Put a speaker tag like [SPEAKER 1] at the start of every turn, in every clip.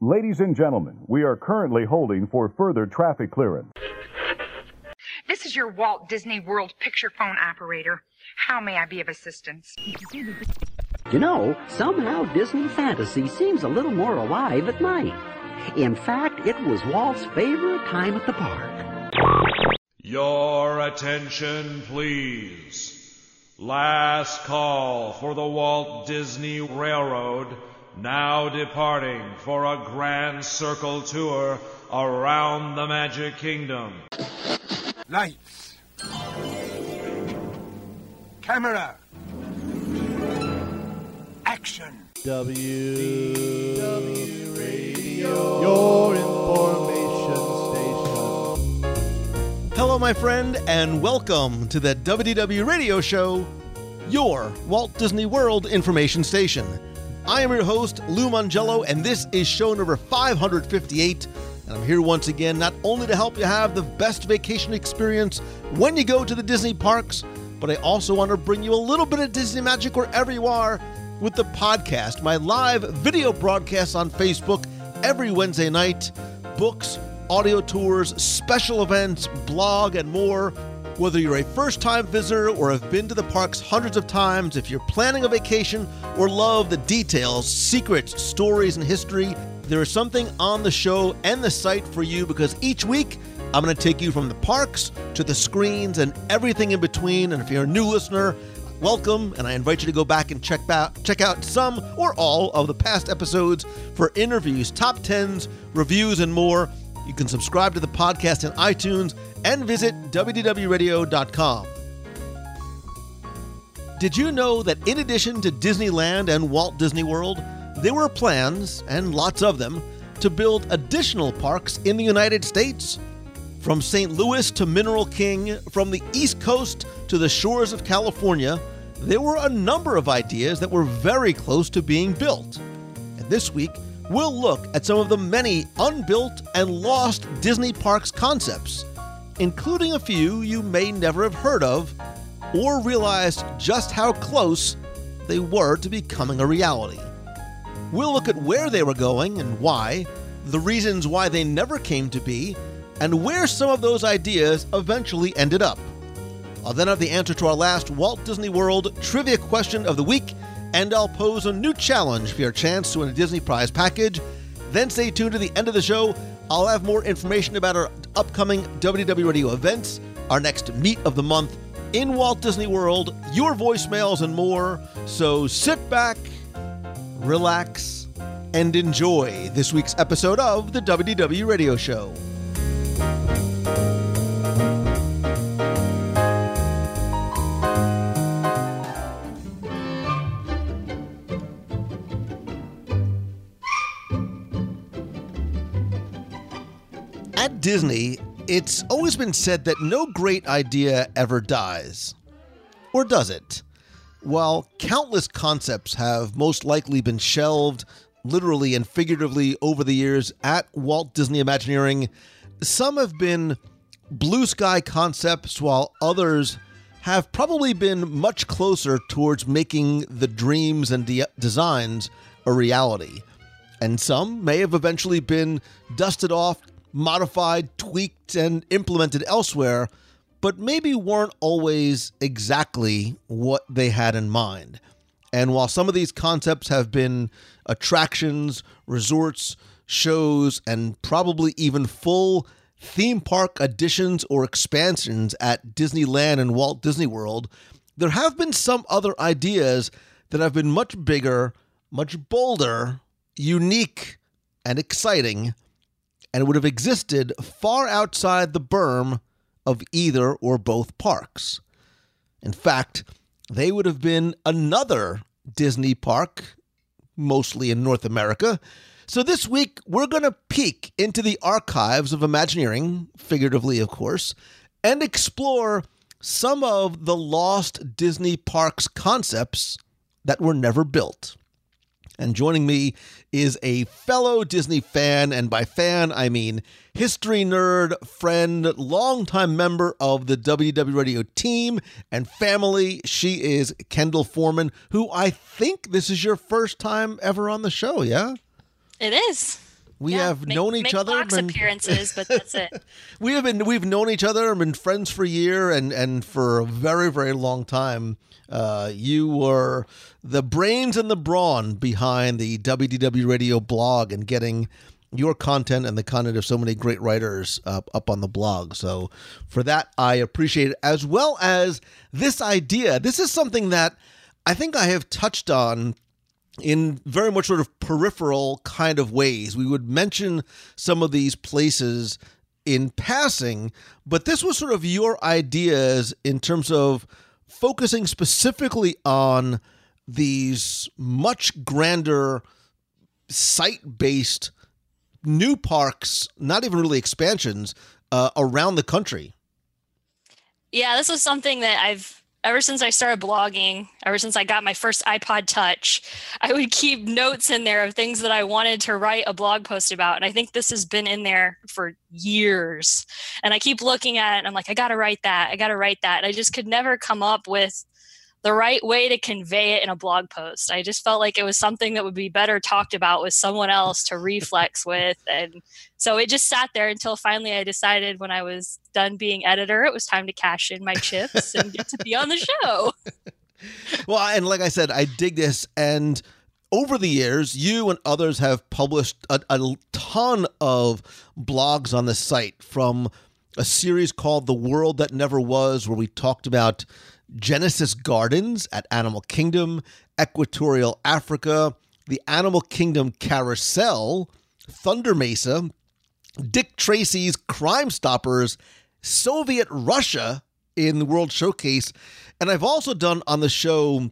[SPEAKER 1] Ladies and gentlemen, we are currently holding for further traffic clearance.
[SPEAKER 2] This is your Walt Disney World picture phone operator. How may I be of assistance?
[SPEAKER 3] You know, somehow Disney Fantasy seems a little more alive at night. In fact, it was Walt's favorite time at the park.
[SPEAKER 4] Your attention, please. Last call for the Walt Disney Railroad, now departing for a grand circle tour around the Magic Kingdom.
[SPEAKER 5] Lights. Camera. Action.
[SPEAKER 6] W W Radio, your information station. Hello, my friend, and welcome to the WDW Radio Show, your Walt Disney World information station. I am your host, Lou Mongello, and this is show number 558. And I'm here once again not only to help you have the best vacation experience when you go to the Disney parks, but I also want to bring you a little bit of Disney magic wherever you are with the podcast, my live video broadcasts on Facebook every Wednesday night, books, audio tours, special events, blog, and more. Whether you're a first time visitor or have been to the parks hundreds of times, if you're planning a vacation or love the details, secrets, stories, and history, there is something on the show and the site for you because each week I'm going to take you from the parks to the screens and everything in between. And if you're a new listener, welcome, and I invite you to go back and check out check out some or all of the past episodes for interviews, top tens, reviews, and more. You can subscribe to the podcast in iTunes and visit wdwradio.com. Did you know that in addition to Disneyland and Walt Disney World, there were plans, and lots of them, to build additional parks in the United States? From St. Louis to Mineral King, from the East Coast to the shores of California, there were a number of ideas that were very close to being built. And this week, we'll look at some of the many unbuilt and lost Disney parks concepts, including a few you may never have heard of or realized just how close they were to becoming a reality. We'll look at where they were going and why, the reasons why they never came to be, and where some of those ideas eventually ended up. I'll then have the answer to our last Walt Disney World trivia question of the week, and I'll pose a new challenge for your chance to win a Disney Prize package. Then stay tuned to the end of the show. I'll have more information about our upcoming WDW Radio events, our next meet of the month in Walt Disney World, your voicemails, and more. So sit back, relax, and enjoy this week's episode of the WDW Radio Show. Disney, it's always been said that no great idea ever dies. Or does it? While countless concepts have most likely been shelved, literally and figuratively, over the years at Walt Disney Imagineering, some have been blue sky concepts, while others have probably been much closer towards making the dreams and de- designs a reality. And some may have eventually been dusted off, modified, tweaked, and implemented elsewhere, but maybe weren't always exactly what they had in mind. And while some of these concepts have been attractions, resorts, shows, and probably even full theme park additions or expansions at Disneyland and Walt Disney World, there have been some other ideas that have been much bigger, much bolder, unique, and exciting, and would have existed far outside the berm of either or both parks. In fact, they would have been another Disney park, mostly in North America. So this week, we're going to peek into the archives of Imagineering, figuratively, of course, and explore some of the lost Disney parks concepts that were never built. And joining me is a fellow Disney fan, and by fan, I mean history nerd, friend, longtime member of the WW Radio team and family. She is Kendall Foreman, who I think this is your first time ever on the show, yeah?
[SPEAKER 7] It is.
[SPEAKER 6] We
[SPEAKER 7] Yeah,
[SPEAKER 6] have
[SPEAKER 7] make-
[SPEAKER 6] known each
[SPEAKER 7] make
[SPEAKER 6] other.
[SPEAKER 7] box
[SPEAKER 6] been-
[SPEAKER 7] appearances, but that's it.
[SPEAKER 6] we have been we've known each other and been friends for a year and and for a very very long time. Uh, you were the brains and the brawn behind the WDW Radio blog and getting your content and the content of so many great writers up, up on the blog. So for that, I appreciate it as well as this idea. This is something that I think I have touched on in very much sort of peripheral kind of ways. We would mention some of these places in passing, but this was sort of your ideas in terms of focusing specifically on these much grander site based new parks, not even really expansions, uh, around the country.
[SPEAKER 7] Yeah, this was something that I've ever since I started blogging, ever since I got my first iPod Touch, I would keep notes in there of things that I wanted to write a blog post about. And I think this has been in there for years. And I keep looking at it and I'm like, I got to write that. I got to write that. And I just could never come up with the right way to convey it in a blog post. I just felt like it was something that would be better talked about with someone else to reflex with. And so it just sat there until finally I decided when I was done being editor, it was time to cash in my chips and get to be on the show.
[SPEAKER 6] Well, and like I said, I dig this. And over the years, you and others have published a, a ton of blogs on the site from a series called The World That Never Was, where we talked about Genesis Gardens at Animal Kingdom, Equatorial Africa, the Animal Kingdom Carousel, Thunder Mesa, Dick Tracy's Crime Stoppers, Soviet Russia in the World Showcase. And I've also done on the show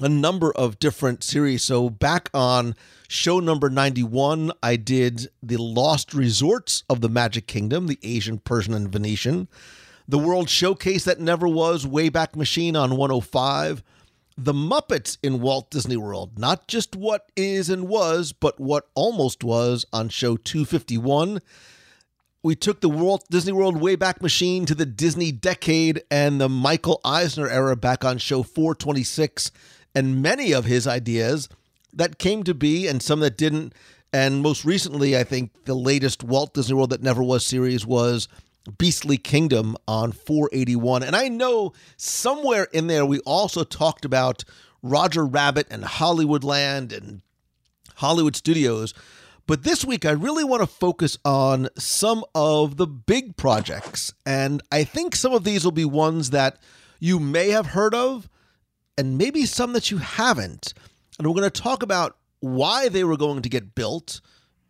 [SPEAKER 6] a number of different series. So back on show number 91, I did the Lost Resorts of the Magic Kingdom, the Asian, Persian, and Venetian. The World Showcase that never was, Wayback Machine on 105. The Muppets in Walt Disney World, not just what is and was, but what almost was on show 251 we took the Walt Disney World Wayback Machine to the Disney Decade and the Michael Eisner era back on show 426, and many of his ideas that came to be and some that didn't. And most recently, I think the latest Walt Disney World that never was series was Beastly Kingdom on 481. And I know somewhere in there we also talked about Roger Rabbit and Hollywoodland and Hollywood Studios. But this week, I really want to focus on some of the big projects. And I think some of these will be ones that you may have heard of, and maybe some that you haven't. And we're going to talk about why they were going to get built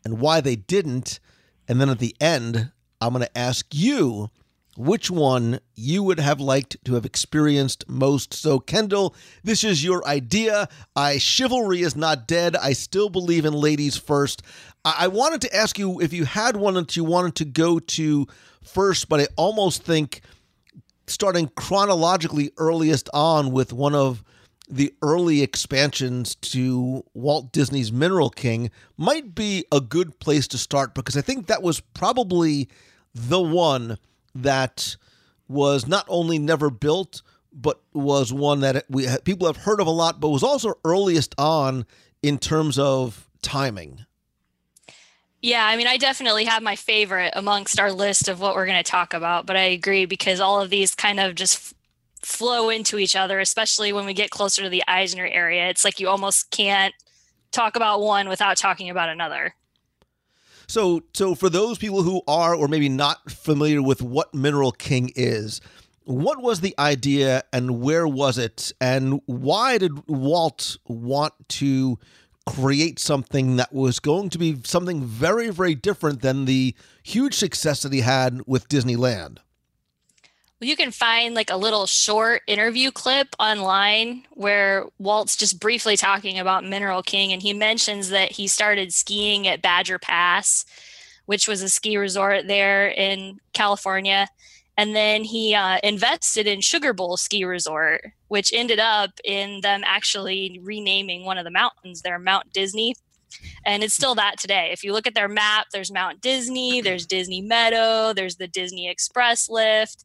[SPEAKER 6] and why they didn't. And then at the end, I'm going to ask you which one you would have liked to have experienced most. So, Kendall, this is your idea. I chivalry is not dead. I still believe in ladies first. I, I wanted to ask you if you had one that you wanted to go to first, but I almost think starting chronologically earliest on with one of the early expansions to Walt Disney's Mineral King might be a good place to start because I think that was probably the one that was not only never built but was one that we people have heard of a lot but was also earliest on in terms of timing.
[SPEAKER 7] Yeah, I mean, I definitely have my favorite amongst our list of what we're going to talk about, but I agree because all of these kind of just flow into each other, especially when we get closer to the Eisner area. It's like you almost can't talk about one without talking about another.
[SPEAKER 6] So, so for those people who are or maybe not familiar with what Mineral King is, what was the idea and where was it, and why did Walt want to create something that was going to be something very, very different than the huge success that he had with Disneyland?
[SPEAKER 7] You can find like a little short interview clip online where Walt's just briefly talking about Mineral King, and he mentions that he started skiing at Badger Pass, which was a ski resort there in California. And then he uh, invested in Sugar Bowl Ski Resort, which ended up in them actually renaming one of the mountains there, Mount Disney. And it's still that today. If you look at their map, there's Mount Disney, there's Disney Meadow, there's the Disney Express lift,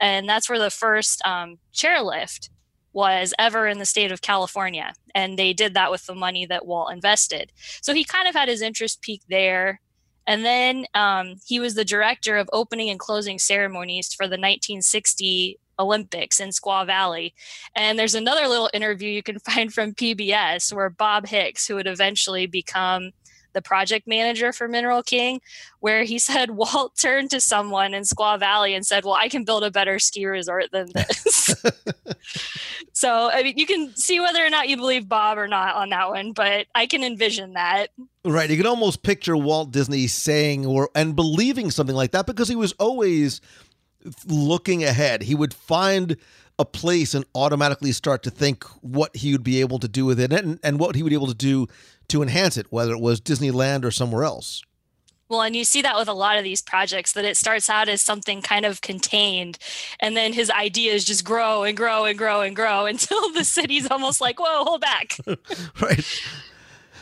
[SPEAKER 7] and that's where the first um, chairlift was ever in the state of California. And they did that with the money that Walt invested. So he kind of had his interest peak there. And then um, he was the director of opening and closing ceremonies for the 1960 Olympics in Squaw Valley. And there's another little interview you can find from PBS where Bob Hicks, who would eventually become the project manager for Mineral King, where he said Walt turned to someone in Squaw Valley and said, Well, I can build a better ski resort than this. so, I mean, you can see whether or not you believe Bob or not on that one, but I can envision that.
[SPEAKER 6] Right. You can almost picture Walt Disney saying or and believing something like that because he was always looking ahead. He would find a place and automatically start to think what he would be able to do with it and, and what he would be able to do to enhance it, whether it was Disneyland or somewhere else.
[SPEAKER 7] Well, and you see that with a lot of these projects that it starts out as something kind of contained, and then his ideas just grow and grow and grow and grow until the city's almost like, whoa, hold back.
[SPEAKER 6] right.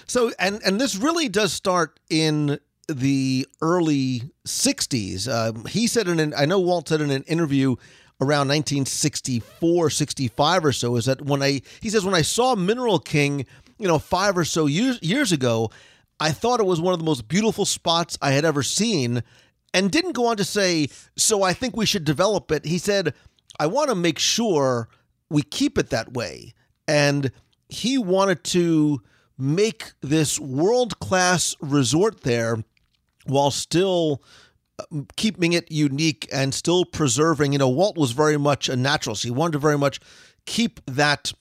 [SPEAKER 6] So, and and this really does start in the early 60s. Um, he said in an, I know Walt said in an interview around 1964, 65 or so, is that when I, he says, when I saw Mineral King, you know, five or so years, years ago, I thought it was one of the most beautiful spots I had ever seen and didn't go on to say, so I think we should develop it. He said, I want to make sure we keep it that way. And he wanted to make this world class resort there while still keeping it unique and still preserving. You know, Walt was very much a naturalist. He wanted to very much keep that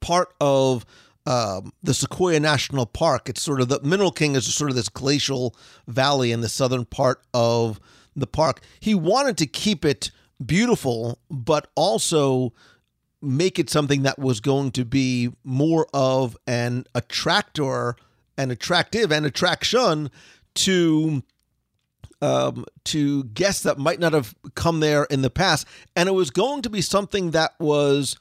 [SPEAKER 6] part of um, the Sequoia National Park. It's sort of the Mineral King is sort of this glacial valley in the southern part of the park. He wanted to keep it beautiful, but also make it something that was going to be more of an attractor and attractive and attraction to um, to guests that might not have come there in the past, and it was going to be something that was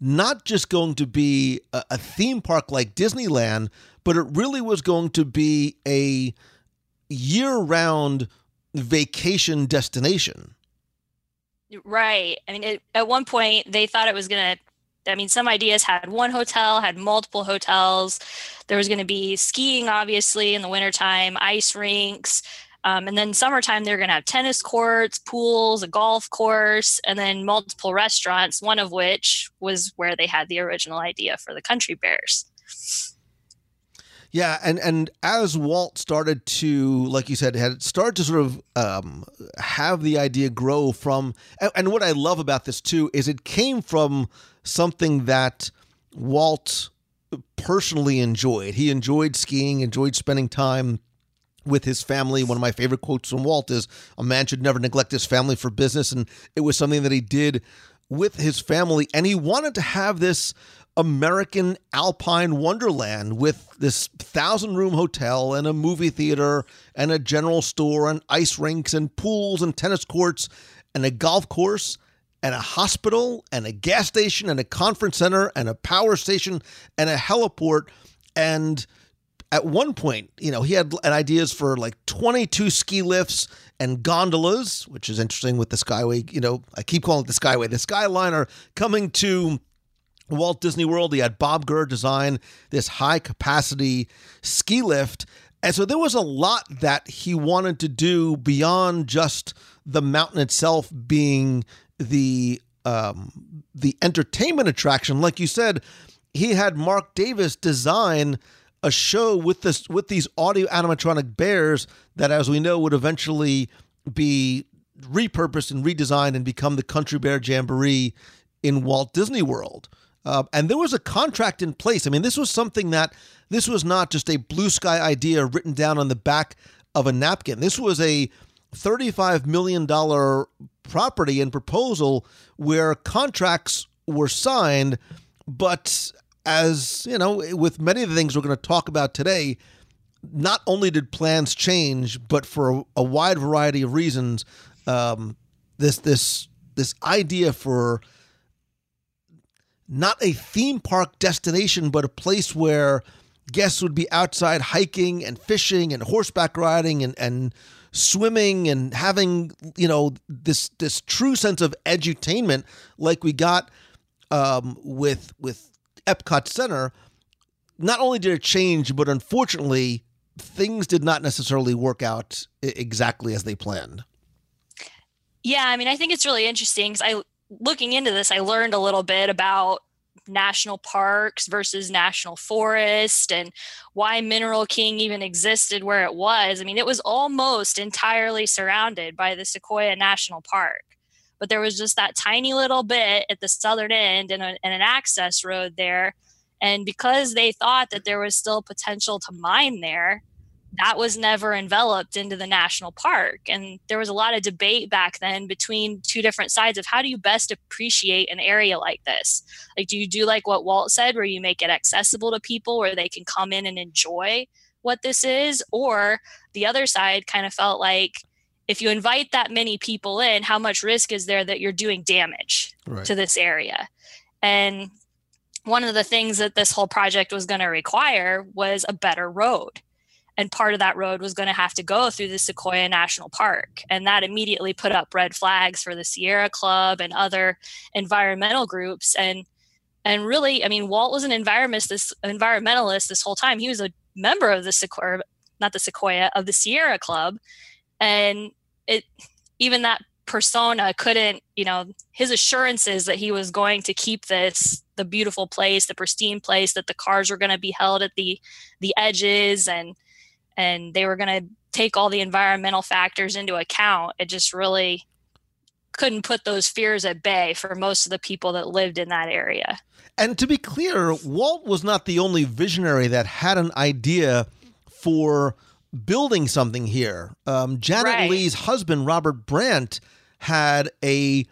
[SPEAKER 6] not just going to be a, a theme park like Disneyland, but it really was going to be a year-round vacation destination.
[SPEAKER 7] Right. I mean, it, at one point they thought it was going to I mean, some ideas had one hotel, had multiple hotels. There was going to be skiing, obviously, in the wintertime, ice rinks. Um, and then summertime, they're going to have tennis courts, pools, a golf course, and then multiple restaurants, one of which was where they had the original idea for the Country Bears.
[SPEAKER 6] Yeah, and and as Walt started to, like you said, had started to sort of um, have the idea grow from, and, and what I love about this too is it came from something that Walt personally enjoyed. He enjoyed skiing, enjoyed spending time with his family. One of my favorite quotes from Walt is a man should never neglect his family for business. And it was something that he did with his family. And he wanted to have this American alpine wonderland with this thousand room hotel and a movie theater and a general store and ice rinks and pools and tennis courts and a golf course and a hospital and a gas station and a conference center and a power station and a heliport. And at one point, you know, he had ideas for like 22 ski lifts and gondolas, which is interesting with the Skyway. You know, I keep calling it the Skyway, the Skyliner coming to Walt Disney World. He had Bob Gurr design this high capacity ski lift. And so there was a lot that he wanted to do beyond just the mountain itself being the um, the entertainment attraction. Like you said, he had Marc Davis design a show with this with these audio animatronic bears that, as we know, would eventually be repurposed and redesigned and become the Country Bear Jamboree in Walt Disney World. Uh, and there was a contract in place. I mean, this was something that this was not just a blue sky idea written down on the back of a napkin. This was a $35 million property and proposal where contracts were signed, but as you know, with many of the things we're going to talk about today, not only did plans change, but for a, wide variety of reasons, um, this this this idea for not a theme park destination, but a place where guests would be outside hiking and fishing and horseback riding and, and swimming and having you know this this true sense of edutainment like we got um, with with Epcot Center, not only did it change, but unfortunately, things did not necessarily work out exactly as they planned.
[SPEAKER 7] Yeah, I mean, I think it's really interesting because I, looking into this, I learned a little bit about national parks versus national forest and why Mineral King even existed where it was. I mean, it was almost entirely surrounded by the Sequoia National Park, but there was just that tiny little bit at the southern end and, a, and an access road there. And because they thought that there was still potential to mine there, that was never enveloped into the national park. And there was a lot of debate back then between two different sides of how do you best appreciate an area like this? Like, do you do like what Walt said, where you make it accessible to people where they can come in and enjoy what this is? Or the other side kind of felt like, if you invite that many people in, how much risk is there that you're doing damage right. to this area? And one of the things that this whole project was going to require was a better road and part of that road was going to have to go through the Sequoia National Park. And that immediately put up red flags for the Sierra Club and other environmental groups. And and really, I mean, Walt was an environmentalist this environmentalist this whole time. He was a member of the Sequoia, not the Sequoia, of the Sierra Club. And it even that persona couldn't, you know, his assurances that he was going to keep this the beautiful place, the pristine place, that the cars were going to be held at the the edges and and they were going to take all the environmental factors into account, it just really couldn't put those fears at bay for most of the people that lived in that area.
[SPEAKER 6] And to be clear, Walt was not the only visionary that had an idea for building something here. Um, Janet right. Leigh's husband, Robert Brandt, had a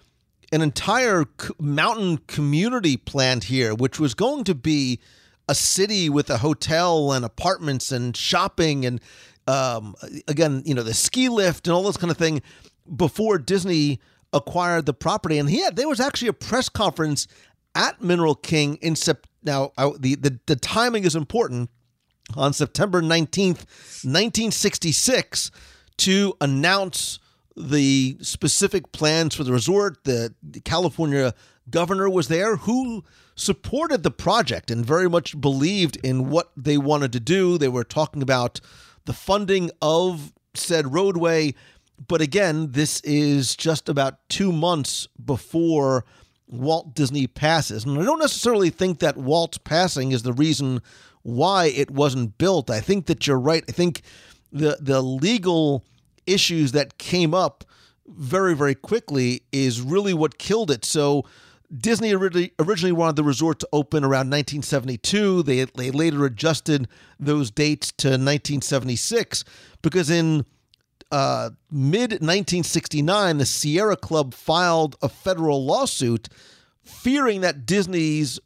[SPEAKER 6] an entire mountain community planned here, which was going to be a city with a hotel and apartments and shopping and um, again, you know, the ski lift and all this kind of thing before Disney acquired the property. And he had there was actually a press conference at Mineral King in Sep. Now I, the, the the timing is important. On September nineteenth, nineteen sixty six, to announce the specific plans for the resort. The California governor was there who supported the project and very much believed in what they wanted to do. They were talking about the funding of said roadway. But again, this is just about two months before Walt Disney passes. And I don't necessarily think that Walt's passing is the reason why it wasn't built. I think that you're right. I think the the legal issues that came up very, very quickly is really what killed it. So Disney originally, originally wanted the resort to open around 1972. They, they later adjusted those dates to 1976 because in uh, mid 1969, the Sierra Club filed a federal lawsuit fearing that Disney's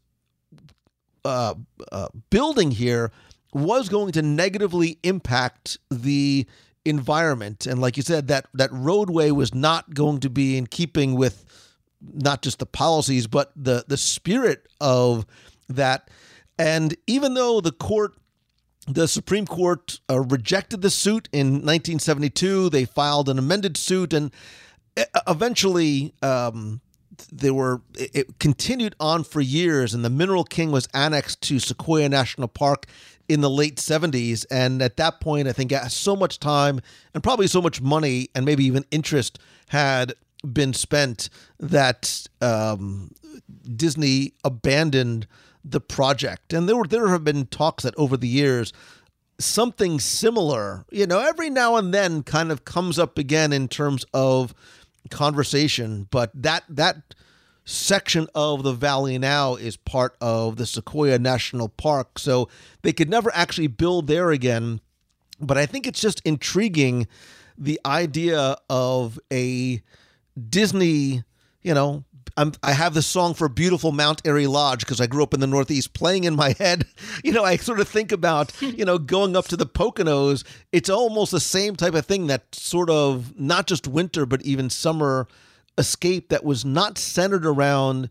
[SPEAKER 6] uh, uh, building here was going to negatively impact the environment. And like you said, that, that roadway was not going to be in keeping with not just the policies, but the the spirit of that. And even though the court, the Supreme Court, uh, rejected the suit in 1972, they filed an amended suit, and eventually. Um, they were it continued on for years and the mineral king was annexed to sequoia national park in the late 70s and at that point i think so much time and probably so much money and maybe even interest had been spent that um, Disney abandoned the project. And there were there have been talks that over the years something similar, you know, every now and then kind of comes up again in terms of conversation, but that that section of the valley now is part of the Sequoia National Park. So they could never actually build there again. But I think it's just intriguing the idea of a Disney, you know, I'm, i have this song for beautiful Mount Airy Lodge because I grew up in the Northeast playing in my head. You know, I sort of think about, you know, going up to the Poconos. It's almost the same type of thing that sort of not just winter, but even summer escape that was not centered around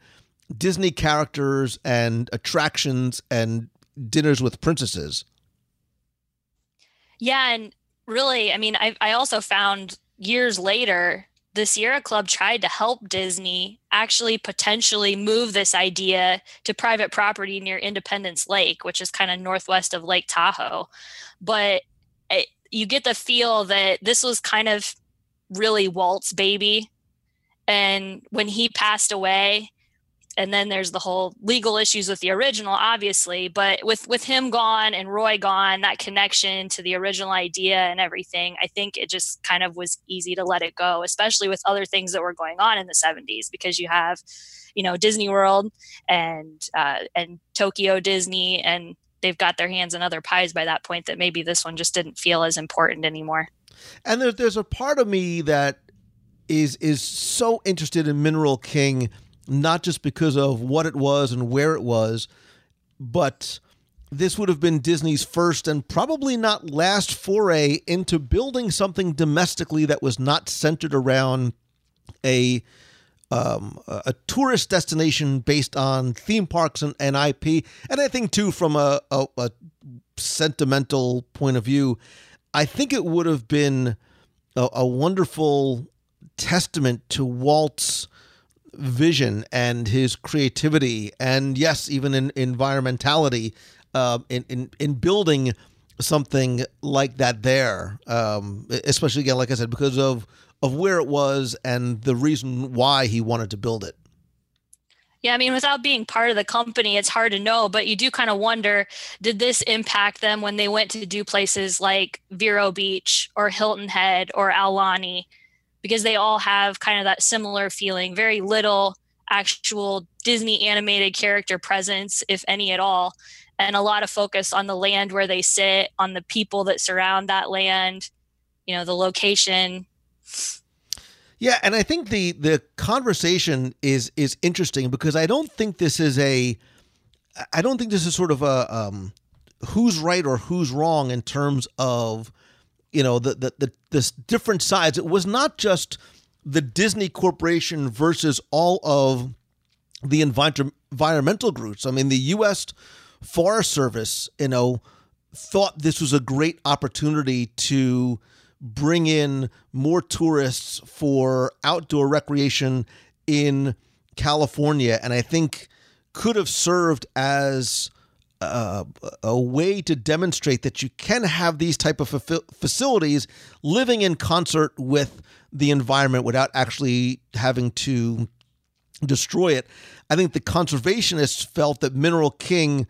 [SPEAKER 6] Disney characters and attractions and dinners with princesses.
[SPEAKER 7] Yeah. And really, I mean, I, I also found years later the Sierra Club tried to help Disney actually potentially move this idea to private property near Independence Lake, which is kind of northwest of Lake Tahoe. But it, you get the feel that this was kind of really Walt's baby. And when he passed away, and then there's the whole legal issues with the original obviously but with with him gone and roy gone that connection to the original idea and everything i think it just kind of was easy to let it go especially with other things that were going on in the 70s because you have you know disney world and uh, and tokyo disney and they've got their hands in other pies by that point that maybe this one just didn't feel as important anymore.
[SPEAKER 6] And there's there's a part of me that is is so interested in mineral king not just because of what it was and where it was, but this would have been Disney's first and probably not last foray into building something domestically that was not centered around a um, a tourist destination based on theme parks and, and IP. And I think too, from a, a, a sentimental point of view, I think it would have been a, a wonderful testament to Walt's vision and his creativity, and yes, even in environmentality, uh, in, in in building something like that there, um, especially again, like I said, because of of where it was and the reason why he wanted to build it.
[SPEAKER 7] Yeah, I mean, without being part of the company, it's hard to know, but you do kind of wonder did this impact them when they went to do places like Vero Beach or Hilton Head or Aulani? Because they all have kind of that similar feeling very little actual Disney animated character presence, if any at all, and a lot of focus on the land where they sit, on the people that surround that land, you know, the location.
[SPEAKER 6] Yeah, and I think the the conversation is is interesting because I don't think this is a I don't think this is sort of a um, who's right or who's wrong in terms of you know the the the this different sides. It was not just the Disney Corporation versus all of the environmental groups. I mean, the U.S. Forest Service, you know, thought this was a great opportunity to bring in more tourists for outdoor recreation in California, and I think could have served as uh, a way to demonstrate that you can have these type of facilities living in concert with the environment without actually having to destroy it. I think the conservationists felt that Mineral King,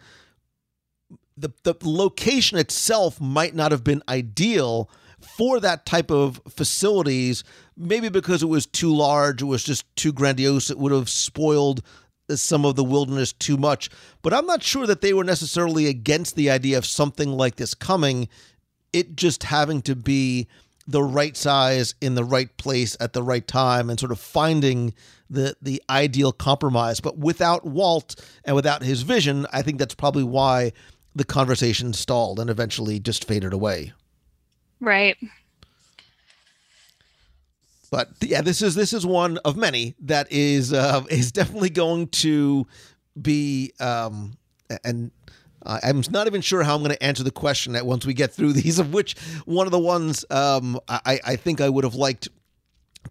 [SPEAKER 6] the, the location itself might not have been ideal for that type of facilities, maybe because it was too large, it was just too grandiose, it would have spoiled some of the wilderness too much. But I'm not sure that they were necessarily against the idea of something like this coming. It just having to be the right size in the right place at the right time and sort of finding the the ideal compromise. But without Walt and without his vision, I think that's probably why the conversation stalled and eventually just faded away.
[SPEAKER 7] Right.
[SPEAKER 6] But yeah, this is this is one of many that is uh, is definitely going to be um, and I'm not even sure how I'm going to answer the question that once we get through these of which one of the ones um, I, I think I would have liked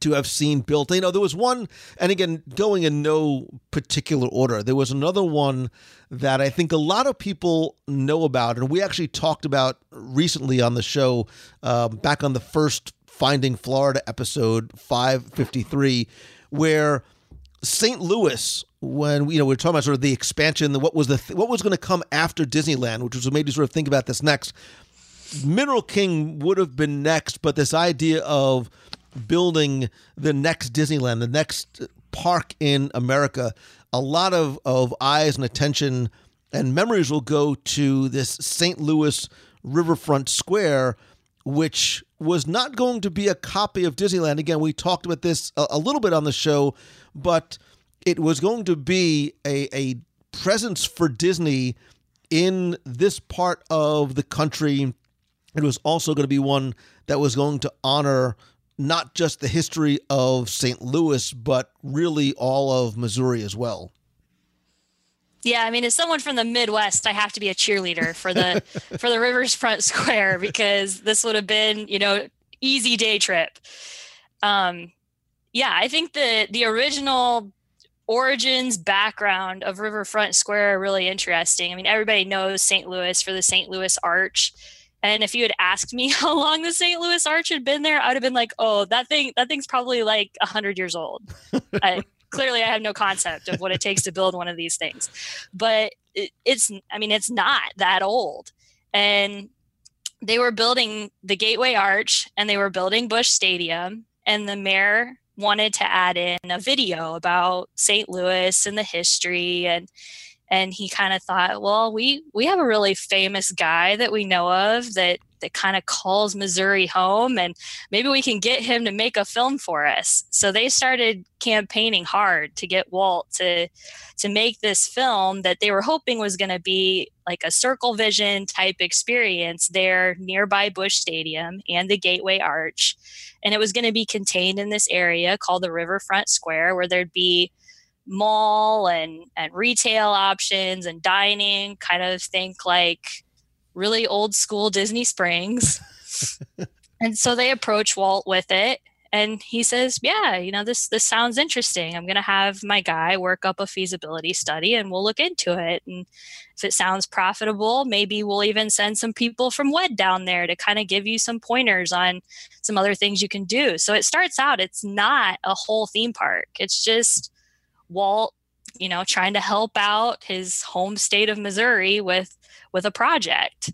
[SPEAKER 6] to have seen built. You know, there was one, and again, going in no particular order, there was another one that I think a lot of people know about, and we actually talked about recently on the show um, back on the first Finding Florida episode 553, where St. Louis, when you know we are talking about sort of the expansion, what was the th- what was going to come after Disneyland, which was made you sort of think about this next. Mineral King would have been next, but this idea of building the next Disneyland, the next park in America, a lot of, of eyes and attention and memories will go to this St. Louis riverfront square which was not going to be a copy of Disneyland. Again, we talked about this a, a little bit on the show, but it was going to be a, a presence for Disney in this part of the country. It was also going to be one that was going to honor not just the history of St. Louis, but really all of Missouri as well.
[SPEAKER 7] Yeah, I mean, as someone from the Midwest, I have to be a cheerleader for the for the Rivers Front Square because this would have been, you know, easy day trip. Um, yeah, I think the the original origins background of Riverfront Square are really interesting. I mean, everybody knows St. Louis for the St. Louis Arch. And if you had asked me how long the St. Louis Arch had been there, I'd have been like, "Oh, that thing that thing's probably like 100 years old." I, clearly I have no concept of what it takes to build one of these things. But it, it's I mean, it's not that old. And they were building the Gateway Arch and they were building Busch Stadium and the mayor wanted to add in a video about St. Louis and the history and and he kind of thought, well, we we have a really famous guy that we know of that that kind of calls Missouri home and maybe we can get him to make a film for us. So they started campaigning hard to get Walt to to make this film that they were hoping was going to be like a circle vision type experience there nearby Busch Stadium and the Gateway Arch. And it was going to be contained in this area called the Riverfront Square where there'd be mall and and retail options and dining kind of think like really old school Disney Springs. and so they approach Walt with it and he says, "Yeah, you know this this sounds interesting. I'm going to have my guy work up a feasibility study and we'll look into it and if it sounds profitable, maybe we'll even send some people from WED down there to kind of give you some pointers on some other things you can do." So it starts out it's not a whole theme park. It's just Walt, you know, trying to help out his home state of Missouri with with a project.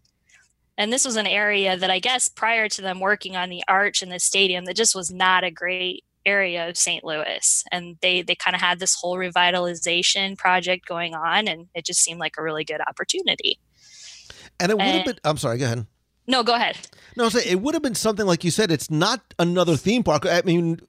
[SPEAKER 7] And this was an area that I guess prior to them working on the arch and the stadium, that just was not a great area of St. Louis. And they they kind of had this whole revitalization project going on, and it just seemed like a really good opportunity.
[SPEAKER 6] And it would have been. I'm sorry. Go ahead.
[SPEAKER 7] No, go ahead.
[SPEAKER 6] No, it would have been something like you said. It's not another theme park. I mean,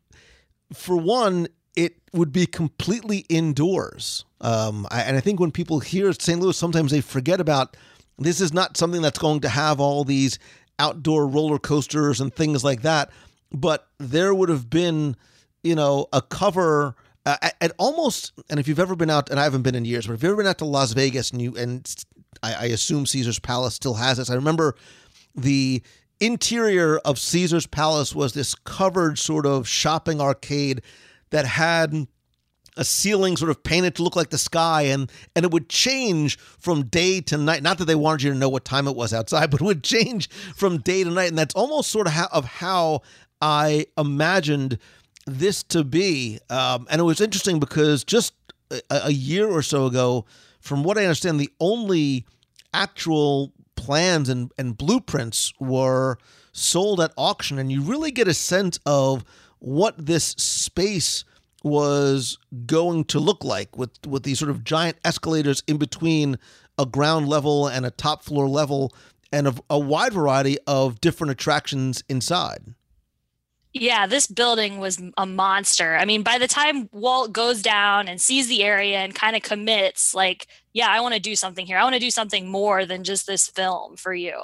[SPEAKER 6] for one, it would be completely indoors. Um, I, and I think when people hear St. Louis, sometimes they forget about this is not something that's going to have all these outdoor roller coasters and things like that. But there would have been, you know, a cover uh, at, almost. And if you've ever been out, and I haven't been in years, but if you've ever been out to Las Vegas and you and I, I assume Caesar's Palace still has this. I remember the interior of Caesar's Palace was this covered sort of shopping arcade that had a ceiling sort of painted to look like the sky and and it would change from day to night. Not that they wanted you to know what time it was outside but it would change from day to night and that's almost sort of how, of how i imagined this to be. Um, and it was interesting because just a, a year or so ago from what i understand the only actual plans and, and blueprints were sold at auction and you really get a sense of what this space was going to look like with with these sort of giant escalators in between a ground level and a top floor level and a, a wide variety of different attractions inside.
[SPEAKER 7] Yeah, this building was a monster. I mean, by the time Walt goes down and sees the area and kind of commits, like, yeah, I want to do something here. I want to do something more than just this film for you.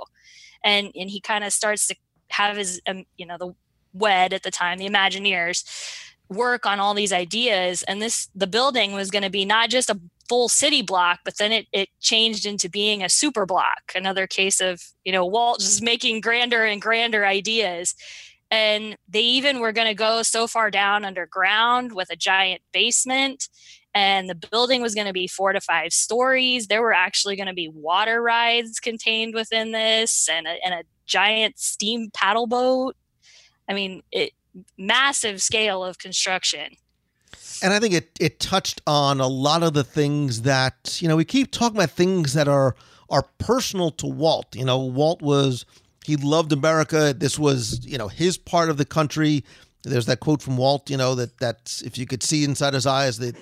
[SPEAKER 7] And and he kind of starts to have his, um, you know, the WED at the time, the Imagineers, work on all these ideas. And this, the building was going to be not just a full city block, but then it, it changed into being a super block. Another case of, you know, Walt just making grander and grander ideas. And they even were going to go so far down underground with a giant basement. And the building was going to be four to five stories. There were actually going to be water rides contained within this and a, and a giant steam paddle boat I mean, it massive scale of construction.
[SPEAKER 6] And I think it it touched on a lot of the things that you know we keep talking about things that are are personal to Walt. You know, Walt was he loved America. This was you know his part of the country. There's that quote from Walt. You know that that's if you could see inside his eyes, the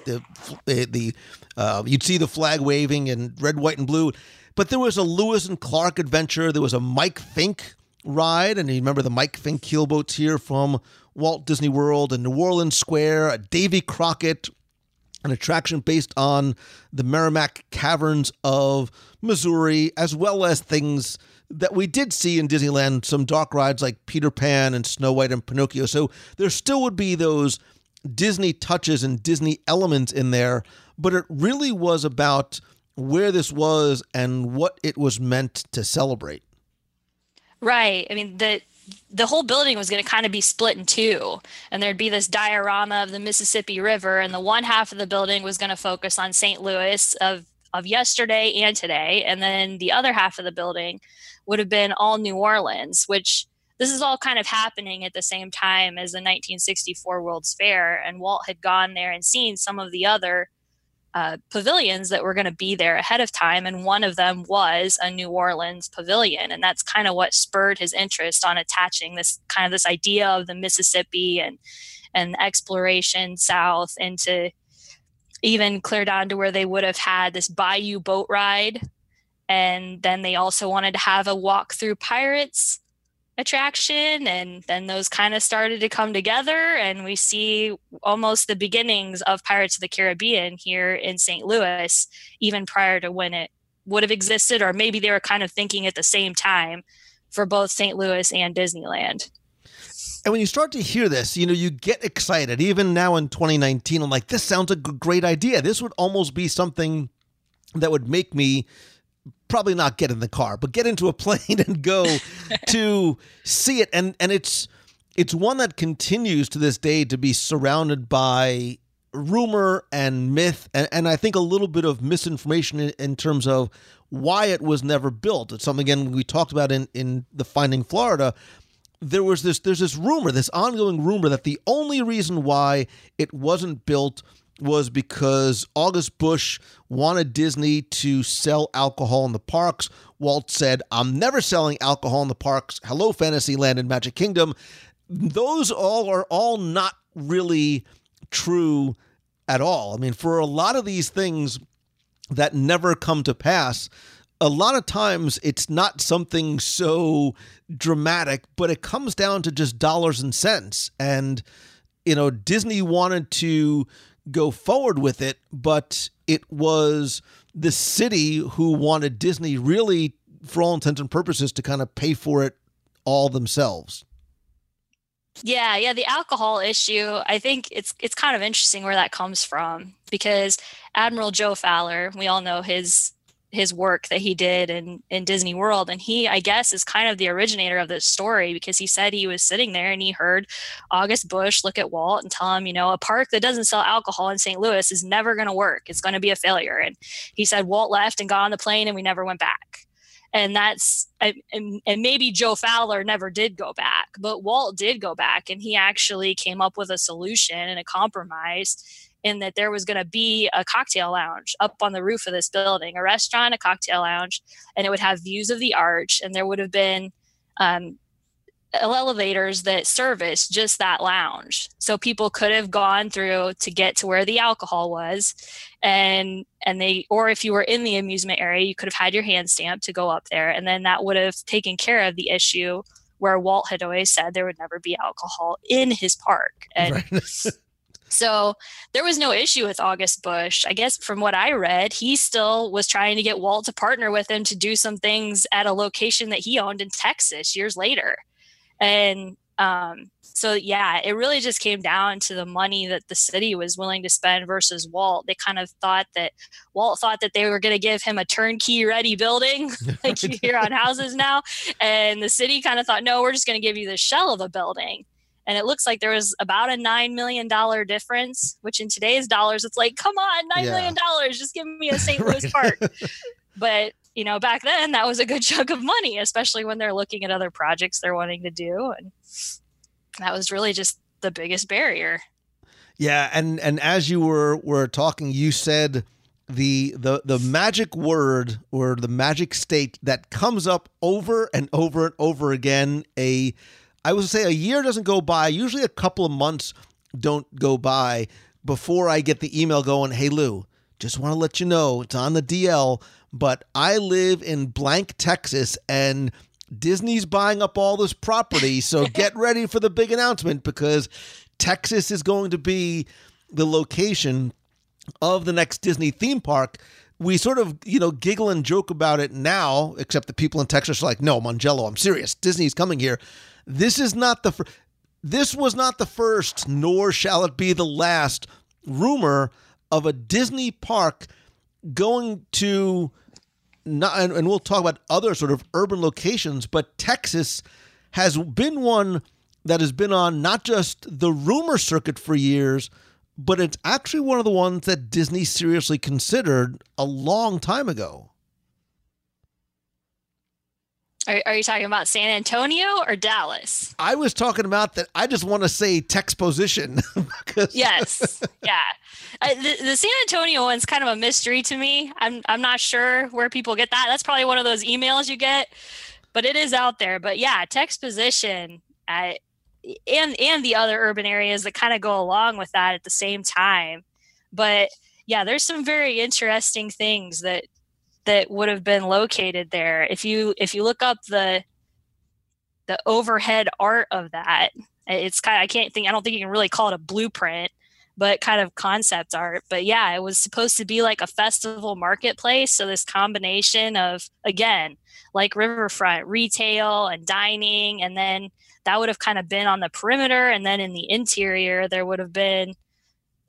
[SPEAKER 6] the the uh, you'd see the flag waving and red, white, and blue. But there was a Lewis and Clark adventure. There was a Mike Fink ride, and you remember the Mike Fink keelboats here from Walt Disney World and New Orleans Square, a Davy Crockett, an attraction based on the Meramec Caverns of Missouri, as well as things that we did see in Disneyland, some dark rides like Peter Pan and Snow White and Pinocchio. So there still would be those Disney touches and Disney elements in there, but it really was about where this was and what it was meant to celebrate.
[SPEAKER 7] Right. I mean, the the whole building was going to kind of be split in two and there'd be this diorama of the mississippi river and the one half of the building was going to focus on st louis of of yesterday and today and then the other half of the building would have been all new orleans which this is all kind of happening at the same time as the 1964 world's fair and walt had gone there and seen some of the other uh, pavilions that were going to be there ahead of time. And one of them was a New Orleans pavilion. And that's kind of what spurred his interest on attaching this kind of this idea of the Mississippi and, and exploration south into even clear down to where they would have had this bayou boat ride. And then they also wanted to have a walk through pirates attraction and then those kind of started to come together and we see almost the beginnings of pirates of the caribbean here in st louis even prior to when it would have existed or maybe they were kind of thinking at the same time for both st louis and disneyland
[SPEAKER 6] and when you start to hear this, you know, you get excited. Even now in 2019, I'm like, this sounds a great idea. This would almost be something that would make me probably not get in the car, but get into a plane and go to see it. And and it's it's one that continues to this day to be surrounded by rumor and myth and, and I think a little bit of misinformation in, in terms of why it was never built. It's something again we talked about in, in the Finding Florida. There was this there's this rumor, this ongoing rumor that the only reason why it wasn't built was because August Busch wanted Disney to sell alcohol in the parks. Walt said, I'm never selling alcohol in the parks. Hello, Fantasyland and Magic Kingdom. Those all are all not really true at all. I mean, for a lot of these things that never come to pass, a lot of times it's not something so dramatic, but it comes down to just dollars and cents. And, you know, Disney wanted to go forward with it, but it was the city who wanted Disney really, for all intents and purposes, to kind of pay for it all themselves.
[SPEAKER 7] Yeah, yeah, the alcohol issue, I think it's it's kind of interesting where that comes from because Admiral Joe Fowler, we all know his his work that he did in in Disney World and he I guess is kind of the originator of this story because he said he was sitting there and he heard August Busch look at Walt and tell him, you know, a park that doesn't sell alcohol in St. Louis is never going to work. It's going to be a failure. And he said Walt left and got on the plane and we never went back. And that's and, and maybe Joe Fowler never did go back, but Walt did go back and he actually came up with a solution and a compromise in that there was going to be a cocktail lounge up on the roof of this building, a restaurant, a cocktail lounge, and it would have views of the arch. And there would have been um, elevators that service just that lounge so people could have gone through to get to where the alcohol was and and they or if you were in the amusement area you could have had your hand stamp to go up there and then that would have taken care of the issue where walt had always said there would never be alcohol in his park and right. So there was no issue with August Busch. I guess from what I read, he still was trying to get Walt to partner with him to do some things at a location that he owned in Texas years later. And um, so, yeah, it really just came down to the money that the city was willing to spend versus Walt. They kind of thought that Walt thought that they were going to give him a turnkey ready building, like you hear on houses now. And the city kind of thought, no, we're just going to give you the shell of a building and it looks like there was about a nine million dollar difference which in today's dollars it's like come on nine yeah. million dollars just give me a st louis park. But you know back then that was a good chunk of money especially when they're looking at other projects they're wanting to do and that was really just the biggest barrier.
[SPEAKER 6] Yeah and and as you were were talking you said the the the magic word or the magic state that comes up over and over and over again a I would say a year doesn't go by. Usually a couple of months don't go by before I get the email going, hey, Lou, just want to let you know it's on the DL, but I live in blank, Texas, and Disney's buying up all this property. So get ready for the big announcement because Texas is going to be the location of the next Disney theme park. We sort of, you know, giggle and joke about it now, except the people in Texas are like, no, Mongello, I'm serious. Disney's coming here. This is not the fir- this was not the first, nor shall it be the last rumor of a Disney park going to not, and, and we'll talk about other sort of urban locations, but Texas has been one that has been on not just the rumor circuit for years, but it's actually one of the ones that Disney seriously considered a long time ago.
[SPEAKER 7] Are, are you talking about San Antonio or Dallas?
[SPEAKER 6] I was talking about that. I just want to say Texposition.
[SPEAKER 7] yes, yeah. Uh, the, the San Antonio one's kind of a mystery to me. I'm I'm not sure where people get that. That's probably one of those emails you get, but it is out there. But yeah, Texposition, uh, and and the other urban areas that kind of go along with that at the same time. But yeah, there's some very interesting things that that would have been located there. If you if you look up the the overhead art of that, it's kind of I can't think I don't think you can really call it a blueprint, but kind of concept art. But yeah, it was supposed to be like a festival marketplace. So this combination of again, like riverfront retail and dining, and then that would have kind of been on the perimeter, and then in the interior there would have been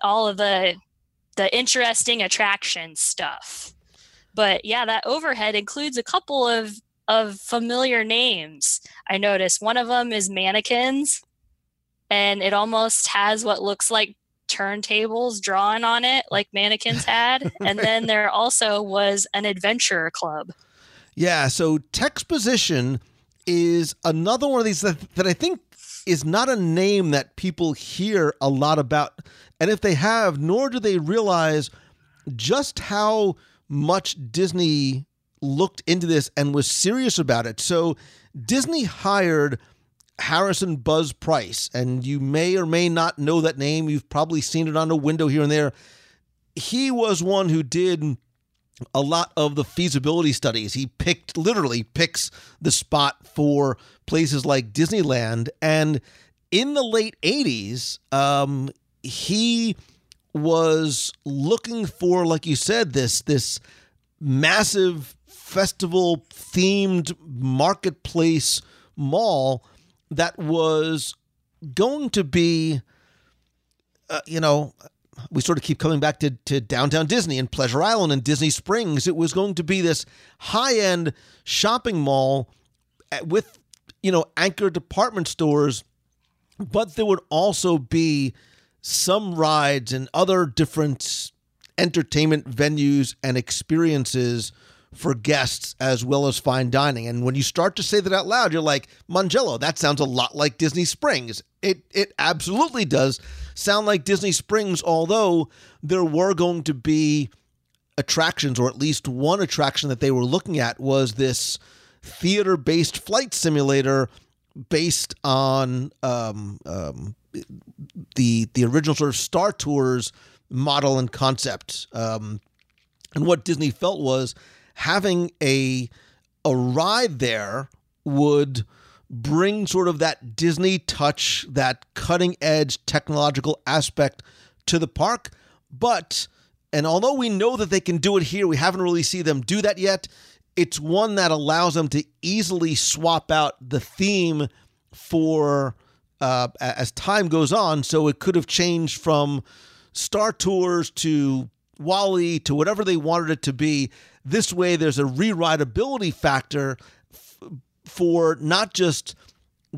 [SPEAKER 7] all of the the interesting attraction stuff. But yeah, that overhead includes a couple of of familiar names. I noticed one of them is mannequins, and it almost has what looks like turntables drawn on it, like mannequins had. and then there also was an adventure club.
[SPEAKER 6] Yeah, so Texposition is another one of these that, that I think is not a name that people hear a lot about. And if they have, nor do they realize just how much Disney looked into this and was serious about it. So Disney hired Harrison Buzz Price, and you may or may not know that name. You've probably seen it on a window here and there. He was one who did a lot of the feasibility studies. He picked, literally picks the spot for places like Disneyland. And in the late 80s, um, he was looking for, like you said, this this massive festival themed marketplace mall that was going to be, uh, you know, we sort of keep coming back to, to downtown Disney and Pleasure Island and Disney Springs. It was going to be this high end shopping mall with, you know, anchor department stores, but there would also be some rides and other different entertainment venues and experiences for guests as well as fine dining. And when you start to say that out loud, you're like, Mongello, that sounds a lot like Disney Springs. It it absolutely does sound like Disney Springs, although there were going to be attractions, or at least one attraction that they were looking at was this theater-based flight simulator based on um, um, the the original sort of Star Tours model and concept. Um, and what Disney felt was having a a ride there would bring sort of that Disney touch, that cutting edge technological aspect to the park. But and although we know that they can do it here, we haven't really seen them do that yet. It's one that allows them to easily swap out the theme for uh, as time goes on. So it could have changed from Star Tours to WALL-E to whatever they wanted it to be. This way, there's a rewritability factor f- for not just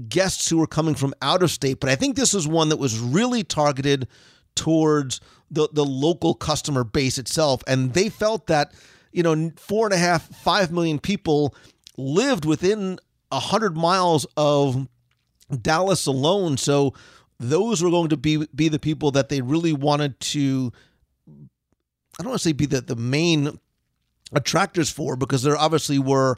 [SPEAKER 6] guests who are coming from out of state, but I think this is one that was really targeted towards the, the local customer base itself. And they felt that, you know, four and a half, five million people lived within a hundred miles of Dallas alone. So those were going to be be the people that they really wanted to I don't want to say be the, the main attractors for because there obviously were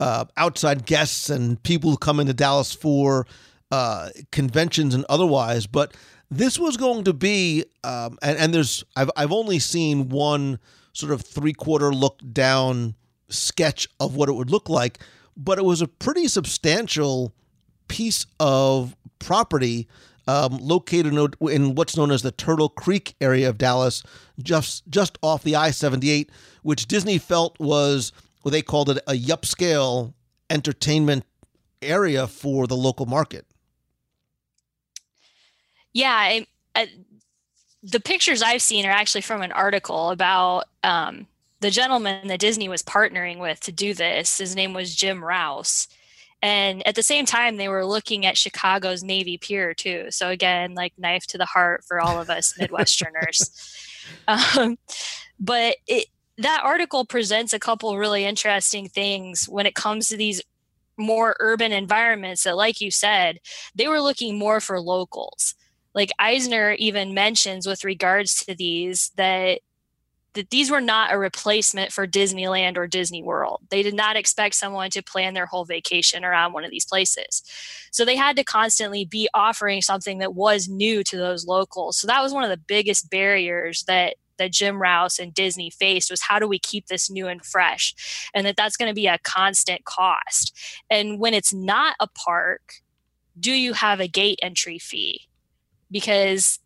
[SPEAKER 6] uh, outside guests and people who come into Dallas for uh, conventions and otherwise, but this was going to be um, and, and there's I've I've only seen one sort of three quarter look down sketch of what it would look like, but it was a pretty substantial piece of property um, located in what's known as the Turtle Creek area of Dallas, just just off the I-78, which Disney felt was what they called it a upscale entertainment area for the local market.
[SPEAKER 7] Yeah, I, I, the pictures I've seen are actually from an article about um, the gentleman that Disney was partnering with to do this. His name was Jim Rouse And at the same time, they were looking at Chicago's Navy Pier too. So again, like knife to the heart for all of us Midwesterners. um, but it, that article presents a couple really interesting things when it comes to these more urban environments that, like you said, they were looking more for locals. Like Eisner even mentions with regards to these that that these were not a replacement for Disneyland or Disney World. They did not expect someone to plan their whole vacation around one of these places. So they had to constantly be offering something that was new to those locals. So that was one of the biggest barriers that that Jim Rouse and Disney faced was how do we keep this new and fresh? And that that's going to be a constant cost. And when it's not a park, do you have a gate entry fee? Because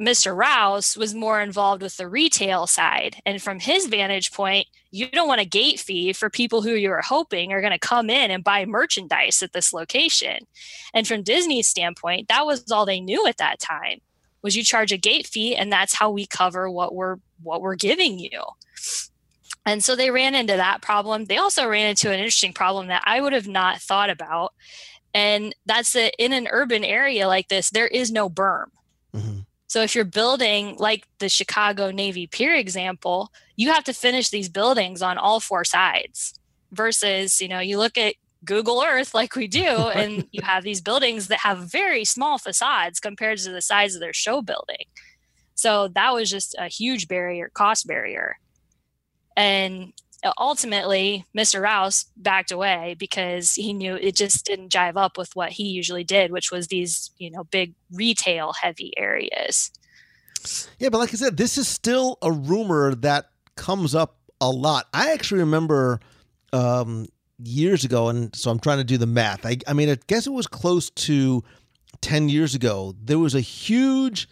[SPEAKER 7] Mr. Rouse was more involved with the retail side. And from his vantage point, you don't want a gate fee for people who you are hoping are going to come in and buy merchandise at this location. And from Disney's standpoint, that was all they knew at that time was you charge a gate fee and that's how we cover what we're what we're giving you. And so they ran into that problem. They also ran into an interesting problem that I would have not thought about. And that's that in an urban area like this, there is no berm. Mm-hmm. So if you're building like the Chicago Navy Pier example, you have to finish these buildings on all four sides versus, you know, you look at Google Earth like we do and you have these buildings that have very small facades compared to the size of their show building. So that was just a huge barrier, cost barrier. And ultimately Mr. Rouse backed away because he knew it just didn't jive up with what he usually did, which was these, you know, big retail heavy areas.
[SPEAKER 6] Yeah, but like I said, this is still a rumor that comes up a lot. I actually remember um, years ago, and so I'm trying to do the math. I, I mean, I guess it was close to 10 years ago. There was a huge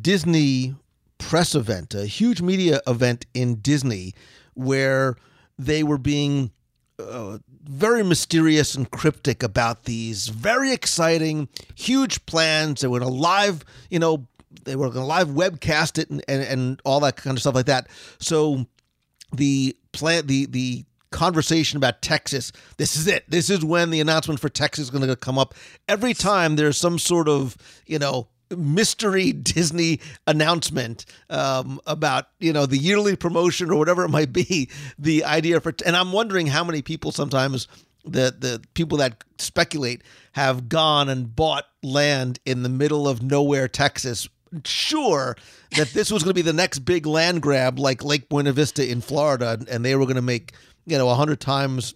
[SPEAKER 6] Disney press event, a huge media event in Disney where they were being uh, very mysterious and cryptic about these very exciting, huge plans. They were going to live, you know, they were going to live webcast it and, and, and all that kind of stuff like that. So the plan, the the conversation about Texas. This is it. This is when the announcement for Texas is going to come up. Every time there's some sort of, you know, mystery Disney announcement um, about you know the yearly promotion or whatever it might be. The idea for and I'm wondering how many people sometimes the the people that speculate have gone and bought land in the middle of nowhere, Texas. Sure that this was going to be the next big land grab, like Lake Buena Vista in Florida, and they were going to make you know a hundred times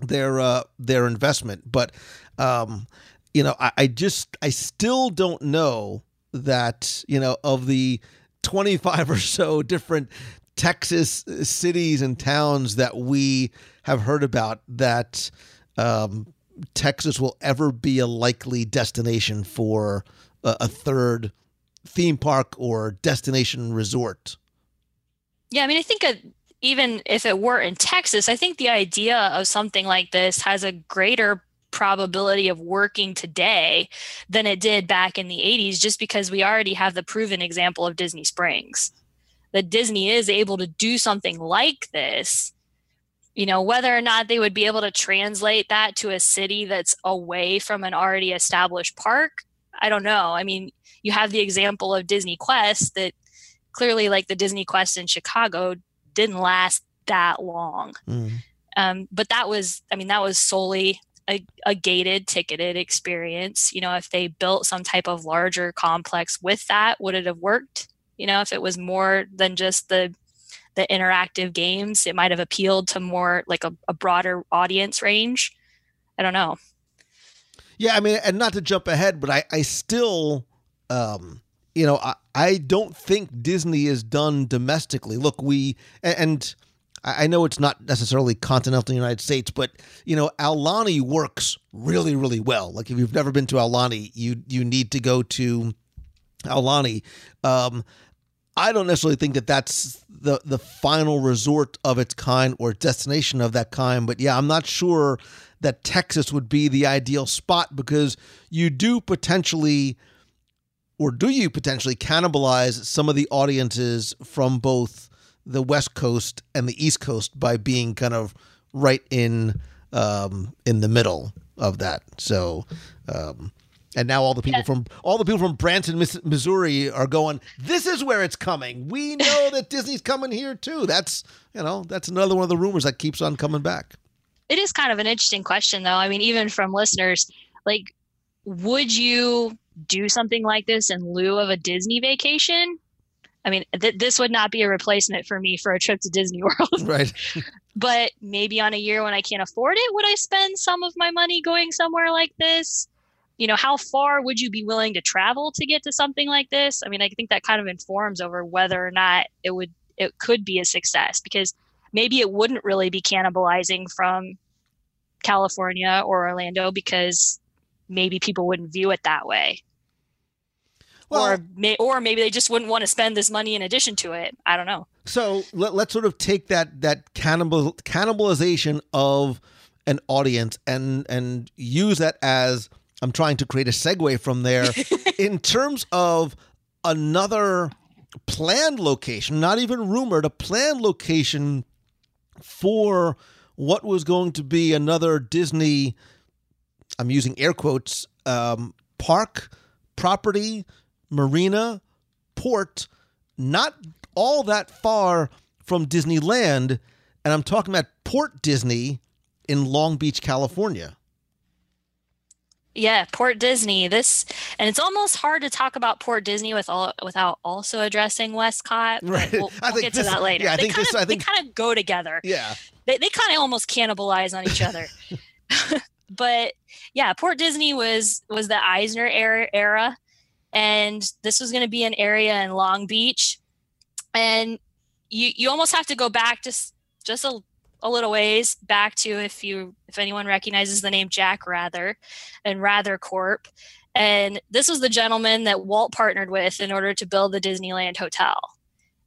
[SPEAKER 6] their uh, their investment. But um, you know, I, I just I still don't know that you know of the 25 or so different Texas cities and towns that we have heard about that um, Texas will ever be a likely destination for a, a, third theme park or destination resort.
[SPEAKER 7] Yeah, I mean, I think a, even if it were in Texas, I think the idea of something like this has a greater probability of working today than it did back in the 80s just because we already have the proven example of Disney Springs. That Disney is able to do something like this. You know, whether or not they would be able to translate that to a city that's away from an already established park, I don't know. I mean, you have the example of Disney Quest that clearly, like the Disney Quest in Chicago, didn't last that long. Mm. Um, but that was, I mean, that was solely a, a gated ticketed experience you know if they built some type of larger complex with that would it have worked? You know if it was more than just the the interactive games it might have appealed to more like a, a broader audience range. I don't know.
[SPEAKER 6] Yeah i mean and not to jump ahead but i i still um you know i i don't think disney is done domestically. Look we and I know it's not necessarily continental United States, but you know, Aulani works really, really well. Like if you've never been to Aulani, you you need to go to Aulani. Um, I don't necessarily think that that's the the final resort of its kind or destination of that kind, but yeah, I'm not sure that Texas would be the ideal spot because you do potentially or do you potentially cannibalize some of the audiences from both the West Coast and the East Coast by being kind of right in um, in the middle. of that. So, um, and now all the people from all the people from Branson, Missouri, are going. This is where it's coming. We know that Disney's coming here too. That's you know that's another one of the rumors that keeps on coming back.
[SPEAKER 7] It is kind of an interesting question, though. I mean, even from listeners, like, would you do something like this in lieu of a Disney vacation? I mean, th- this would not be a replacement for me for a trip to Disney World.
[SPEAKER 6] Right.
[SPEAKER 7] but maybe on a year when I can't afford it, would I spend some of my money going somewhere like this? You know, how far would you be willing to travel to get to something like this? I mean, I think that kind of informs over whether or not it would it could be a success because maybe it wouldn't really be cannibalizing from California or Orlando because maybe people wouldn't view it that way.
[SPEAKER 6] Well-
[SPEAKER 7] or may, or maybe they just wouldn't want to spend this money in addition to it. I don't know.
[SPEAKER 6] So let, let's sort of take that that cannibal cannibalization of an audience and and use that as I'm trying to create a segue from there in terms of another planned location, not even rumored, a planned location for what was going to be another Disney. I'm using air quotes um, park property marina port not all that far from Disneyland, and I'm talking about Port Disney in Long Beach, California.
[SPEAKER 7] Yeah, Port Disney. This and it's almost hard to talk about Port Disney with all without also addressing WESTCOT.
[SPEAKER 6] Right.
[SPEAKER 7] We'll,
[SPEAKER 6] I
[SPEAKER 7] we'll get
[SPEAKER 6] this-
[SPEAKER 7] to that later.
[SPEAKER 6] yeah, I
[SPEAKER 7] they
[SPEAKER 6] think
[SPEAKER 7] kind
[SPEAKER 6] this-
[SPEAKER 7] of
[SPEAKER 6] I think-
[SPEAKER 7] they kind of go together.
[SPEAKER 6] Yeah.
[SPEAKER 7] They they kind of almost cannibalize on each other. but yeah, Port Disney was was the Eisner era, era and this was going to be an area in Long Beach, and you you almost have to go back just just a a little ways back to if you if anyone recognizes the name Jack Wrather and Wrather Corp. And this was the gentleman that Walt partnered with in order to build the Disneyland Hotel.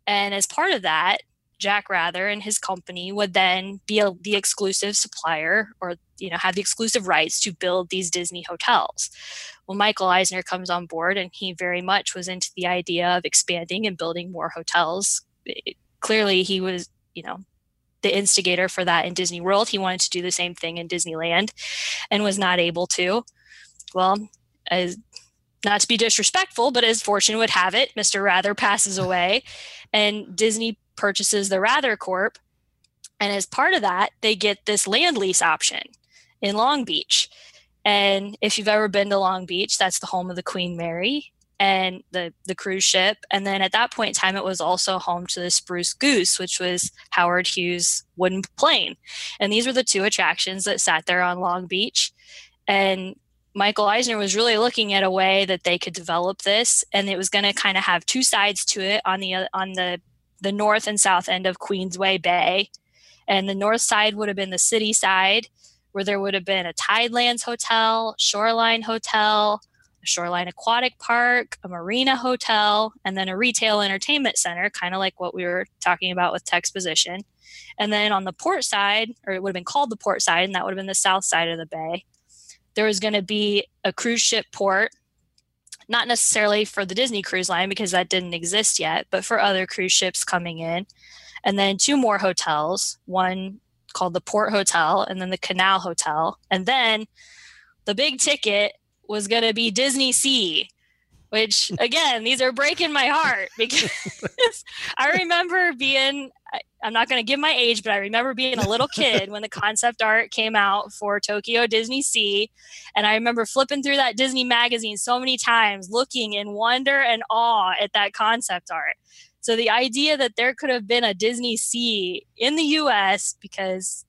[SPEAKER 7] And as part of that, Jack Wrather and his company would then be a, the exclusive supplier or you know have the exclusive rights to build these Disney hotels. Well, Michael Eisner comes on board and he very much was into the idea of expanding and building more hotels. It- clearly he was, you know, the instigator for that in Disney World. He wanted to do the same thing in Disneyland and was not able to. Well, as not to be disrespectful, but as fortune would have it, Mr. Wrather passes away and Disney purchases the Wrather Corp. And as part of that, they get this land lease option in Long Beach. And if you've ever been to Long Beach, that's the home of the Queen Mary and the the cruise ship. And then at that point in time, it was also home to the Spruce Goose, which was Howard Hughes' wooden plane. And these were the two attractions that sat there on Long Beach. And Michael Eisner was really looking at a way that they could develop this, and it was going to kind of have two sides to it on the on the the north and south end of Queensway Bay, and the north side would have been the city side, where there would have been a Tidelands Hotel, Shoreline Hotel, a Shoreline Aquatic Park, a Marina Hotel, and then a retail entertainment center, kind of like what we were talking about with Texposition. And then on the port side, or it would have been called the port side, and that would have been the south side of the bay, there was going to be a cruise ship port, not necessarily for the Disney Cruise Line because that didn't exist yet, but for other cruise ships coming in. And then two more hotels, one called the Port Hotel and then the Canal Hotel. And then the big ticket was going to be Disney Sea, which again, these are breaking my heart because I remember being, I- I'm not going to give my age, but I remember being a little kid when the concept art came out for Tokyo Disney Sea. And I remember flipping through that Disney magazine so many times, looking in wonder and awe at that concept art. So the idea that there could have been a Disney Sea in the US, because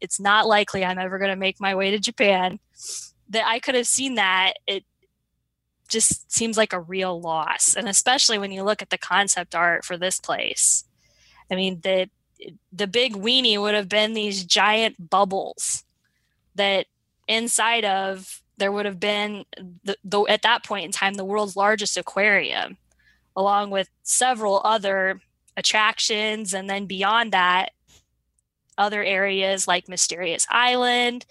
[SPEAKER 7] it's not likely I'm ever going to make my way to Japan, that I could have seen that, it just seems like a real loss. And especially when you look at the concept art for this place. I mean, the the big weenie would have been these giant bubbles that inside of there would have been the, the at that point in time the world's largest aquarium along with several other attractions. And then beyond that other areas like mysterious island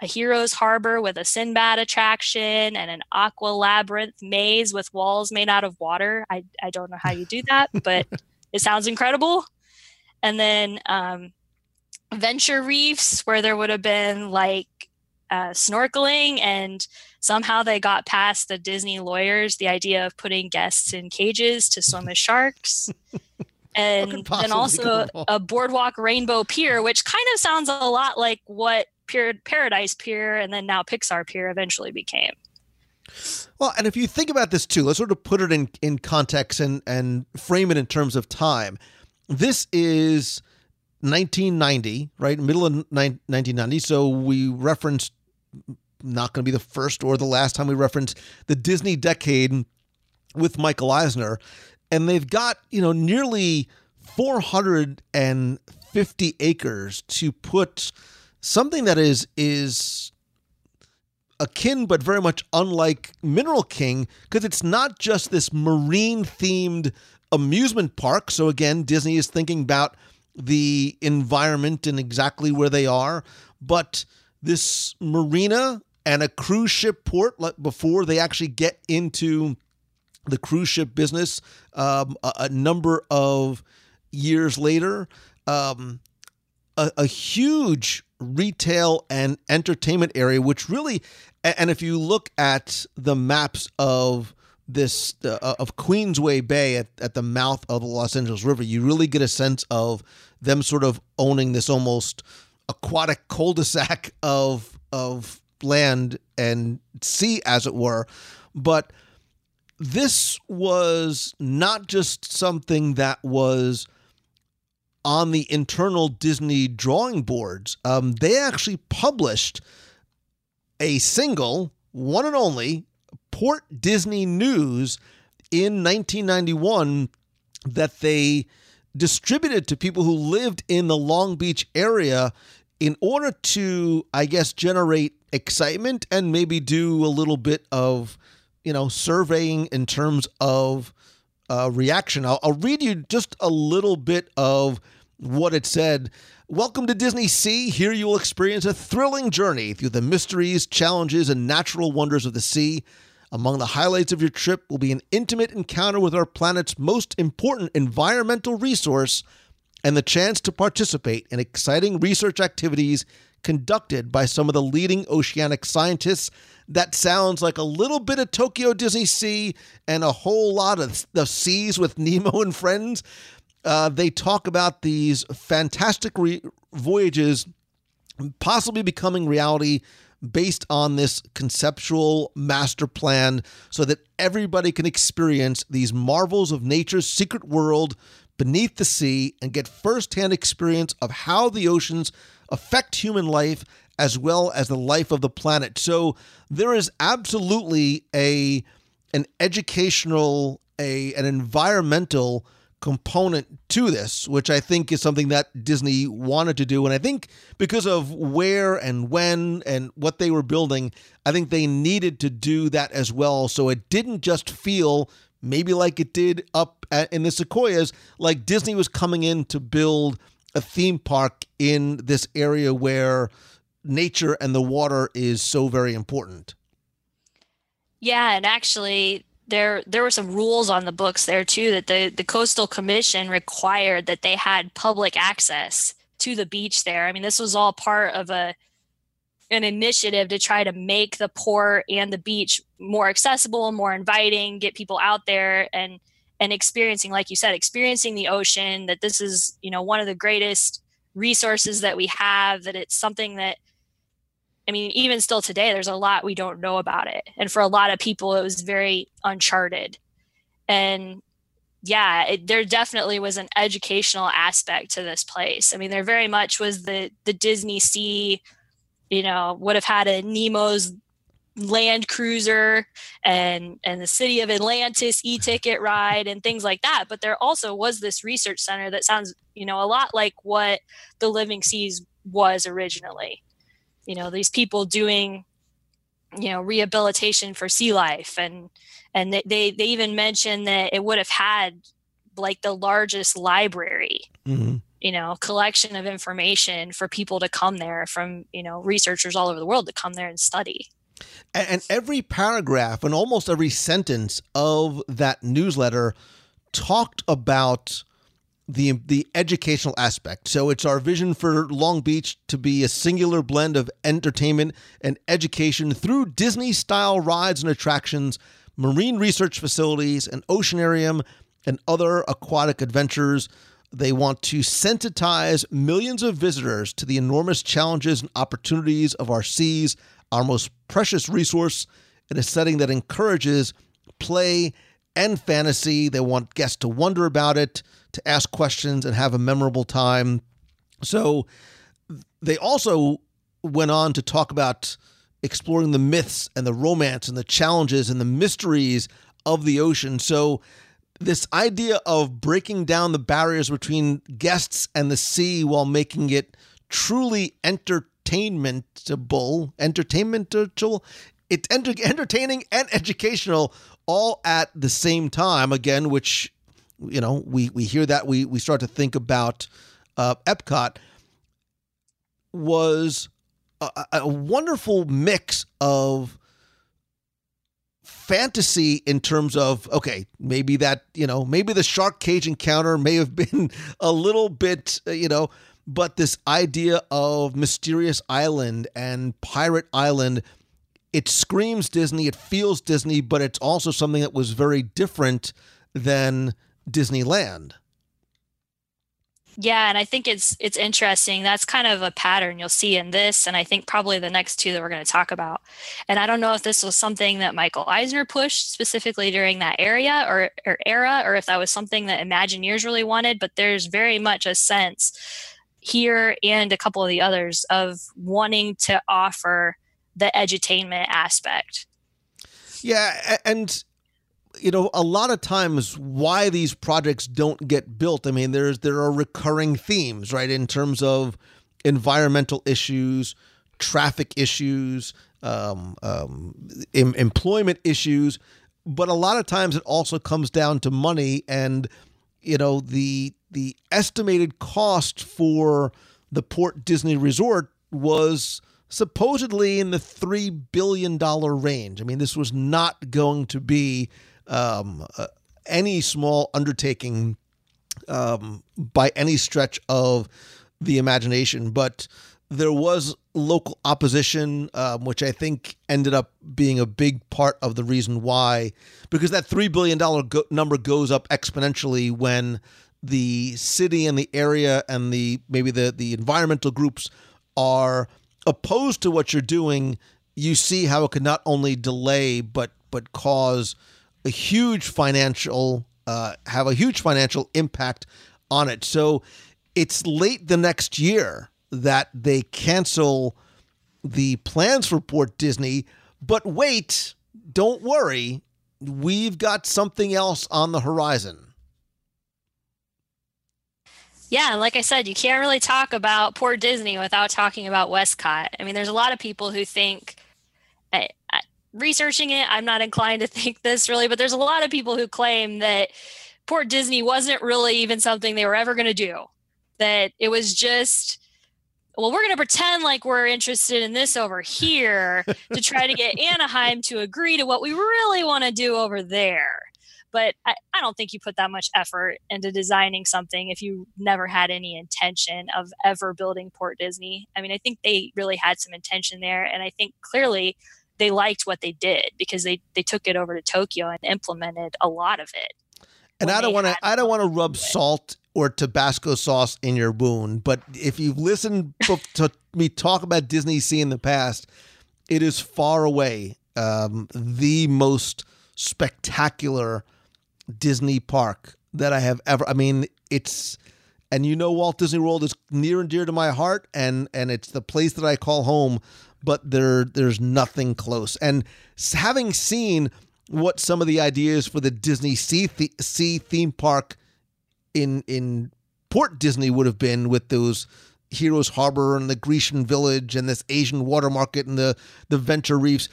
[SPEAKER 7] a hero's harbor with a sinbad attraction and an aqua labyrinth maze with walls made out of water. I, I don't know how you do that but it sounds incredible and then um, venture reefs where there would have been like uh, snorkeling, and somehow they got past the Disney lawyers the idea of putting guests in cages to swim with sharks. And then also a boardwalk rainbow pier, which kind of sounds a lot like what Pier, Paradise Pier and then now Pixar Pier eventually became.
[SPEAKER 6] Well, and if you think about this too, let's sort of put it in, in context and, and frame it in terms of time. This is 1990, right? Middle of 1990. So we referenced, not going to be the first or the last time we reference the Disney decade with Michael Eisner. And they've got, you know, nearly 450 acres to put something that is is akin but very much unlike Mineral King because it's not just this marine themed amusement park. So again, Disney is thinking about the environment and exactly where they are, but this marina and a cruise ship port like before they actually get into the cruise ship business um, a, a, number of years later. Um, a, a huge retail and entertainment area, which really, and if you look at the maps of this uh, of Queensway Bay at, at the mouth of the Los Angeles River, you really get a sense of them sort of owning this almost aquatic cul-de-sac of of land and sea, as it were. But this was not just something that was on the internal Disney drawing boards. Um, they actually published a single, one and only, Port Disney News in 1991 that they distributed to people who lived in the Long Beach area in order to, I guess, generate excitement and maybe do a little bit of, you know, surveying in terms of uh, reaction. I'll, I'll read you just a little bit of what it said. Welcome to Disney Sea. Here you will experience a thrilling journey through the mysteries, challenges, and natural wonders of the sea. Among the highlights of your trip will be an intimate encounter with our planet's most important environmental resource and the chance to participate in exciting research activities conducted by some of the leading oceanic scientists. That sounds like a little bit of Tokyo Disney Sea and a whole lot of the seas with Nemo and friends uh, they talk about these fantastic re- voyages possibly becoming reality based on this conceptual master plan so that everybody can experience these marvels of nature's secret world beneath the sea and get firsthand experience of how the oceans affect human life as well as the life of the planet. So there is absolutely a an educational a an environmental component to this, which I think is something that Disney wanted to do. And I think because of where and when and what they were building, I think they needed to do that as well. So it didn't just feel maybe like it did up at, in the Sequoias, like Disney was coming in to build a theme park in this area where nature and the water is so very important.
[SPEAKER 7] Yeah, and actually there there were some rules on the books there too that the the coastal commission required that they had public access to the beach there. I mean this was all part of a an initiative to try to make the port and the beach more accessible more inviting get people out there and and experiencing like you said experiencing the ocean that this is you know one of the greatest resources that we have that it's something that I mean, even still today, there's a lot we don't know about it. And for a lot of people, it was very uncharted. And yeah, it, there definitely was an educational aspect to this place. I mean, there very much was the the Disney Sea, you know, would have had a Nemo's land cruiser and and the city of Atlantis e-ticket ride and things like that. But there also was this research center that sounds, you know, a lot like what the Living Seas was originally you know these people doing you know rehabilitation for sea life and and they they, they even mentioned that it would have had like the largest library mm-hmm. you know collection of information for people to come there from you know researchers all over the world to come there and study
[SPEAKER 6] and every paragraph and almost every sentence of that newsletter talked about the the educational aspect. So it's our vision for Long Beach to be a singular blend of entertainment and education through Disney style rides and attractions, marine research facilities, an oceanarium, and other aquatic adventures. They want to sensitize millions of visitors to the enormous challenges and opportunities of our seas, our most precious resource, in a setting that encourages play and fantasy. They want guests to wonder about it, to ask questions, and have a memorable time. So they also went on to talk about exploring the myths and the romance and the challenges and the mysteries of the ocean. So this idea of breaking down the barriers between guests and the sea while making it truly entertainmentable, entertainmentable, it's enter- entertaining and educational all at the same time. Again, which you know we we hear that we we start to think about uh, Epcot was a, a wonderful mix of fantasy in terms of okay maybe that you know maybe the shark cage encounter may have been a little bit uh, you know but this idea of mysterious island and pirate island it screams disney it feels disney but it's also something that was very different than disneyland
[SPEAKER 7] Yeah, and I think it's it's interesting. That's kind of a pattern you'll see in this, and I think probably the next two that we're going to talk about. And I don't know if this was something that Michael Eisner pushed specifically during that area or, or era, or if that was something that Imagineers really wanted. But there's very much a sense here and a couple of the others of wanting to offer the edutainment aspect.
[SPEAKER 6] Yeah, and you know, a lot of times why these projects don't get built. I mean, there's there are recurring themes, right, in terms of environmental issues, traffic issues, um, um, em- employment issues, but a lot of times it also comes down to money and you know the the estimated cost for the Port Disney Resort was supposedly in the three billion dollar range. I mean, this was not going to be um, uh, any small undertaking um, by any stretch of the imagination, but there was local opposition, um, which I think ended up being a big part of the reason why, because that three billion dollar go- number goes up exponentially when the city and the area and the maybe the the environmental groups are opposed to what you're doing. You see how it could not only delay but but cause a huge financial uh, have a huge financial impact on it. So it's late the next year that they cancel the plans for Port Disney. But wait, don't worry, we've got something else on the horizon.
[SPEAKER 7] Yeah, like I said, you can't really talk about Port Disney without talking about WESTCOT. I mean, there's a lot of people who think, I, I, researching it, I'm not inclined to think this really, but there's a lot of people who claim that Port Disney wasn't really even something they were ever going to do. That it was just, well, we're going to pretend like we're interested in this over here to try to get Anaheim to agree to what we really want to do over there but I, I, don't think you put that much effort into designing something if you never had any intention of ever building Port Disney. I mean, I think they really had some intention there, and I think clearly they liked what they did because they they took it over to Tokyo and implemented a lot of it.
[SPEAKER 6] And I don't want to I don't want to rub salt or Tabasco sauce in your wound, but if you've listened to me talk about Disney Sea in the past, it is far away um, the most spectacular Disney park that I have ever. I mean, it's and you know Walt Disney World is near and dear to my heart, and and it's the place that I call home. But there there's nothing close. And having seen what some of the ideas for the Disney Sea Sea theme park in in Port Disney would have been with those Heroes Harbor and the Grecian Village and this Asian water market and the the Venture Reefs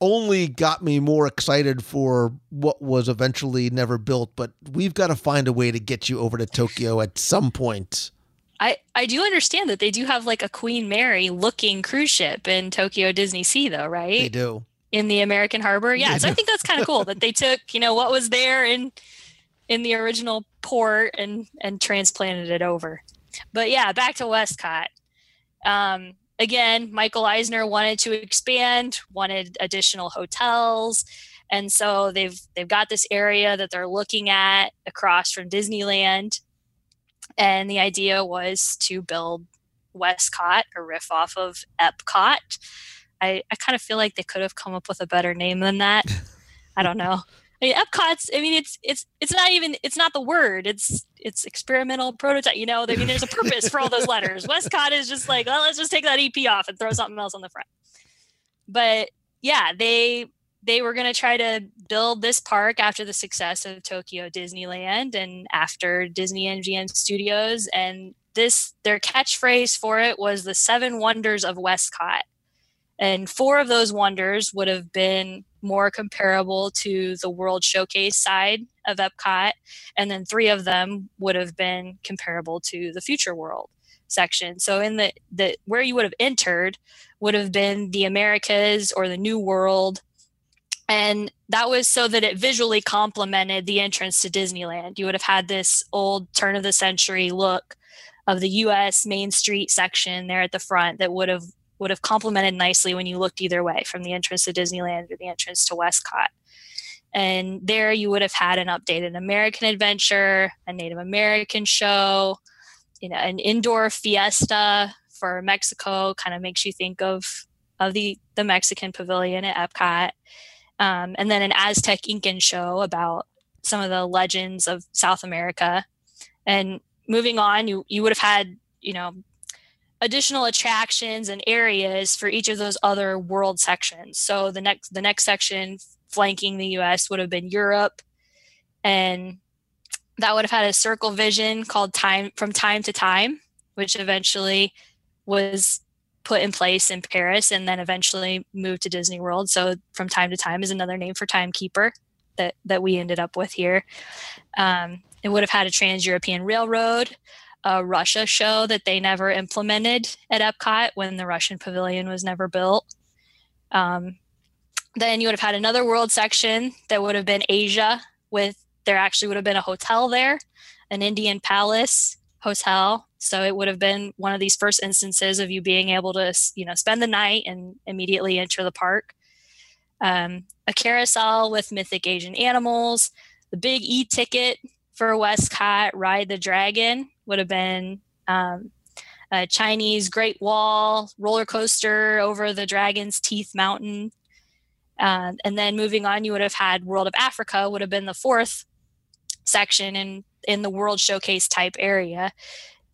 [SPEAKER 6] only got me more excited for what was eventually never built, but we've got to find a way to get you over to Tokyo at some point.
[SPEAKER 7] I, I do understand that they do have like a Queen Mary looking cruise ship in Tokyo Disney Sea, though, right?
[SPEAKER 6] They do.
[SPEAKER 7] In the American Harbor. Yeah. so I think that's kind of cool that they took, you know, what was there in in the original port and and transplanted it over. But yeah, back to WESTCOT. Um, again, Michael Eisner wanted to expand, wanted additional hotels, and so they've they've got this area that they're looking at across from Disneyland, and the idea was to build WESTCOT, a riff off of Epcot. I, I kind of feel like they could have come up with a better name than that. I don't know. I mean, Epcot's. I mean, it's it's it's not even it's not the word. It's it's experimental prototype. You know, I mean, there's a purpose for all those letters. WESTCOT is just like, well, let's just take that EP off and throw something else on the front. But yeah, they they were going to try to build this park after the success of Tokyo Disneyland and after Disney MGM Studios, and this their catchphrase for it was the seven wonders of WESTCOT. And four of those wonders would have been more comparable to the World Showcase side of Epcot, and then three of them would have been comparable to the Future World section. So in the the where you would have entered would have been the Americas or the New World. And that was so that it visually complemented the entrance to Disneyland. You would have had this old turn of the century look of the US Main Street section there at the front that would have would have complemented nicely when you looked either way from the entrance to Disneyland or the entrance to WESTCOT. And there you would have had an updated American adventure, a Native American show, you know, an indoor fiesta for Mexico kind of makes you think of of the the Mexican pavilion at Epcot. Um, and then an Aztec Incan show about some of the legends of South America. And moving on, you you would have had, you know, additional attractions and areas for each of those other world sections. So the next the next section flanking the US would have been Europe and that would have had a circle vision called time from time to time which eventually was put in place in Paris and then eventually moved to Disney World. So from time to time is another name for timekeeper that that we ended up with here. Um, it would have had a Trans European Railroad, a Russia show that they never implemented at Epcot when the Russian pavilion was never built. Um, then you would have had another world section that would have been Asia, with there actually would have been a hotel there, an Indian Palace hotel. So it would have been one of these first instances of you being able to, you know, spend the night and immediately enter the park. Um, a carousel with mythic Asian animals, the big e ticket for WESTCOT, Ride the Dragon, would have been um, a Chinese Great Wall roller coaster over the Dragon's Teeth Mountain. Uh, and then moving on, you would have had World of Africa, would have been the fourth section in in the World Showcase type area.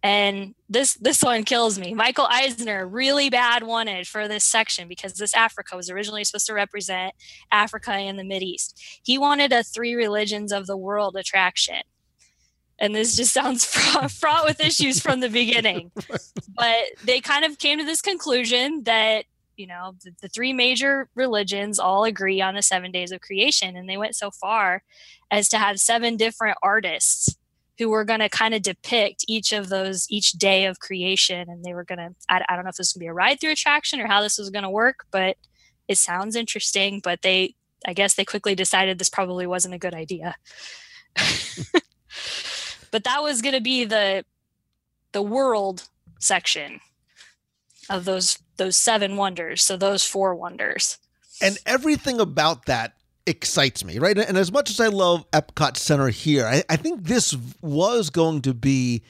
[SPEAKER 7] And this this one kills me. Michael Eisner really bad wanted for this section because this Africa was originally supposed to represent Africa and the Mid East. He wanted a three religions of the world attraction and this just sounds fraught, fraught with issues from the beginning. But they kind of came to this conclusion that you know the, the, three major religions all agree on the seven days of creation, and they went so far as to have seven different artists who were going to kind of depict each of those each day of creation, and they were going to. I, don't know if this was going to be a ride through attraction or how this was going to work, but it sounds interesting. But they, I guess, they quickly decided this probably wasn't a good idea. but that was going to be the the world section of those those seven wonders so those four wonders.
[SPEAKER 6] And everything about that excites me right? And as much as i love epcot center here i, I think this was going to be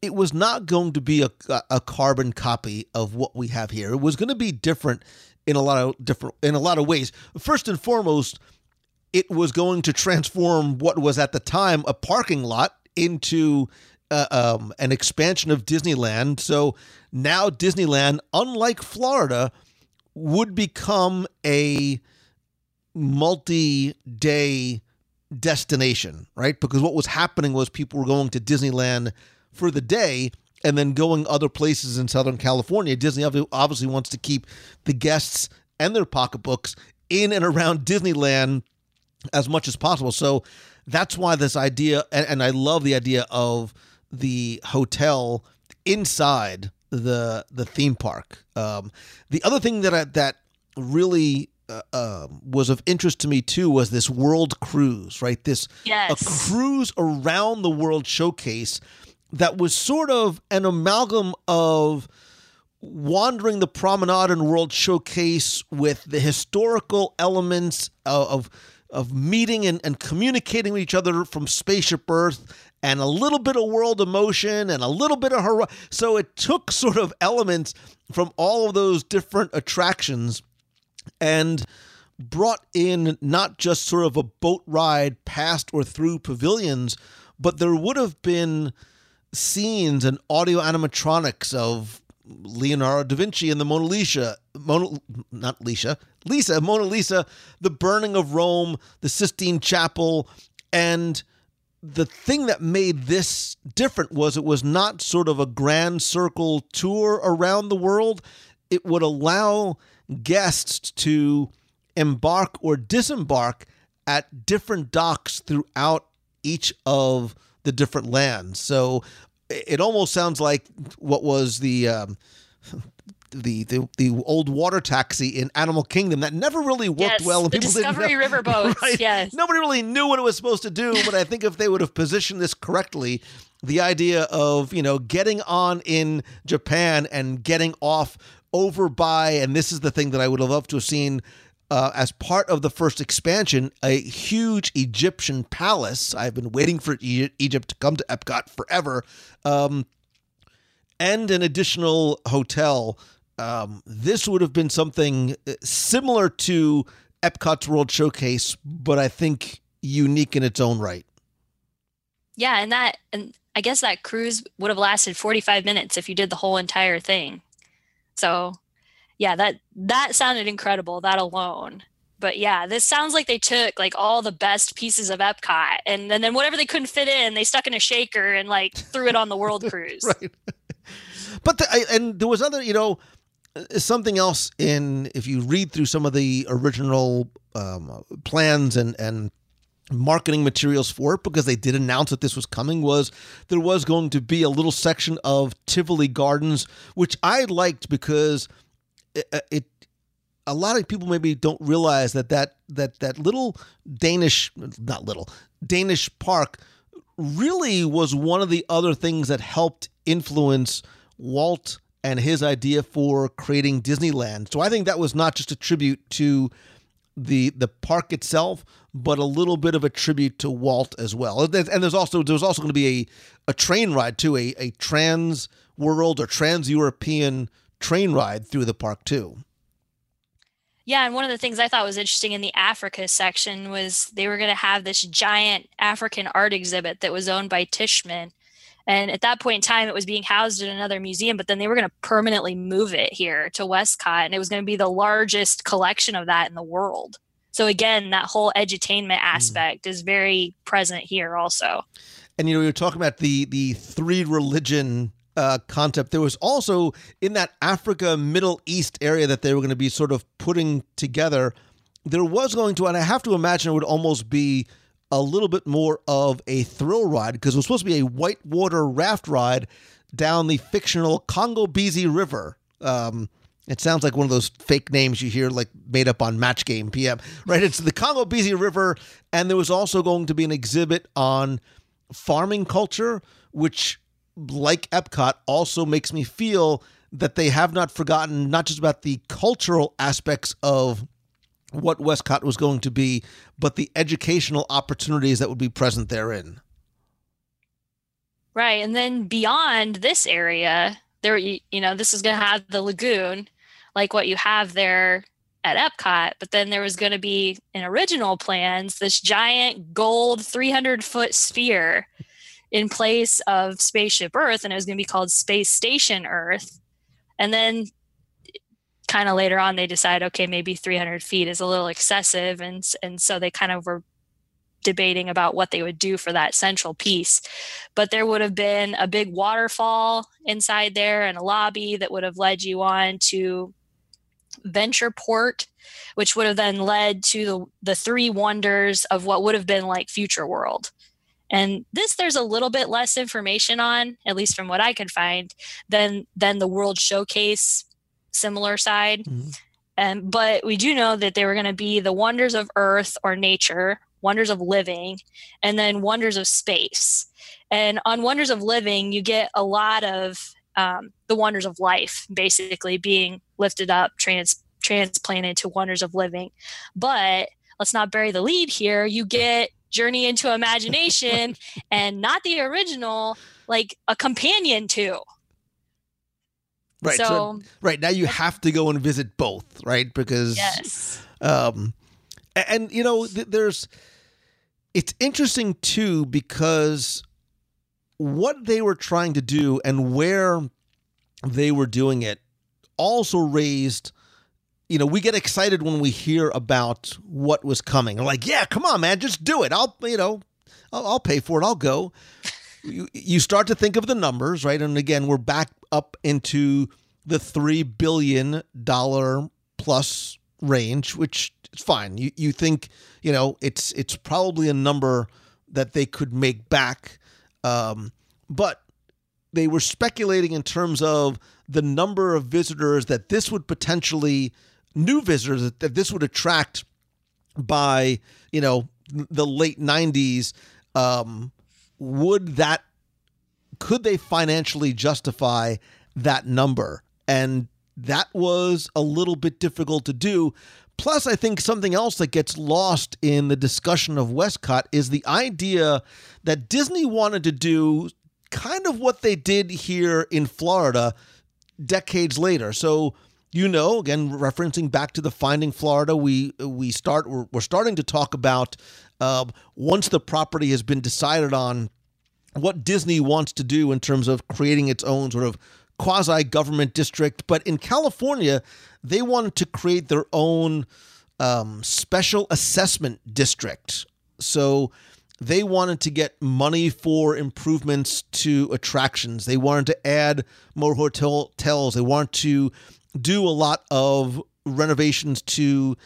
[SPEAKER 6] it was not going to be a, a carbon copy of what we have here. It was going to be different in a lot of different in a lot of ways. First and foremost it was going to transform what was at the time a parking lot into uh, um, an expansion of Disneyland. So now Disneyland, unlike Florida, would become a multi day destination, right? Because what was happening was people were going to Disneyland for the day and then going other places in Southern California. Disney obviously wants to keep the guests and their pocketbooks in and around Disneyland as much as possible. So that's why this idea, and, and I love the idea of the hotel inside the the theme park. Um, the other thing that I, that really uh, um, was of interest to me too was this world cruise, right? This
[SPEAKER 7] Yes.
[SPEAKER 6] a cruise around the world showcase that was sort of an amalgam of wandering the promenade and world showcase with the historical elements of of, of meeting and, and communicating with each other from spaceship earth and a little bit of World of Motion and a little bit of hero so it took sort of elements from all of those different attractions and brought in not just sort of a boat ride past or through pavilions, but there would have been scenes and audio animatronics of Leonardo da Vinci and the Mona Lisa, Mona, not Lisa, Lisa, Mona Lisa, the burning of Rome, the Sistine Chapel, and the thing that made this different was it was not sort of a grand circle tour around the world. It would allow guests to embark or disembark at different docks throughout each of the different lands. So it almost sounds like what was the um, the, the the old water taxi in Animal Kingdom that never really worked
[SPEAKER 7] Yes,
[SPEAKER 6] well, and
[SPEAKER 7] the
[SPEAKER 6] people
[SPEAKER 7] Discovery
[SPEAKER 6] didn't know,
[SPEAKER 7] River boats,
[SPEAKER 6] Right?
[SPEAKER 7] yes.
[SPEAKER 6] nobody really knew what it was supposed to do. But I think if they would have positioned this correctly, the idea of you know getting on in Japan and getting off over by, and this is the thing that I would have loved to have seen. Uh, as part of the first expansion, a huge Egyptian palace. I've been waiting for e- Egypt to come to Epcot forever. Um, and an additional hotel. Um, this would have been something uh, similar to Epcot's World Showcase, but I think unique in its own right.
[SPEAKER 7] Yeah, and that and I guess that cruise would have lasted 45 minutes if you did the whole entire thing. So, yeah, that that sounded incredible that alone. But yeah, this sounds like they took like all the best pieces of Epcot and, and then whatever they couldn't fit in, they stuck in a shaker and like threw it on the world cruise.
[SPEAKER 6] right. But the, I, and there was other, you know, uh, something else in if you read through some of the original um, plans and and marketing materials for it because they did announce that this was coming was there was going to be a little section of Tivoli Gardens which I liked because it, it a lot of people maybe don't realize that that that that little Danish not little Danish park really was one of the other things that helped influence Walt and his idea for creating Disneyland. So I think that was not just a tribute to the the park itself, but a little bit of a tribute to Walt as well. And there's also there's also going to be a, a train ride too, a, a trans world or trans European train ride through the park too.
[SPEAKER 7] Yeah, and one of the things I thought was interesting in the Africa section was they were going to have this giant African art exhibit that was owned by Tishman. And at that point in time, it was being housed in another museum, but then they were going to permanently move it here to WESTCOT. And it was going to be the largest collection of that in the world. So, again, that whole edutainment mm. aspect is very present here also.
[SPEAKER 6] And you know, you're talking about the the three religion uh, concept. There was also in that Africa Middle East area that they were going to be sort of putting together. There was going to, and I have to imagine it would almost be a little bit more of a thrill ride because it was supposed to be a whitewater raft ride down the fictional Congo Beezy River. Um, it sounds like one of those fake names you hear, like made up on Match Game PM, right? It's the Congo Beezy River, and there was also going to be an exhibit on farming culture, which, like Epcot, also makes me feel that they have not forgotten not just about the cultural aspects of what WESTCOT was going to be, but the educational opportunities that would be present therein.
[SPEAKER 7] Right. And then beyond this area, there, you, know, this is going to have the lagoon, like what you have there at Epcot. But then there was going to be in original plans this giant gold 300 foot sphere in place of Spaceship Earth, and it was going to be called Space Station Earth. And then kind of later on, they decided, okay, maybe 300 feet is a little excessive. And, and so they kind of were debating about what they would do for that central piece. But there would have been a big waterfall inside there and a lobby that would have led you on to Ventureport, which would have then led to the, the three wonders of what would have been like Future World. And this there's a little bit less information on, at least from what I could find, than than the World Showcase similar side.
[SPEAKER 6] Mm-hmm.
[SPEAKER 7] And but we do know that they were going to be the wonders of earth or nature, wonders of living, and then wonders of space. And on wonders of living, you get a lot of um, the wonders of life, basically being lifted up, trans transplanted to wonders of living. But let's not bury the lead here. You get Journey into Imagination and not the original, like a companion to.
[SPEAKER 6] Right. So,
[SPEAKER 7] So-
[SPEAKER 6] right now you have to go and visit both, right? Because
[SPEAKER 7] Yes.
[SPEAKER 6] um and you know th- there's it's interesting too because what they were trying to do and where they were doing it also raised you know we get excited when we hear about what was coming. We're like yeah come on man just do it. I'll you know i'll, I'll pay for it. I'll go. You, you start to think of the numbers right? And again we're back up into the 3 billion dollar plus range which is fine. You you think you know it's it's probably a number that they could make back um, but they were speculating in terms of the number of visitors that this would potentially new visitors that, that this would attract by you know the late 90s um, would that could they financially justify that number? And that was a little bit difficult to do. Plus i think something else that gets lost in the discussion of WESTCOT is the idea that disney wanted to do kind of what they did here in florida decades later. So you know again referencing back to the finding florida we we start we're, we're starting to talk about uh, once the property has been decided on what Disney wants to do in terms of creating its own sort of quasi government district. But in California, they wanted to create their own um, special assessment district. So they wanted to get money for improvements to attractions. They wanted to add more hotel- hotels. They wanted to do a lot of renovations to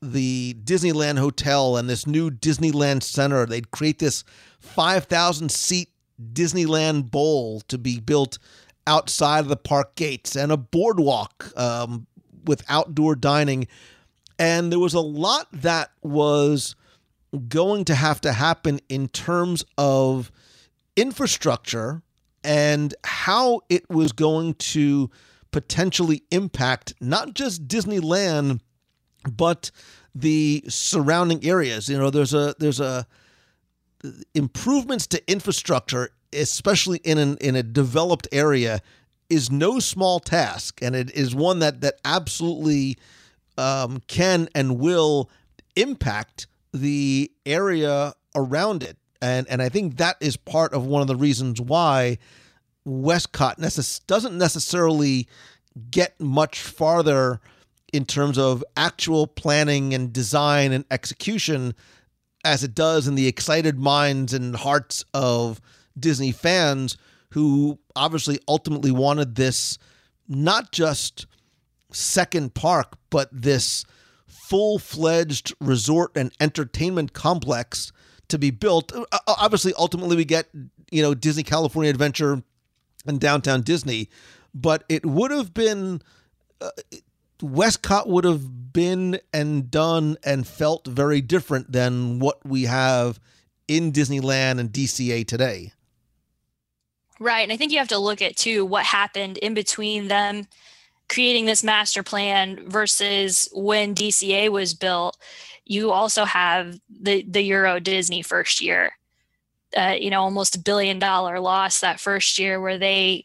[SPEAKER 6] the Disneyland Hotel and this new Disneyland Center. They'd create this 5,000 seat Disneyland Bowl to be built outside of the park gates and a boardwalk um, with outdoor dining. And there was a lot that was going to have to happen in terms of infrastructure and how it was going to potentially impact not just Disneyland but the surrounding areas. You know, there's a there's a improvements to infrastructure, especially in an in a developed area, is no small task, and it is one that that absolutely um, can and will impact the area around it. And and I think that is part of one of the reasons why WESTCOT necess- doesn't necessarily get much farther in terms of actual planning and design and execution as it does in the excited minds and hearts of Disney fans who obviously ultimately wanted this not just second park, but this full fledged resort and entertainment complex to be built. Obviously, ultimately, we get, you know, Disney California Adventure and Downtown Disney, but it would have been. Uh, WESTCOT would have been and done and felt very different than what we have in Disneyland and DCA today.
[SPEAKER 7] Right. And I think you have to look at too what happened in between them creating this master plan versus when DCA was built. You also have the the Euro Disney first year. Uh, you know, almost a billion dollar loss that first year where they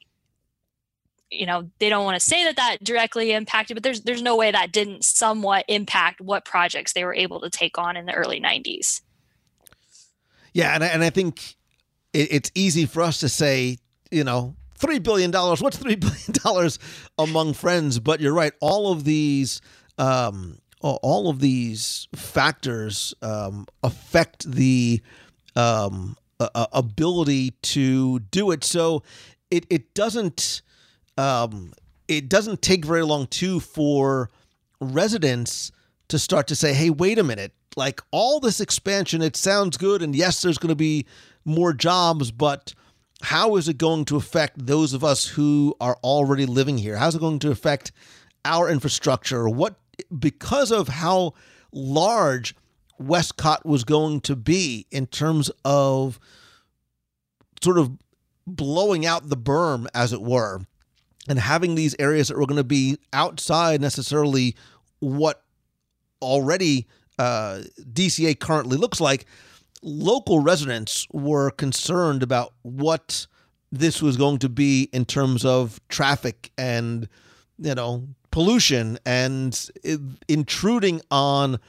[SPEAKER 7] you know, they don't want to say that that directly impacted, but there's there's no way that didn't somewhat impact what projects they were able to take on in the early 90s.
[SPEAKER 6] Yeah, and I, and I think it, it's easy for us to say, you know, three billion dollars. What's three billion dollars among friends? But you're right. All of these, um, all of these factors um, affect the um, uh, ability to do it. So it it doesn't um, it doesn't take very long too for residents to start to say, "Hey, wait a minute! Like all this expansion, it sounds good, and yes, there's going to be more jobs, but." how is it going to affect those of us who are already living here? How's it going to affect our infrastructure? What because of how large WESTCOT was going to be in terms of sort of blowing out the berm, as it were, and having these areas that were going to be outside necessarily what already uh, DCA currently looks like, local residents were concerned about what this was going to be in terms of traffic and you know pollution and intruding on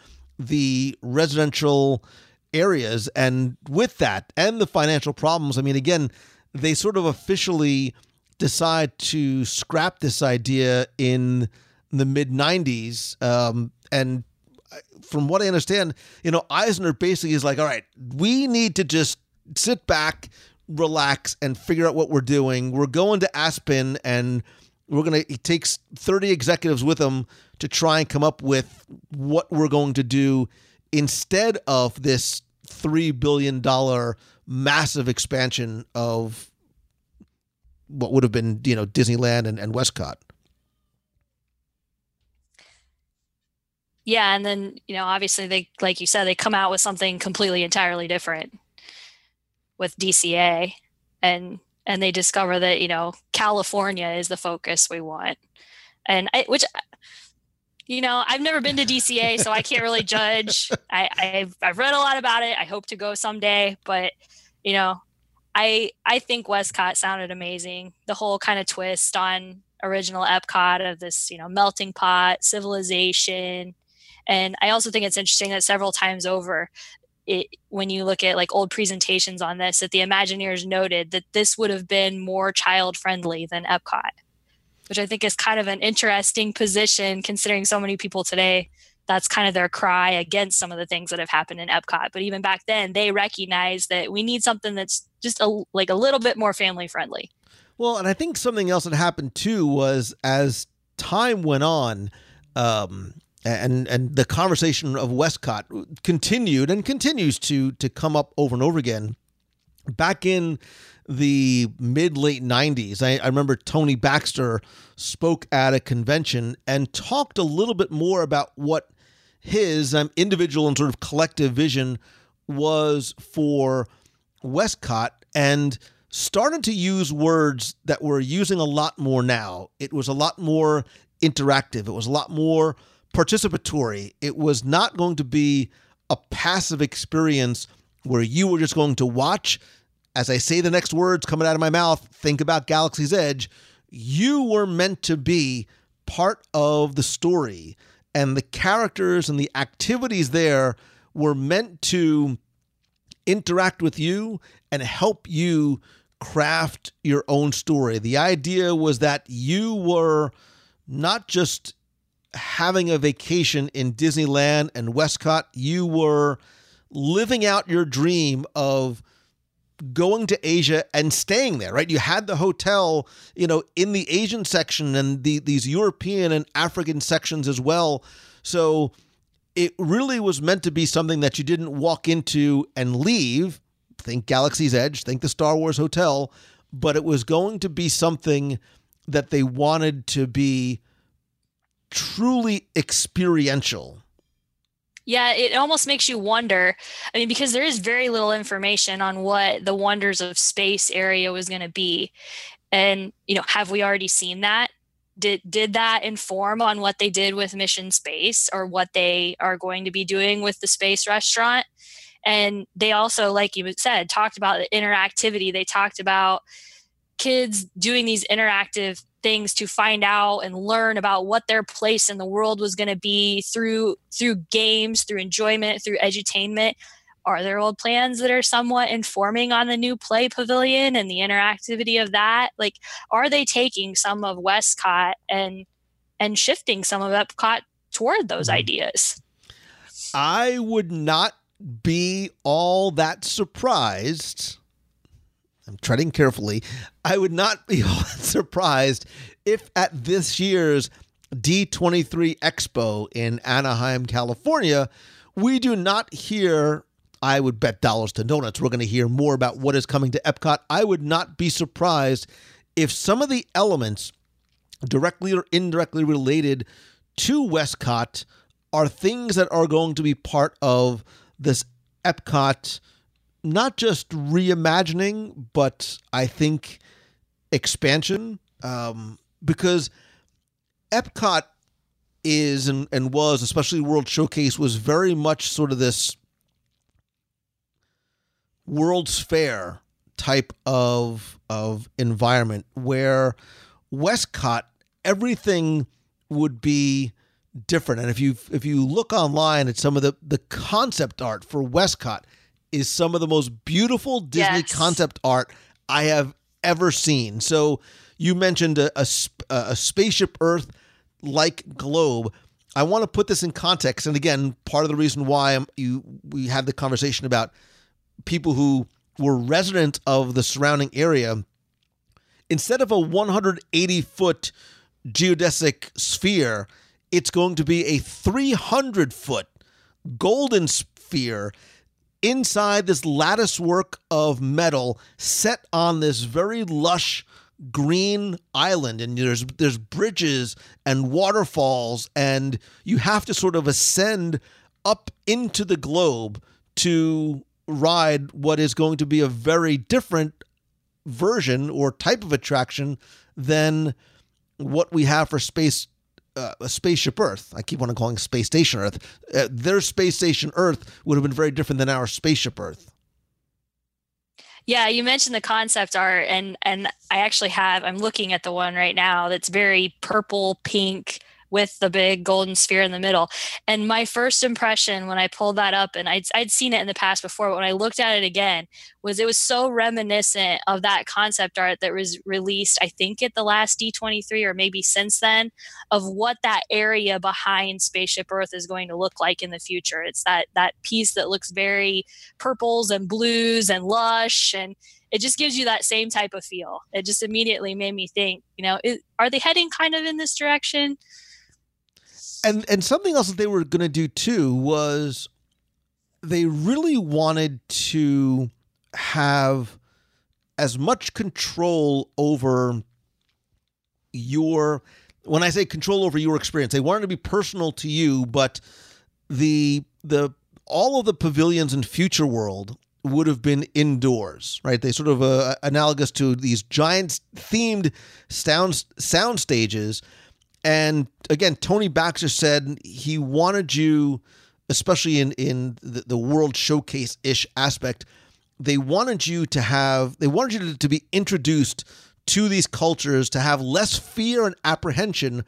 [SPEAKER 6] the residential areas. And with that and the financial problems i mean again they sort of officially decide to scrap this idea in the mid 90s um, and from what i understand you know eisner basically is like all right we need to just sit back relax and figure out what we're doing. We're going to aspen and we're to he takes 30 executives with him to try and come up with what we're going to do instead of this 3 billion dollar massive expansion of what would have been, you know, Disneyland and, and WESTCOT.
[SPEAKER 7] Yeah, and then, you know, obviously they like you said they come out with something completely entirely different with DCA and and they discover that you know California is the focus we want, and I, which you know I've never been to DCA, so I can't really judge. I, I've I've read a lot about it. I hope to go someday, but you know I I think WESTCOT sounded amazing. The whole kind of twist on original Epcot of this you know melting pot civilization. And I also think it's interesting that several times over, it, when you look at like old presentations on this, that the Imagineers noted that this would have been more child friendly than Epcot, which I think is kind of an interesting position considering so many people today. That's kind of their cry against some of the things that have happened in Epcot. But even back then, they recognized that we need something that's just a, like a little bit more family friendly.
[SPEAKER 6] Well, and I think something else that happened too was as time went on, um, and and the conversation of WESTCOT continued and continues to to come up over and over again. Back in the mid late 90s, I, I remember Tony Baxter spoke at a convention and talked a little bit more about what his um, individual and sort of collective vision was for WESTCOT and started to use words that we're using a lot more now. It was a lot more interactive. It was a lot more participatory. It was not going to be a passive experience where you were just going to watch. As I say the next words coming out of my mouth, think about Galaxy's Edge. You were meant to be part of the story, and the characters and the activities there were meant to interact with you and help you craft your own story. The idea was that you were not just having a vacation in Disneyland and WESTCOT, you were living out your dream of going to Asia and staying there, right? You had the hotel, you know, in the Asian section and the these European and African sections as well. So it really was meant to be something that you didn't walk into and leave. Think Galaxy's Edge, think the Star Wars Hotel, but it was going to be something that they wanted to be truly experiential.
[SPEAKER 7] Yeah, it almost makes you wonder. I mean, because there is very little information on what the wonders of space area was going to be. And, you know, have we already seen that? Did did that inform on what they did with Mission Space or what they are going to be doing with the space restaurant? And they also, like you said, talked about the interactivity. They talked about kids doing these interactive things to find out and learn about what their place in the world was going to be through through games through enjoyment through edutainment. Are there old plans that are somewhat informing on the new play pavilion and the interactivity of that? Like are they taking some of WESTCOT and and shifting some of epcot toward those mm-hmm. ideas?
[SPEAKER 6] I would not be all that surprised I'm treading carefully. I would not be surprised if at this year's D23 Expo in Anaheim, California, we do not hear, I would bet dollars to donuts, we're going to hear more about what is coming to Epcot. I would not be surprised if some of the elements directly or indirectly related to WESTCOT are things that are going to be part of this Epcot, not just reimagining, but I think expansion. Um, because Epcot is and, and was, especially World Showcase, was very much sort of this World's Fair type of of environment where WESTCOT everything would be different. And if you if you look online at some of the the concept art for WESTCOT is some of the most beautiful Disney
[SPEAKER 7] Yes.
[SPEAKER 6] concept art I have ever seen. So you mentioned a a, a spaceship Earth like globe. I want to put this in context, and again, part of the reason why I'm, you we had the conversation about people who were resident of the surrounding area. Instead of a 180 foot geodesic sphere, it's going to be a 300 foot golden sphere inside this lattice work of metal set on this very lush green island. And there's there's bridges and waterfalls and you have to sort of ascend up into the globe to ride what is going to be a very different version or type of attraction than what we have for space uh, spaceship Earth. I keep on calling space station Earth. Uh, their space station Earth would have been very different than our spaceship Earth.
[SPEAKER 7] Yeah, you mentioned the concept art, and and I actually have. I'm looking at the one right now that's very purple pink with the big golden sphere in the middle. And my first impression when I pulled that up, and I'd I'd seen it in the past before, but when I looked at it again, was it was so reminiscent of that concept art that was released, I think, at the last D23 or maybe since then, of what that area behind Spaceship Earth is going to look like in the future. It's that that piece that looks very purples and blues and lush and it just gives you that same type of feel. It just immediately made me think, you know, is, are they heading kind of in this direction?
[SPEAKER 6] And and something else that they were going to do too was they really wanted to have as much control over your when I say control over your experience, they wanted to be personal to you, but the the all of the pavilions in Future World would have been indoors, right? They sort of uh, analogous to these giant themed sound sound stages. And again, Tony Baxter said he wanted you, especially in in the, the World Showcase ish aspect, they wanted you to have they wanted you to, to be introduced to these cultures to have less fear and apprehension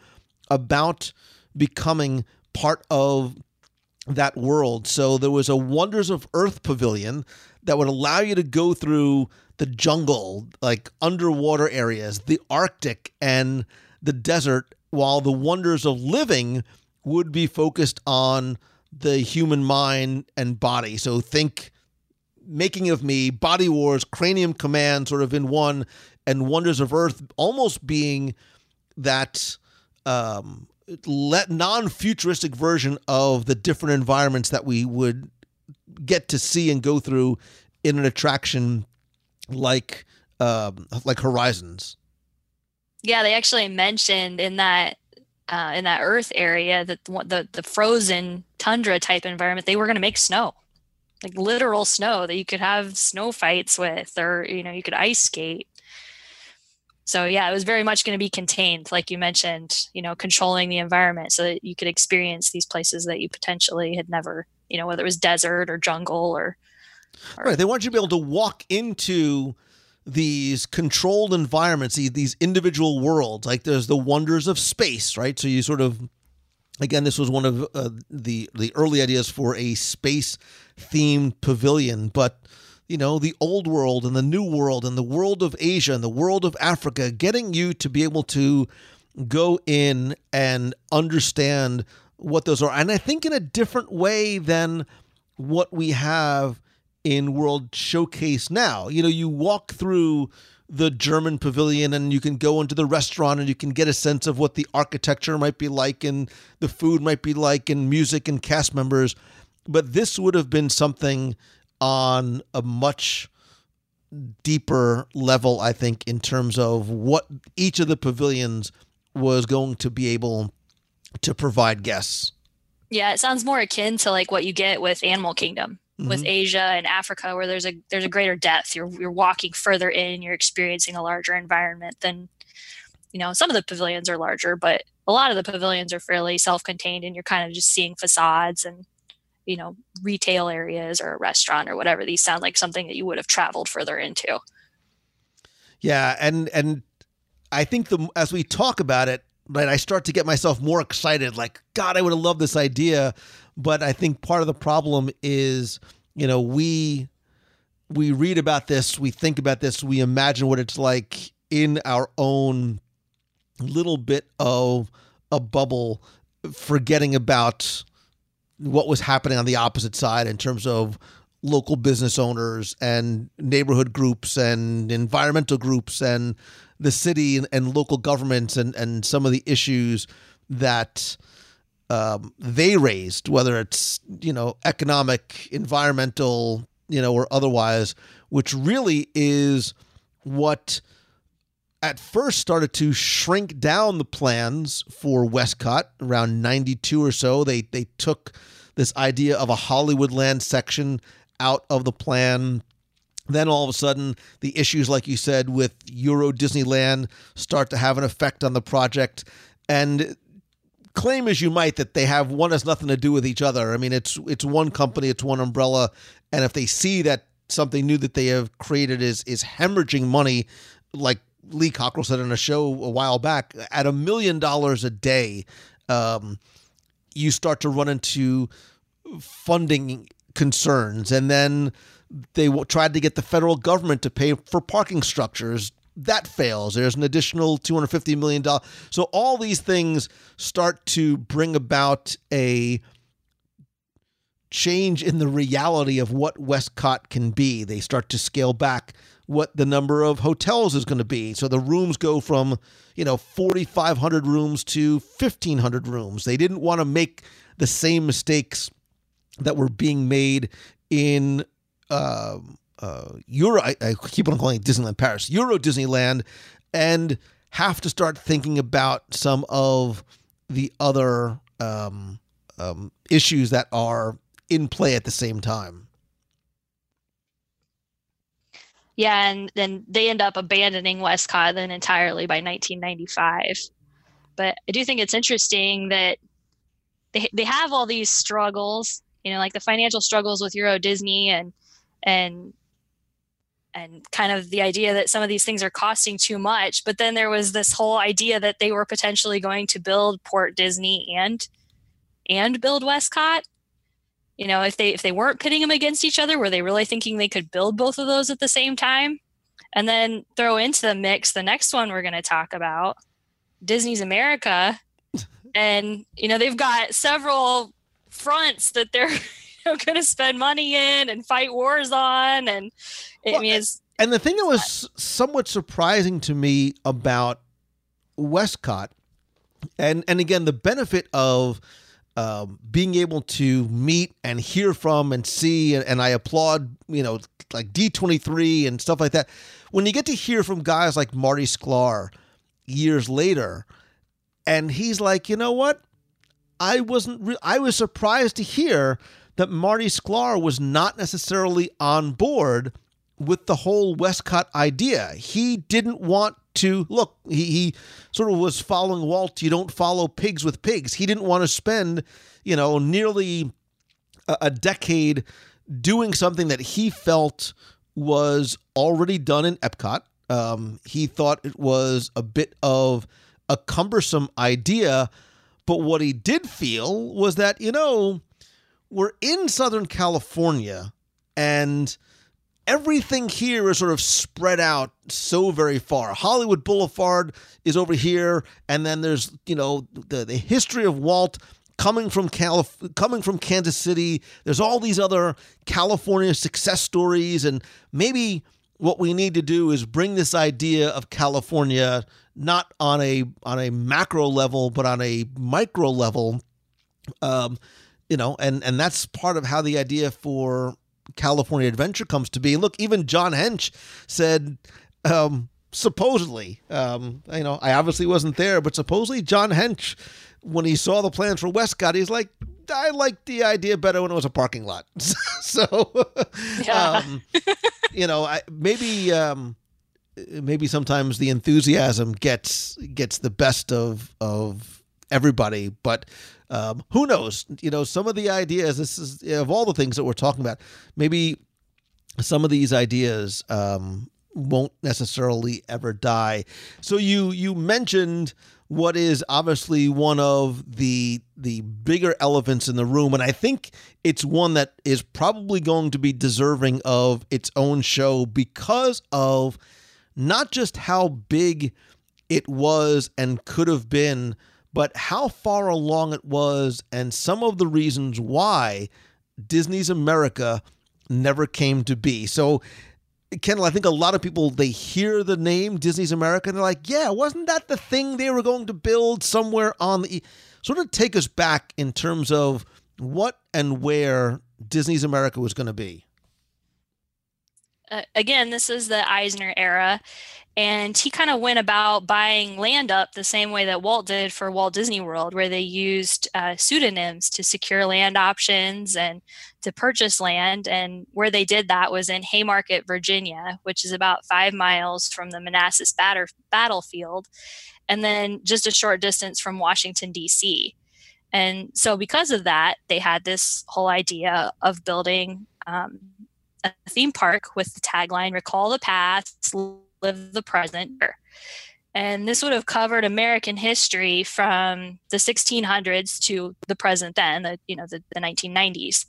[SPEAKER 6] about becoming part of that world. So there was a Wonders of Earth pavilion that would allow you to go through the jungle, like underwater areas, the Arctic, and the desert, while the wonders of living would be focused on the human mind and body. So think Making of Me, Body Wars, Cranium Command, sort of in one, and Wonders of Earth almost being that um, let non-futuristic version of the different environments that we would get to see and go through in an attraction like um, like Horizons.
[SPEAKER 7] Yeah, they actually mentioned in that uh, in that Earth area that the, the the frozen tundra type environment they were going to make snow, like literal snow that you could have snow fights with, or you know you could ice skate. So yeah, it was very much going to be contained, like you mentioned, you know, controlling the environment so that you could experience these places that you potentially had never, you know, whether it was desert or jungle or
[SPEAKER 6] Right. They want you to be able to walk into these controlled environments, these, individual worlds. Like there's the wonders of space, right? So you sort of, again, this was one of uh, the the early ideas for a space themed pavilion, but you know the old world and the new world and the world of Asia and the world of Africa, getting you to be able to go in and understand what those are, and I think in a different way than what we have in World Showcase now. You know, you walk through the German pavilion and you can go into the restaurant and you can get a sense of what the architecture might be like and the food might be like and music and cast members. But this would have been something on a much deeper level, I think, in terms of what each of the pavilions was going to be able to provide guests.
[SPEAKER 7] Yeah, it sounds more akin to like what you get with Animal Kingdom, with
[SPEAKER 6] Mhm.
[SPEAKER 7] Asia and Africa, where there's a there's a greater depth. You're you're walking further in, you're experiencing a larger environment than you know, some of the pavilions are larger, but a lot of the pavilions are fairly self-contained and you're kind of just seeing facades and you know, retail areas or a restaurant or whatever. These sound like something that you would have traveled further into.
[SPEAKER 6] Yeah, and and I think the as we talk about it, right, I start to get myself more excited. Like, God, I would have loved this idea, but I think part of the problem is, you know, we we read about this, we think about this, we imagine what it's like in our own little bit of a bubble, forgetting about what was happening on the opposite side in terms of local business owners and neighborhood groups and environmental groups and the city and, and local governments and, and some of the issues that um, they raised, whether it's you know economic, environmental, you know, or otherwise, which really is what at first started to shrink down the plans for WESTCOT around 92 or so. They they took this idea of a Hollywoodland section out of the plan. Then all of a sudden, the issues, like you said, with Euro Disneyland start to have an effect on the project. And claim as you might that they have one has nothing to do with each other. I mean, it's it's one company, it's one umbrella, and if they see that something new that they have created is is hemorrhaging money, like Lee Cockrell said in a show a while back, at a million dollars a day, um, you start to run into funding concerns, and then they w- tried to get the federal government to pay for parking structures. That fails. There's an additional two hundred fifty million dollars. So all these things start to bring about a change in the reality of what WESTCOT can be. They start to scale back what the number of hotels is going to be. So the rooms go from, you know, 4500 rooms to 1500 rooms. They didn't want to make the same mistakes that were being made in uh, uh, Euro. I, I keep on calling it Disneyland Paris, Euro Disneyland, and have to start thinking about some of the other um, um, issues that are in play at the same time.
[SPEAKER 7] Yeah, and then they end up abandoning WESTCOT then entirely by 1995. But I do think it's interesting that they they have all these struggles, you know, like the financial struggles with Euro Disney and and and kind of the idea that some of these things are costing too much. But then there was this whole idea that they were potentially going to build Port Disney and and build WESTCOT you know if they if they weren't pitting them against each other were they really thinking they could build both of those at the same time and then throw into the mix the next one we're going to talk about disney's america and you know they've got several fronts that they're you know, going to spend money in and fight wars on and i
[SPEAKER 6] Well,
[SPEAKER 7] mean
[SPEAKER 6] And the thing that was somewhat surprising to me about WESTCOT, and and again the benefit of um, being able to meet and hear from and see, and, and I applaud you know like D twenty three and stuff like that. When you get to hear from guys like Marty Sklar years later, and he's like, you know what, I wasn't. Re- I was surprised to hear that Marty Sklar was not necessarily on board with the whole WESTCOT idea. He didn't want to look. He, he sort of was following Walt. You don't follow pigs with pigs. He didn't want to spend, you know, nearly a, a decade doing something that he felt was already done in Epcot. Um, he thought it was a bit of a cumbersome idea, but what he did feel was that you know we're in Southern California and everything here is sort of spread out so very far. Hollywood Boulevard is over here, and then there's you know the the history of Walt coming from Calif- coming from Kansas City. There's all these other California success stories, and maybe what we need to do is bring this idea of California not on a on a macro level, but on a micro level. Um, you know, and and that's part of how the idea for California Adventure comes to be. Look, even John Hench said, um, supposedly, um, you know, I obviously wasn't there, but supposedly John Hench when he saw the plans for WESTCOT, he's like, I liked the idea better when it was a parking lot. so,
[SPEAKER 7] Yeah.
[SPEAKER 6] um, you know, I, maybe um, maybe sometimes the enthusiasm gets gets the best of of everybody, but um, who knows? You know, some of the ideas. This is of all the things that we're talking about. Maybe some of these ideas um, won't necessarily ever die. So you you mentioned what is obviously one of the the bigger elephants in the room, and I think it's one that is probably going to be deserving of its own show because of not just how big it was and could have been, but how far along it was, and some of the reasons why Disney's America never came to be. So, Kendall, I think a lot of people they hear the name Disney's America and they're like, "Yeah, wasn't that the thing they were going to build somewhere on the?" e-" Sort of take us back in terms of what and where Disney's America was going to be.
[SPEAKER 7] uh, again, this is the Eisner era, and he kind of went about buying land up the same way that Walt did for Walt Disney World, where they used uh, pseudonyms to secure land options and to purchase land. And where they did that was in Haymarket, Virginia, which is about five miles from the Manassas batter- battlefield, and then just a short distance from Washington, D.C. And so, because of that, they had this whole idea of building um, a theme park with the tagline recall the past live the present and this would have covered american history from the 1600s to the present then the you know the, the 1990s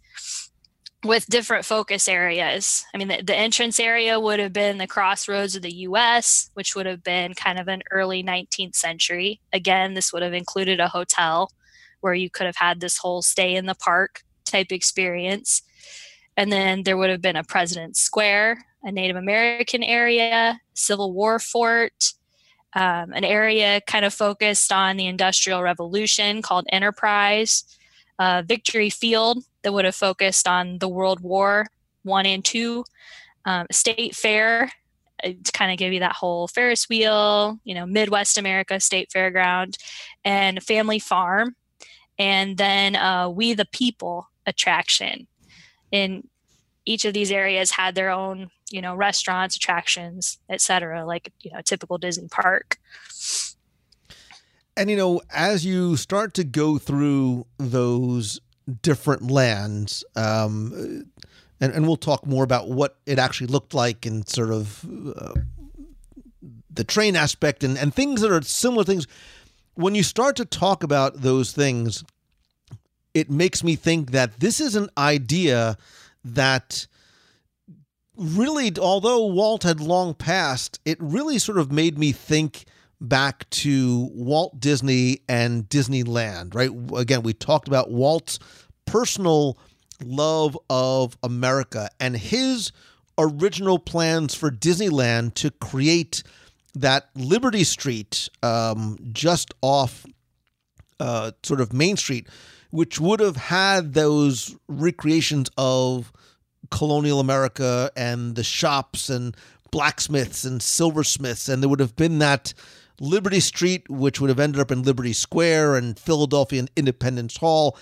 [SPEAKER 7] with different focus areas. I mean the, the entrance area would have been the crossroads of the us which would have been kind of an early 19th century. Again this would have included a hotel where you could have had this whole stay in the park type experience. And then there would have been a President's Square, a Native American area, Civil War fort, um, an area kind of focused on the Industrial Revolution called Enterprise, uh, Victory Field that would have focused on the World War One and Two, um, State Fair uh, to kind of give you that whole Ferris wheel, you know, Midwest America State Fairground, and Family Farm, and then uh, We the People attraction. In each of these areas had their own you know restaurants attractions etc like you know a typical disney park
[SPEAKER 6] And you know, as you start to go through those different lands, um, and, and we'll talk more about what it actually looked like and sort of uh, the train aspect and, and things that are similar things. When you start to talk about those things, it makes me think that this is an idea that really, although Walt had long passed, it really sort of made me think back to Walt Disney and Disneyland, right? Again, we talked about Walt's personal love of America and his original plans for Disneyland to create that Liberty Street um, just off uh, sort of Main Street, which would have had those recreations of colonial America and the shops and blacksmiths and silversmiths, and there would have been that Liberty Street, which would have ended up in Liberty Square and Philadelphia and Independence Hall,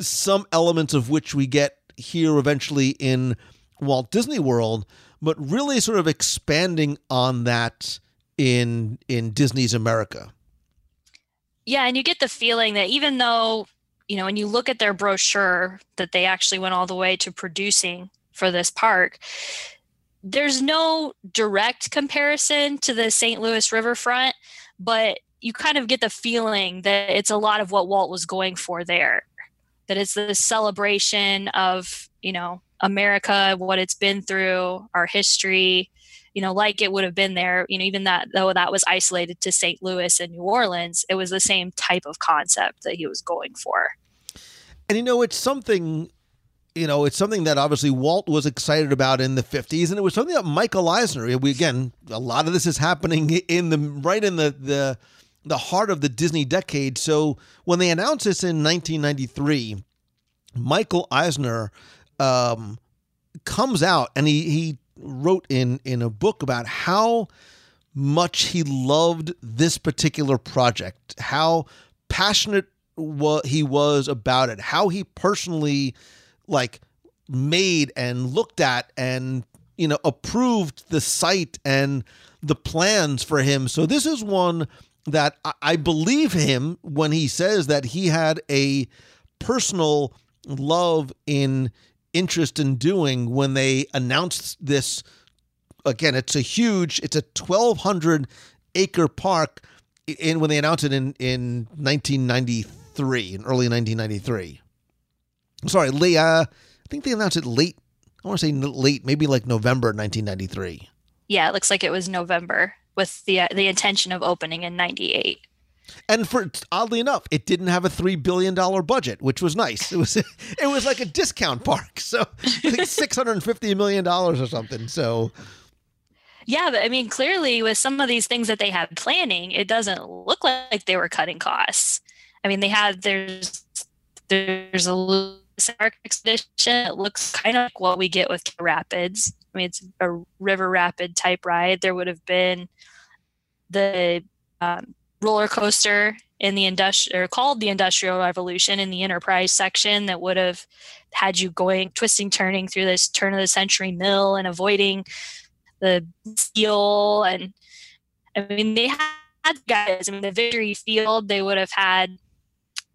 [SPEAKER 6] some elements of which we get here eventually in Walt Disney World, but really sort of expanding on that in in Disney's America.
[SPEAKER 7] yeah and you get the feeling that even though you know when you look at their brochure that they actually went all the way to producing for this park there's no direct comparison to the st louis riverfront but you kind of get the feeling that it's a lot of what walt was going for there that it's the celebration of you know america what it's been through our history you know like it would have been there you know even that though that was isolated to st louis and new orleans it was the same type of concept that he was going for.
[SPEAKER 6] And you know, it's something, you know, it's something that obviously Walt was excited about in the 50s, and it was something that Michael Eisner, we again, a lot of this is happening in the right in the the the heart of the Disney decade. So when they announced this in 1993, Michael Eisner um, comes out and he he wrote in in a book about how much he loved this particular project, how passionate he was about it, how he personally like made and looked at and you know approved the site and the plans for him. So this is one that I, believe him when he says that he had a personal love in interest in doing when they announced this again it's a huge it's a 1200 acre park in when they announced it in in 1993 in early 1993 sorry late uh, i think they announced it late i want to say late maybe like november 1993
[SPEAKER 7] yeah it looks like it was november with the uh, the intention of opening in 98
[SPEAKER 6] and for oddly enough, it didn't have a three billion dollar budget, which was nice. It was it was like a discount park, so six hundred and fifty million dollars or something. So
[SPEAKER 7] yeah, but I mean, clearly with some of these things that they had planning, it doesn't look like they were cutting costs. I mean, they had there's there's a Ark expedition. It looks kind of like what we get with Rapids. I mean, it's a river rapid type ride. There would have been the um, roller coaster in the industrial called the industrial revolution in the enterprise section that would have had you going twisting turning through this turn of the century mill and avoiding the steel and i mean they had guys i mean the victory field they would have had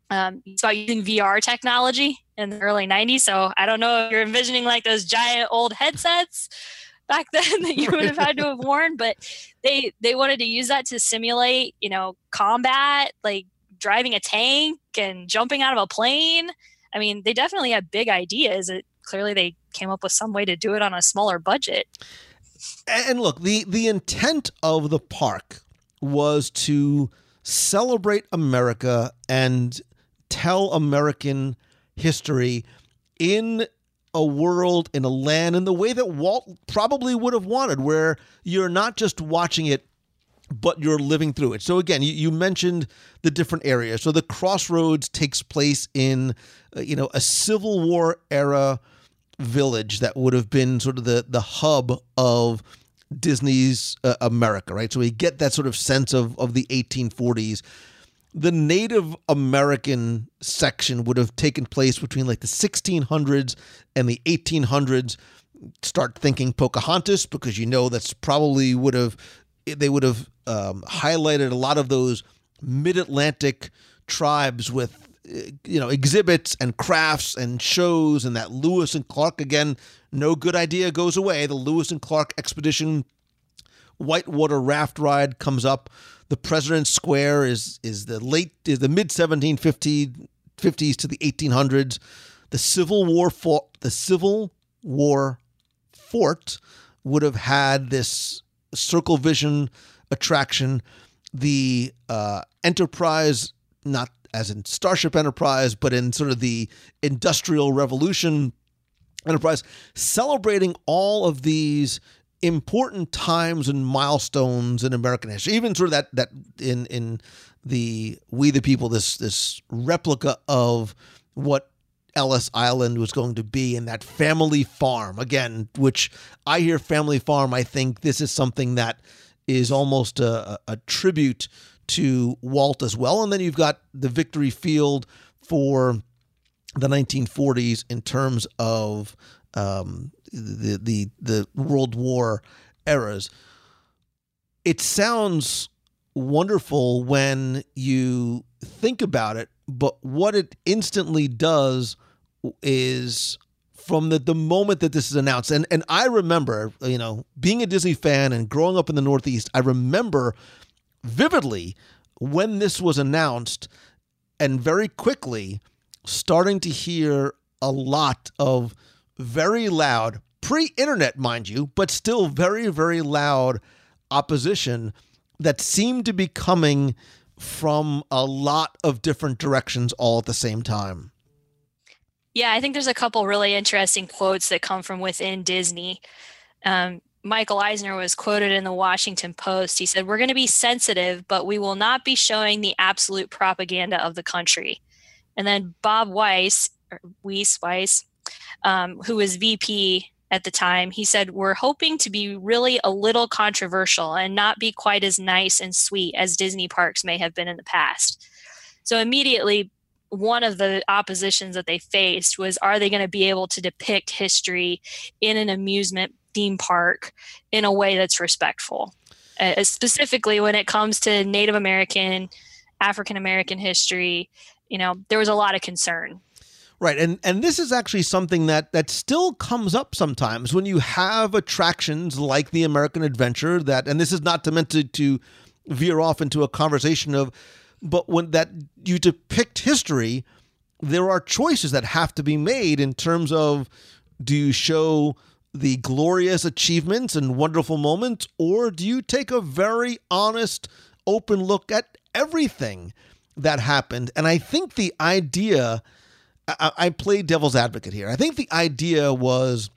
[SPEAKER 7] um, it's about using vr technology in the early 90s so i don't know if you're envisioning like those giant old headsets back then that you would have had to have worn but they they wanted to use that to simulate you know combat like driving a tank and jumping out of a plane. I mean they definitely had big ideas. It clearly they came up with some way to do it on a smaller budget.
[SPEAKER 6] And look the the intent of the park was to celebrate america and tell american history in a world in a land in the way that Walt probably would have wanted, where you're not just watching it, but you're living through it. So again, you, you mentioned the different areas. So the Crossroads takes place in, uh, you know, a Civil War era village that would have been sort of the the hub of Disney's uh, America, right? So we get that sort of sense of of the 1840s the Native American section would have taken place between like the 1600s and the 1800s. Start thinking Pocahontas because you know that's probably would have they would have um, highlighted a lot of those mid-Atlantic tribes with uh, you know exhibits and crafts and shows and that Lewis and Clark again no good idea goes away the Lewis and Clark expedition whitewater raft ride comes up the President's Square is is the late is the mid 1750s to the 1800s. The Civil War fort, the Civil War fort would have had this circle vision attraction. The uh, Enterprise, not as in Starship Enterprise, but in sort of the Industrial Revolution Enterprise, celebrating all of these important times and milestones in American history. Even sort of that that in in the We the People, this this replica of what Ellis Island was going to be in that family farm again, which I hear family farm. I think this is something that is almost a, a tribute to Walt as well. And then you've got the Victory Field for the 1940s in terms of um, the the the World War eras. It sounds wonderful when you think about it, but what it instantly does is from the, the moment that this is announced and and I remember you know being a Disney fan and growing up in the Northeast I remember vividly when this was announced and very quickly starting to hear a lot of very loud, pre internet, mind you, but still very, very loud opposition that seemed to be coming from a lot of different directions all at the same time.
[SPEAKER 7] Yeah, I think there's a couple really interesting quotes that come from within Disney. Um, Michael Eisner was quoted in the Washington Post. He said, We're going to be sensitive, but we will not be showing the absolute propaganda of the country. And then Bob Weis, Weiss, Weiss um, who was VP at the time, he said, We're hoping to be really a little controversial and not be quite as nice and sweet as Disney parks may have been in the past. So immediately, one of the oppositions that they faced was are they going to be able to depict history in an amusement theme park in a way that's respectful uh, specifically when it comes to native american african american history you know there was a lot of concern
[SPEAKER 6] Right, and and this is actually something that that still comes up sometimes when you have attractions like the American Adventure. That, and this is not meant to, to veer off into a conversation of, but when that you depict history, there are choices that have to be made in terms of do you show the glorious achievements and wonderful moments, or do you take a very honest, open look at everything that happened? And I think the idea I, I play devil's advocate here. I think the idea was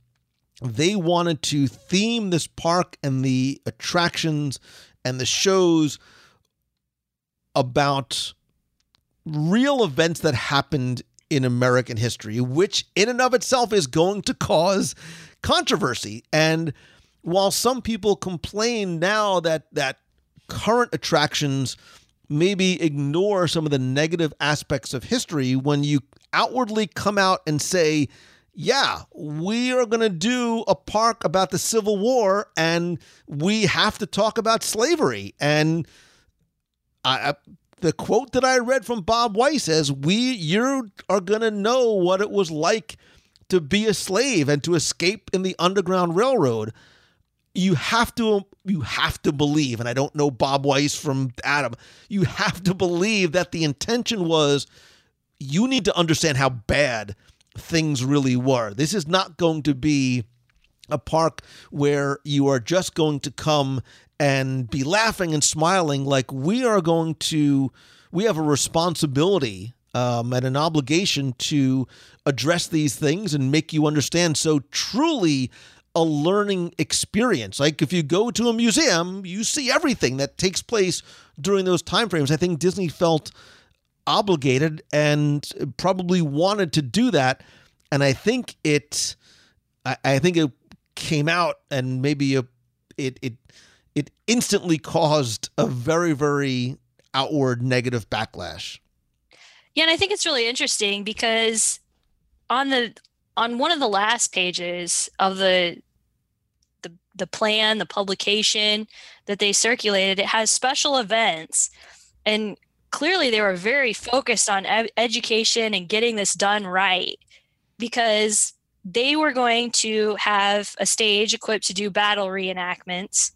[SPEAKER 6] they wanted to theme this park and the attractions and the shows about real events that happened in American history, which in and of itself is going to cause controversy. And while some people complain now that that current attractions maybe ignore some of the negative aspects of history when you outwardly come out and say, yeah, we are going to do a park about the Civil War and we have to talk about slavery. And I, the quote that I read from Bob Weis says, "We you are going to know what it was like to be a slave and to escape in the Underground Railroad." You have to you have to believe, and I don't know Bob Weis from Adam. You have to believe that the intention was you need to understand how bad things really were. This is not going to be a park where you are just going to come and be laughing and smiling. Like we are going to, we have a responsibility um, and an obligation to address these things and make you understand. So truly, a learning experience. Like if you go to a museum, you see everything that takes place during those time frames. I think Disney felt obligated and probably wanted to do that. And I think it, I, I think it came out and maybe a, it, it, it instantly caused a very, very outward negative backlash.
[SPEAKER 7] Yeah, and I think it's really interesting because on the on one of the last pages of the the the plan, the publication that they circulated, it has special events. And clearly they were very focused on ed- education and getting this done right because they were going to have a stage equipped to do battle reenactments.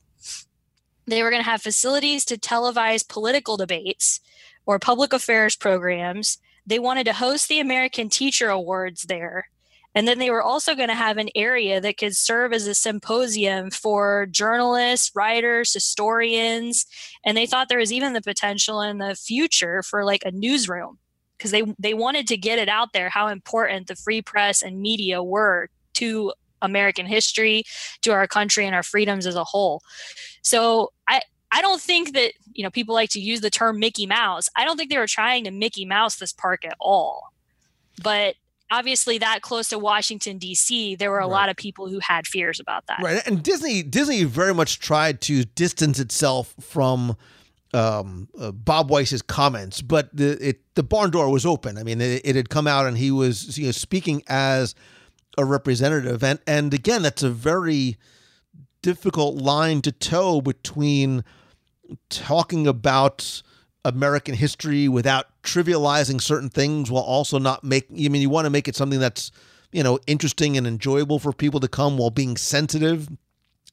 [SPEAKER 7] They were going to have facilities to televise political debates or public affairs programs. They wanted to host the American Teacher Awards there. And then they were also going to have an area that could serve as a symposium for journalists, writers, historians. And they thought there was even the potential in the future for like a newsroom because they, they wanted to get it out there how important the free press and media were to American history, to our country and our freedoms as a whole. So I, I don't think that, you know, people like to use the term Mickey Mouse. I don't think they were trying to Mickey Mouse this park at all. But obviously that close to Washington D.C., there were a right. lot of people who had fears about that.
[SPEAKER 6] Right, and Disney Disney very much tried to distance itself from um, uh, Bob Weis's comments, but the it, the barn door was open. I mean, it, it had come out, and he was you know, speaking as a representative, and and again, that's a very difficult line to toe between talking about American history without trivializing certain things while also not make I mean you want to make it something that's you know interesting and enjoyable for people to come while being sensitive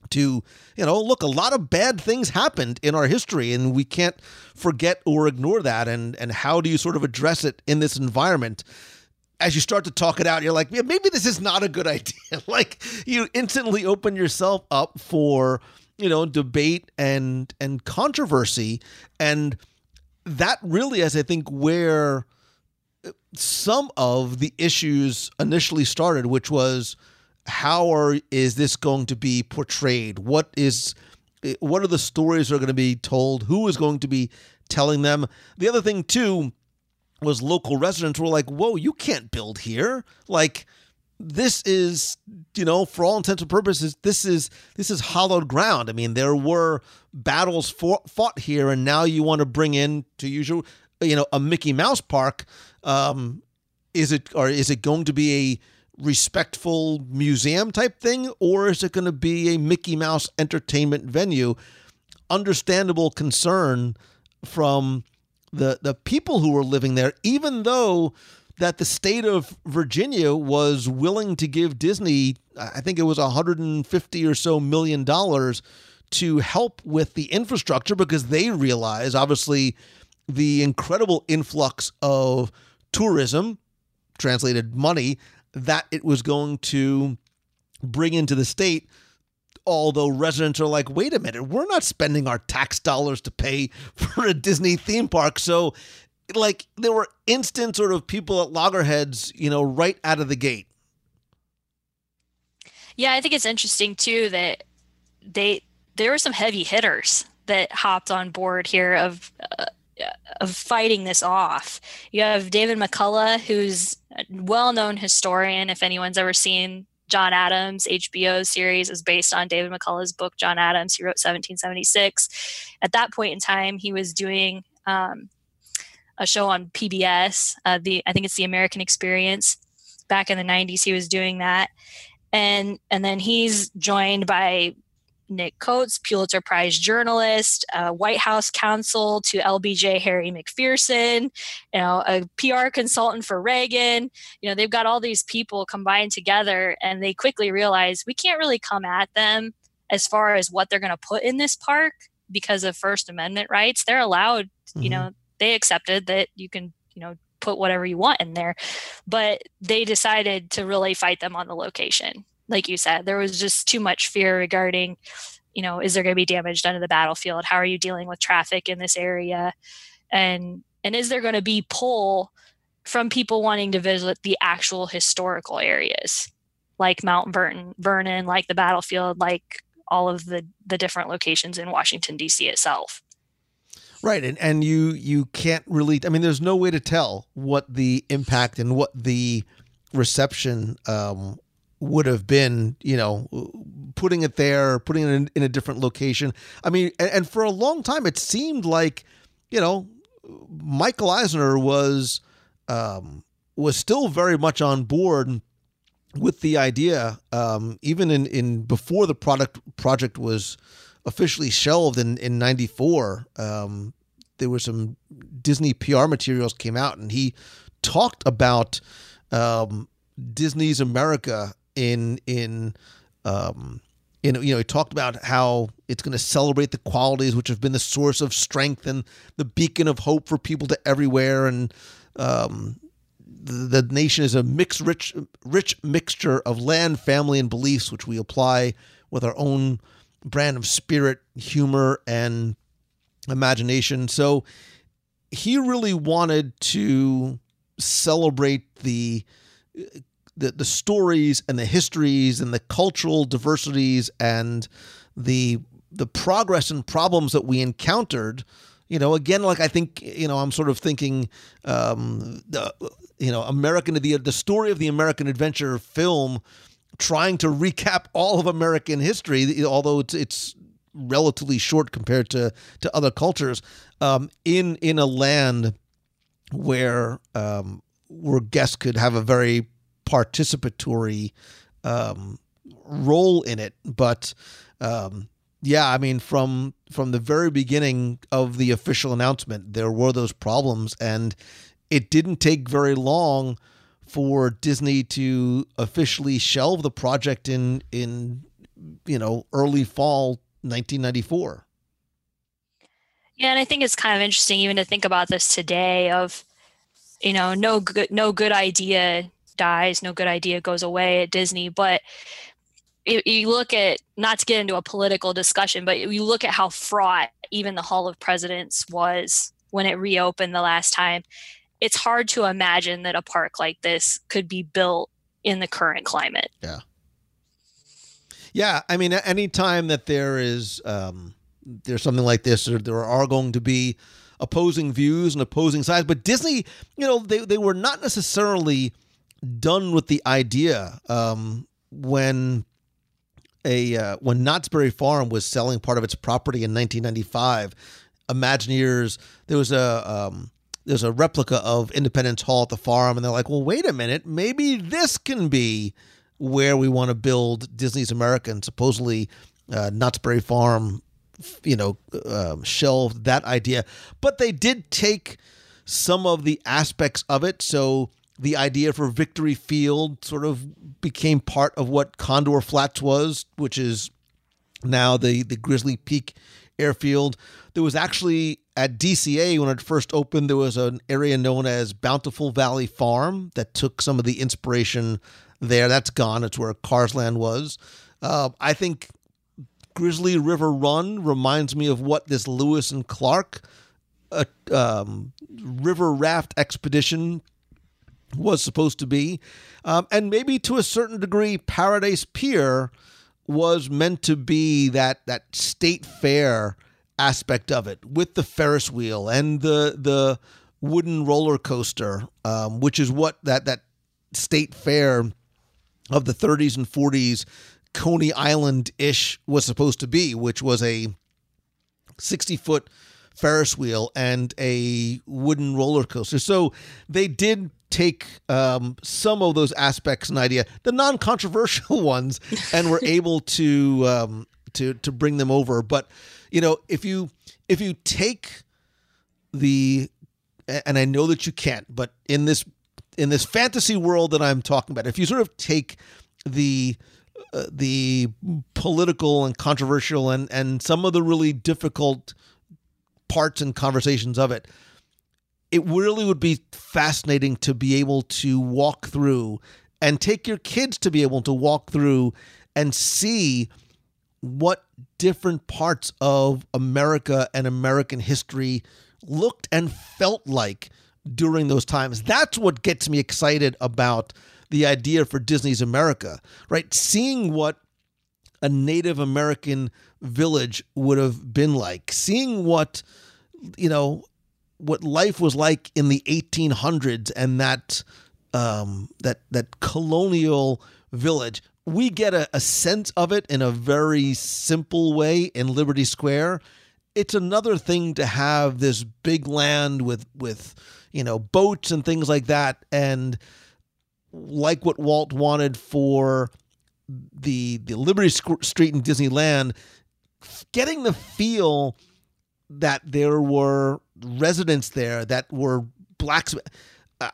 [SPEAKER 6] to you know look a lot of bad things happened in our history and we can't forget or ignore that. And and how do you sort of address it in this environment? As you start to talk it out you're like yeah, maybe this is not a good idea. Like you instantly open yourself up for you know debate and and controversy. And that really is, I think, where some of the issues initially started, which was how are is this going to be portrayed? What is what are the stories that are going to be told? Who is going to be telling them? The other thing too was local residents were like, "Whoa, you can't build here!" Like this is you know for all intents and purposes this is this is hollowed ground i mean there were battles fought, here and now you want to bring in to usual you know a Mickey Mouse park, um, is it or is it going to be a respectful museum type thing, or is it going to be a Mickey Mouse entertainment venue? Understandable concern from the the people who were living there, even though that the state of Virginia was willing to give Disney, I think it was 150 or so million dollars to help with the infrastructure because they realize obviously the incredible influx of tourism, translated money, that it was going to bring into the state. Although residents are like, wait a minute, we're not spending our tax dollars to pay for a Disney theme park. So, like, there were instant sort of people at loggerheads, you know, right out of the gate.
[SPEAKER 7] Yeah, I think it's interesting too that they there were some heavy hitters that hopped on board here of uh, of fighting this off. You have David McCullough, who's a well-known historian. If anyone's ever seen John Adams HBO series, is based on David McCullough's book John Adams. He wrote 1776. At that point in time, he was doing um, a show on PBS. Uh, the I think it's the American Experience. Back in the 90s, he was doing that, and and then he's joined by Nick Kotz, Pulitzer Prize journalist, White House counsel to LBJ Harry McPherson, you know, a PR consultant for Reagan. You know, they've got all these people combined together and they quickly realize we can't really come at them as far as what they're going to put in this park because of First Amendment rights. They're allowed, mm-hmm. you know, they accepted that you can, you know, put whatever you want in there. But they decided to really fight them on the location like you said, there was just too much fear regarding, you know, is there going to be damage done to the battlefield? How are you dealing with traffic in this area? And and is there going to be pull from people wanting to visit the actual historical areas like Mount Vernon, Vernon, like the battlefield, like all of the the different locations in Washington D.C. itself.
[SPEAKER 6] Right, and and you you can't really. I mean, there's no way to tell what the impact and what the reception um, would have been, you know, putting it there, putting it in, in a different location. I mean, and, and, for a long time, it seemed like, you know, Michael Eisner was um, was still very much on board with the idea, um, even in, in before the product project was officially shelved in in '94. Um, there were some Disney PR materials came out, and he talked about um, Disney's America in in um, in you know he talked about how it's going to celebrate the qualities which have been the source of strength and the beacon of hope for people to everywhere. And um, the, nation is a mixed rich rich mixture of land family and beliefs which we apply with our own brand of spirit humor and imagination. So he really wanted to celebrate the the, the stories and the histories and the cultural diversities and the the progress and problems that we encountered you know again like i think you know i'm sort of thinking um the, you know american the the story of the american adventure film trying to recap all of american history although it's it's relatively short compared to to other cultures um in in a land where um where guests could have a very participatory um, role in it. But um, yeah, I mean, from from the very beginning of the official announcement, there were those problems, and it didn't take very long for Disney to officially shelve the project in in you know early fall 1994.
[SPEAKER 7] Yeah, and I think it's kind of interesting even to think about this today of you know no good no good idea dies, no good idea goes away at Disney. But you look at not to get into a political discussion, but you look at how fraught even the Hall of Presidents was when it reopened the last time. It's hard to imagine that a park like this could be built in the current climate.
[SPEAKER 6] Yeah. Yeah, I mean, anytime that there is um, there's something like this, there, there are going to be opposing views and opposing sides. But Disney, you know, they they were not necessarily done with the idea um, when a uh, when Knott's Berry Farm was selling part of its property in 1995. Imagineers, there was a um, there's a replica of Independence Hall at the farm, and they're like, well, wait a minute, maybe this can be where we want to build Disney's America. And supposedly, uh, Knott's Berry Farm, you know, um, shelved that idea, but they did take some of the aspects of it. So the idea for Victory Field sort of became part of what Condor Flats was, which is now the the Grizzly Peak airfield. There was actually at DCA when it first opened, there was an area known as Bountiful Valley Farm that took some of the inspiration there. That's gone. It's where Cars Land was. Uh, I think Grizzly River Run reminds me of what this Lewis and Clark uh, um, river raft expedition was supposed to be. Um, and maybe to a certain degree, Paradise Pier was meant to be that that state fair aspect of it with the Ferris wheel and the the wooden roller coaster, um, which is what that that state fair of the 30s and 40s Coney Island ish was supposed to be, which was a 60 foot Ferris wheel and a wooden roller coaster. So they did take um, some of those aspects and idea, the non controversial ones, and we're able to um, to to bring them over. But you know, if you if you take the and I know that you can't, but in this in this fantasy world that I'm talking about, if you sort of take the uh, the political and controversial and and some of the really difficult parts and conversations of it it really would be fascinating to be able to walk through and take your kids to be able to walk through and see what different parts of America and American history looked and felt like during those times. That's what gets me excited about the idea for Disney's America, right? Seeing what a Native American village would have been like, seeing what, you know, what life was like in the 1800s and that um, that that colonial village. We get a, a sense of it in a very simple way in Liberty Square. It's another thing to have this big land with with you know boats and things like that, and like what Walt wanted for the the Liberty Street in Disneyland, getting the feel that there were residents there that were blacks.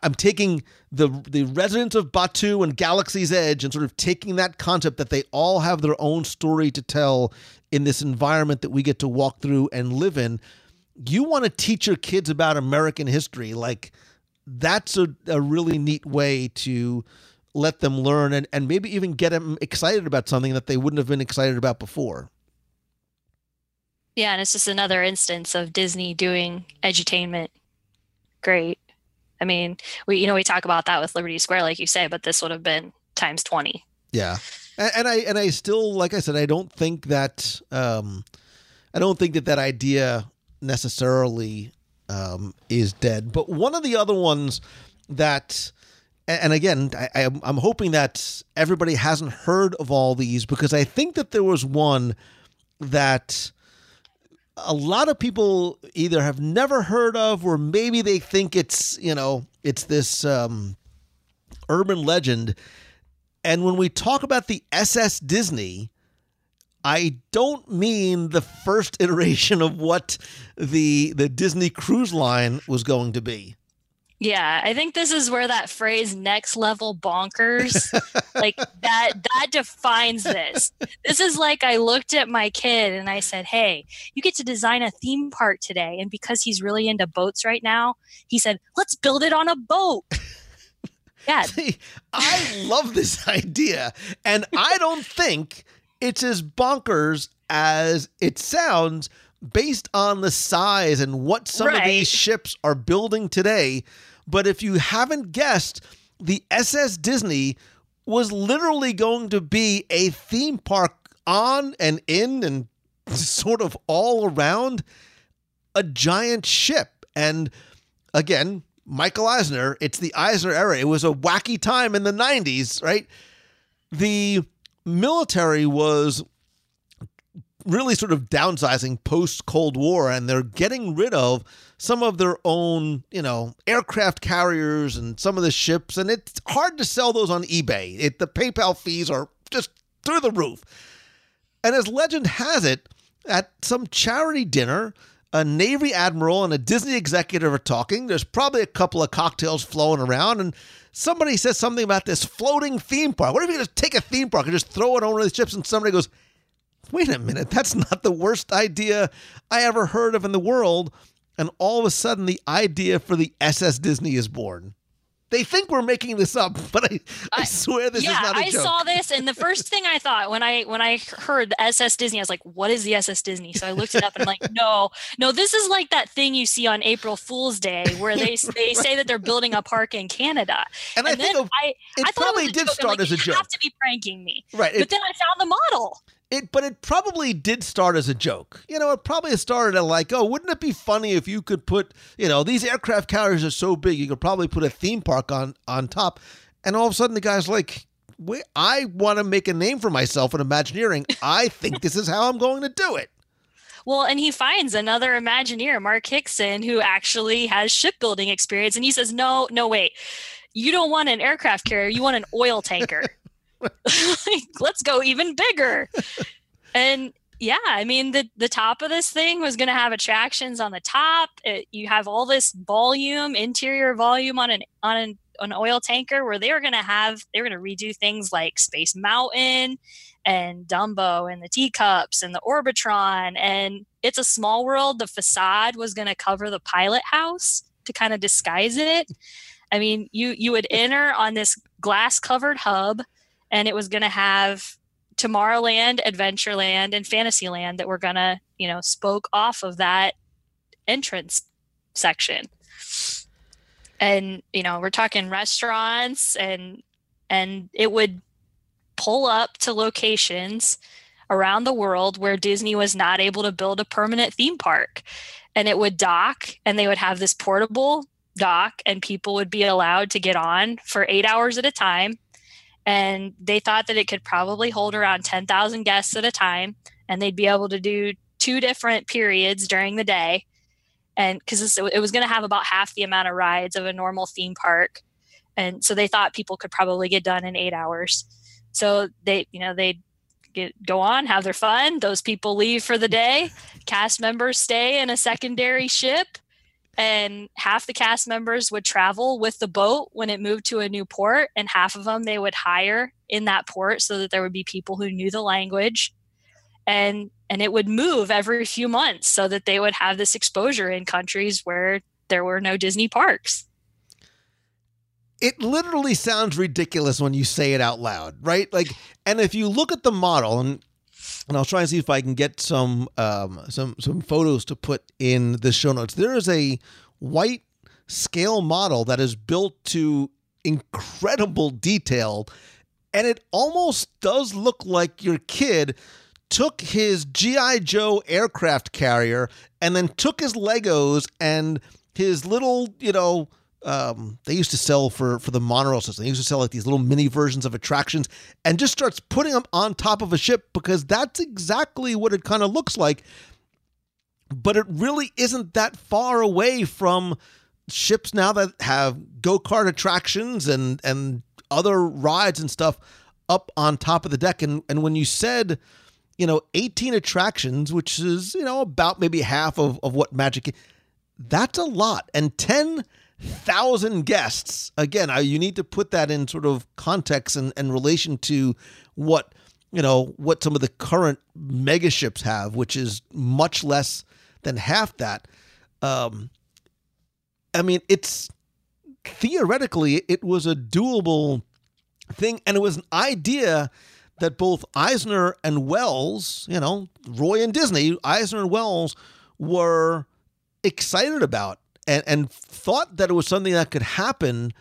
[SPEAKER 6] I'm taking the the residents of Batuu and Galaxy's Edge and sort of taking that concept that they all have their own story to tell in this environment that we get to walk through and live in. You want to teach your kids about American history, like that's a, a really neat way to let them learn and, and maybe even get them excited about something that they wouldn't have been excited about before.
[SPEAKER 7] Yeah, and it's just another instance of Disney doing edutainment. Great. I mean, we you know we talk about that with Liberty Square, like you say, but this would have been times twenty.
[SPEAKER 6] Yeah, and, and I and I still, like I said, I don't think that um, I don't think that that idea necessarily um, is dead. But one of the other ones that, and again, I, I'm hoping that everybody hasn't heard of all these because I think that there was one that a lot of people either have never heard of or maybe they think it's you know it's this um, urban legend. And when we talk about the ss disney i don't mean the first iteration of what the the disney cruise line was going to be
[SPEAKER 7] yeah, I think this is where that phrase next level bonkers like that that defines this. This is like I looked at my kid and I said, "Hey, you get to design a theme park today." And because he's really into boats right now, he said, "Let's build it on a boat." Yeah.
[SPEAKER 6] See, I love this idea and I don't think it's as bonkers as it sounds based on the size and what some right. of these ships are building today. But if you haven't guessed, the SS Disney was literally going to be a theme park on and in and sort of all around a giant ship. And again, Michael Eisner, it's the Eisner era. It was a wacky time in the 90s, right? The military was really sort of downsizing post Cold War, and they're getting rid of some of their own, you know, aircraft carriers and some of the ships, and it's hard to sell those on eBay. It, the PayPal fees are just through the roof. And as legend has it, at some charity dinner, a Navy admiral and a Disney executive are talking. There's probably a couple of cocktails flowing around, and somebody says something about this floating theme park. What if you just take a theme park and just throw it on one of the ships, and somebody goes, wait a minute, that's not the worst idea I ever heard of in the world. And all of a sudden, the idea for the SS Disney is born. They think we're making this up, but I, I swear this
[SPEAKER 7] yeah,
[SPEAKER 6] is not a
[SPEAKER 7] I
[SPEAKER 6] joke.
[SPEAKER 7] I saw this, and the first thing I thought when I when I heard the SS Disney, I was like, "What is the SS Disney?" So I looked it up, and I'm like, "No, no, this is like that thing you see on April Fool's Day where they they say that they're building a park in Canada."
[SPEAKER 6] And I think
[SPEAKER 7] then
[SPEAKER 6] of-
[SPEAKER 7] I,
[SPEAKER 6] it
[SPEAKER 7] I thought
[SPEAKER 6] probably
[SPEAKER 7] it
[SPEAKER 6] did
[SPEAKER 7] joke.
[SPEAKER 6] Start
[SPEAKER 7] like,
[SPEAKER 6] as a joke.
[SPEAKER 7] you have to be pranking me,
[SPEAKER 6] Right,
[SPEAKER 7] But
[SPEAKER 6] it-
[SPEAKER 7] then I found the model.
[SPEAKER 6] It, but it probably did start as a joke. You know, it probably started like, oh, wouldn't it be funny if you could put, you know, these aircraft carriers are so big, you could probably put a theme park on on top. And all of a sudden, the guy's like, wait, I want to make a name for myself in Imagineering. I think this is how I'm going to do it.
[SPEAKER 7] Well, and he finds another Imagineer, Mark Hickson, who actually has shipbuilding experience, and he says, "No, no, wait, you don't want an aircraft carrier, you want an oil tanker. Like, Let's go even bigger." And yeah, I mean the the top of this thing was going to have attractions on the top. It, you have all this volume, interior volume on an on an, an oil tanker, where they were going to have they were going to redo things like Space Mountain and Dumbo and the teacups and the Orbitron and it's a small world. The facade was going to cover the pilot house to kind of disguise it. I mean, you you would enter on this glass covered hub, and it was going to have Tomorrowland, Adventureland, and Fantasyland that were going to you know spoke off of that entrance section. And you know, we're talking restaurants and and it would pull up to locations around the world where Disney was not able to build a permanent theme park. And it would dock, and they would have this portable dock, and people would be allowed to get on for eight hours at a time. And they thought that it could probably hold around 10,000 guests at a time, and they'd be able to do two different periods during the day. And because it was going to have about half the amount of rides of a normal theme park. And so they thought people could probably get done in eight hours. So they, you know, they'd get go on, have their fun. Those people leave for the day. Cast members stay in a secondary ship, and half the cast members would travel with the boat when it moved to a new port, and half of them they would hire in that port so that there would be people who knew the language, and and it would move every few months so that they would have this exposure in countries where there were no Disney parks.
[SPEAKER 6] it literally sounds ridiculous when you say it out loud, right? Like, and if you look at the model, and and I'll try and see if I can get some um, some some photos to put in the show notes. There is a white scale model that is built to incredible detail, and it almost does look like your kid took his GI Joe aircraft carrier and then took his Legos and his little, you know, um, they used to sell for for the monorail system. They used to sell like these little mini versions of attractions, and just starts putting them on top of a ship because that's exactly what it kind of looks like. But it really isn't that far away from ships now that have go kart attractions and and other rides and stuff up on top of the deck. And and when you said, you know, 18 attractions, which is you know about maybe half of of what Magic, that's a lot, and 10 thousand guests. Again, I, you need to put that in sort of context and, and relation to what you know what some of the current mega ships have, which is much less than half that. Um, I mean, it's theoretically it was a doable thing, and it was an idea that both Eisner and Wells, you know, Roy and Disney, Eisner and Wells were excited about and, and thought that it was something that could happen,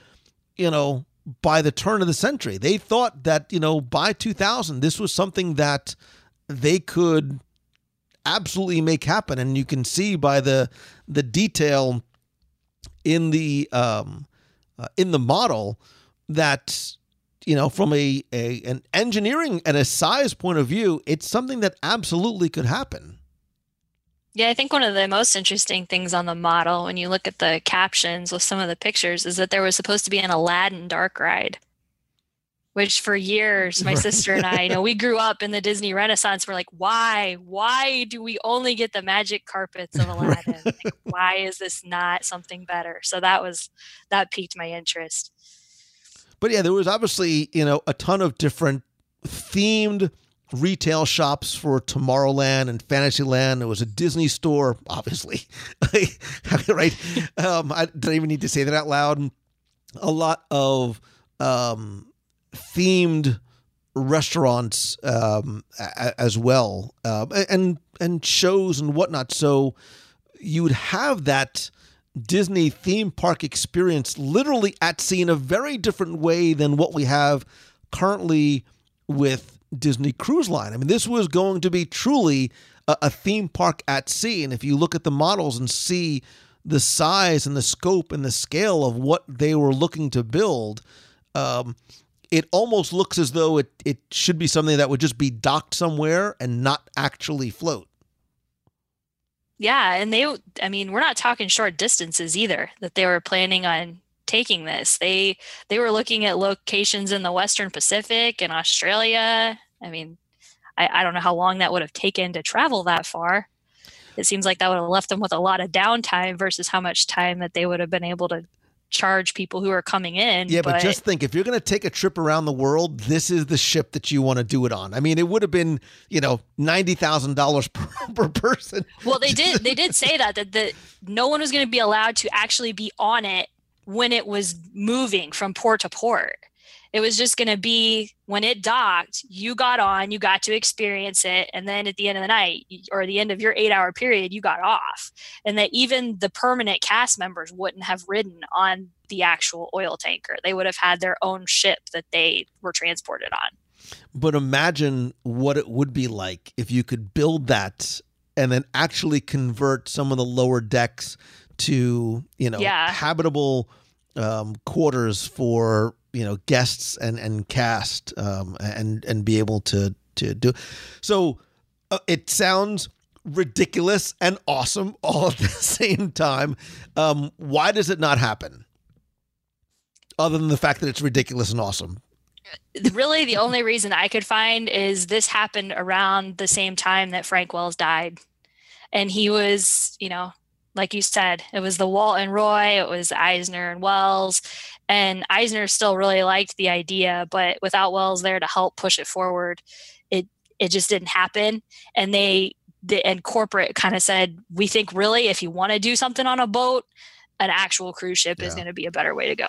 [SPEAKER 6] you know, by the turn of the century. They thought that, you know, by 2000, this was something that they could absolutely make happen. And you can see by the the detail in the um, uh, in the model that you know, from a, a an engineering and a size point of view, it's something that absolutely could happen.
[SPEAKER 7] Yeah, I think one of the most interesting things on the model, when you look at the captions with some of the pictures, is that there was supposed to be an Aladdin dark ride. Which for years, my sister and I, you know, we grew up in the Disney Renaissance. We're like, why? Why do we only get the magic carpets of Aladdin? like, why is this not something better? So that was that piqued my interest.
[SPEAKER 6] But yeah, there was obviously, you know, a ton of different themed retail shops for Tomorrowland and Fantasyland. There was a Disney store, obviously. right? Um, I don't even need to say that out loud. A lot of um, themed restaurants um, a- as well, uh, and and shows and whatnot. So you would have that Disney theme park experience literally at sea in a very different way than what we have currently with Disney Cruise Line. I mean, this was going to be truly a, a theme park at sea. And if you look at the models and see the size and the scope and the scale of what they were looking to build, um, it almost looks as though it, it should be something that would just be docked somewhere and not actually float.
[SPEAKER 7] Yeah, and they I mean, we're not talking short distances either that they were planning on taking this. They they were looking at locations in the Western Pacific and Australia. I mean, I, I don't know how long that would have taken to travel that far. It seems like that would have left them with a lot of downtime versus how much time that they would have been able to charge people who are coming in.
[SPEAKER 6] Yeah, but, but just think if you're going to take a trip around the world, this is the ship that you want to do it on. I mean, it would have been, you know, ninety thousand dollars per person.
[SPEAKER 7] Well, they did they did say that that that no one was going to be allowed to actually be on it when it was moving from port to port. It was just going to be when it docked, you got on, you got to experience it. And then at the end of the night or the end of your eight hour period, you got off. And that even the permanent cast members wouldn't have ridden on the actual oil tanker. They would have had their own ship that they were transported on.
[SPEAKER 6] But imagine what it would be like if you could build that and then actually convert some of the lower decks to, you know,
[SPEAKER 7] yeah.
[SPEAKER 6] habitable um, quarters for you know guests and and cast um, and and be able to to do so uh, it sounds ridiculous and awesome all at the same time. Um, why does it not happen? Other than the fact that it's ridiculous and awesome.
[SPEAKER 7] Really the only reason i could find is this happened around the same time that frank wells died. And he was you know like you said, it was the Walt and Roy, it was Eisner and Wells. And Eisner still really liked the idea, but without Wells there to help push it forward, it it just didn't happen. And they the and corporate kind of said, we think really if you want to do something on a boat, an actual cruise ship yeah. is going to be a better way to go.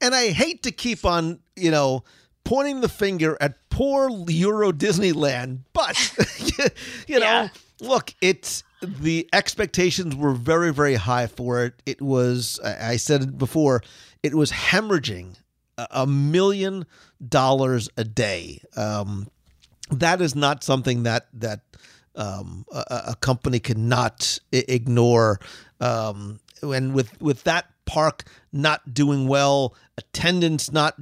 [SPEAKER 6] And I hate to keep on, you know, pointing the finger at poor Euro Disneyland, but you know, yeah. look, it's the expectations were very, very high for it. It was, I said it before, it was hemorrhaging a million dollars a day. Um, that is not something that that um, a, a, company cannot I- ignore. Um, and with with that park not doing well, attendance not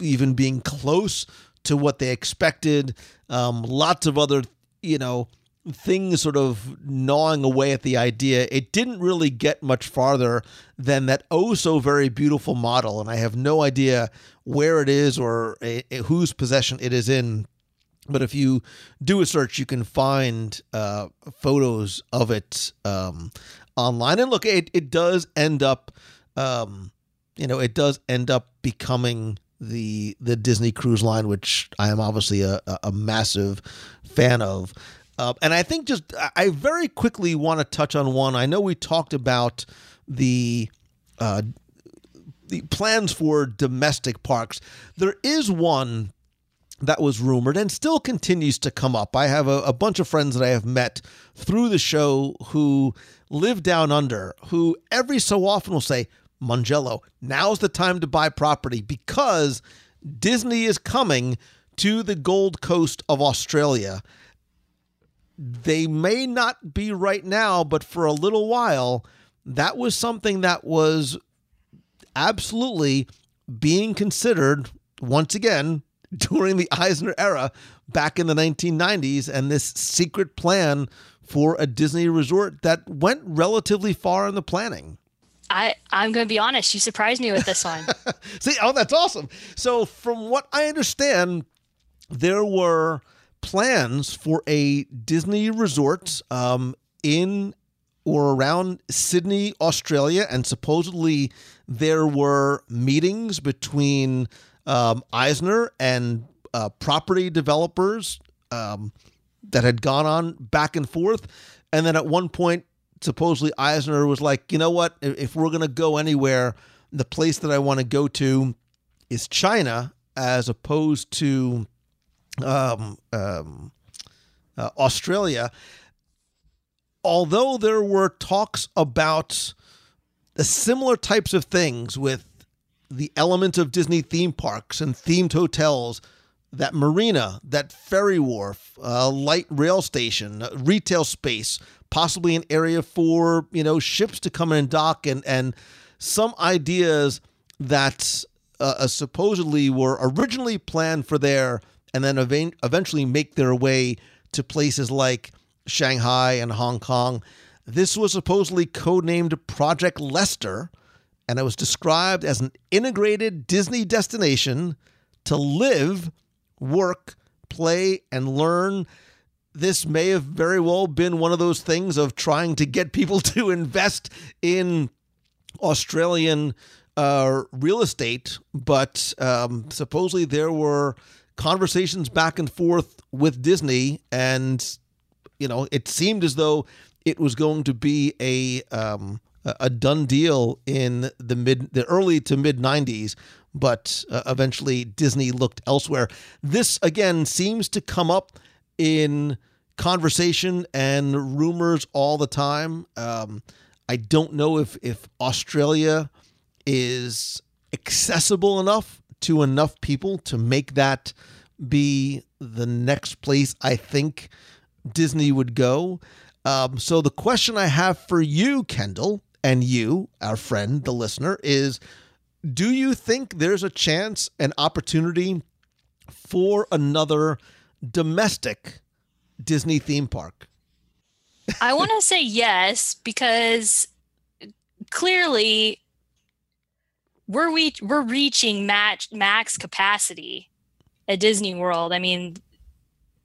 [SPEAKER 6] even being close to what they expected, um, lots of other you know things sort of gnawing away at the idea, it didn't really get much farther than that oh so very beautiful model. And I have no idea where it is or a, a, whose possession it is in. But if you do a search, you can find uh, photos of it um, online. And look, it, it does end up, um, you know, it does end up becoming the the Disney Cruise Line, which I am obviously a, a massive fan of. Uh, and I think just I very quickly want to touch on one. I know we talked about the uh, the plans for domestic parks. There is one that was rumored and still continues to come up. I have a, a, bunch of friends that I have met through the show who live down under, who every so often will say, Mongello, now's the time to buy property because Disney is coming to the Gold Coast of Australia they may not be right now, but for a little while, that was something that was absolutely being considered once again during the Eisner era back in the 1990s and this secret plan for a Disney resort that went relatively far in the planning.
[SPEAKER 7] I, I'm going to be honest. You surprised me with this one.
[SPEAKER 6] See, oh, that's awesome. So, from what I understand, there were plans for a Disney resort um, in or around Sydney, Australia, and supposedly there were meetings between um, Eisner and uh, property developers um, that had gone on back and forth. And then at one point, supposedly Eisner was like, you know what? If we're going to go anywhere, the place that I want to go to is China as opposed to um, um, uh, Australia. Although there were talks about the similar types of things with the element of Disney theme parks and themed hotels, that marina, that ferry wharf, uh, light rail station, retail space, possibly an area for you know ships to come in and dock, and and some ideas that uh, uh supposedly were originally planned for there, and then ev- eventually make their way to places like Shanghai and Hong Kong. This was supposedly codenamed Project Lester, and it was described as an integrated Disney destination to live, work, play, and learn. This may have very well been one of those things of trying to get people to invest in Australian uh, real estate, but um, supposedly there were conversations back and forth with Disney, and you know it seemed as though it was going to be a um, a done deal in the mid the early to mid 90s but uh, eventually Disney looked elsewhere. This again seems to come up in conversation and rumors all the time. Um, I don't know if if Australia is accessible enough to enough people to make that be the next place I think Disney would go. Um, so the question I have for you, Kendall, and you, our friend, the listener, is do you think there's a chance, an opportunity for another domestic Disney theme park?
[SPEAKER 7] I want to say yes because clearly we're we we're reaching match max capacity at Disney World. I mean,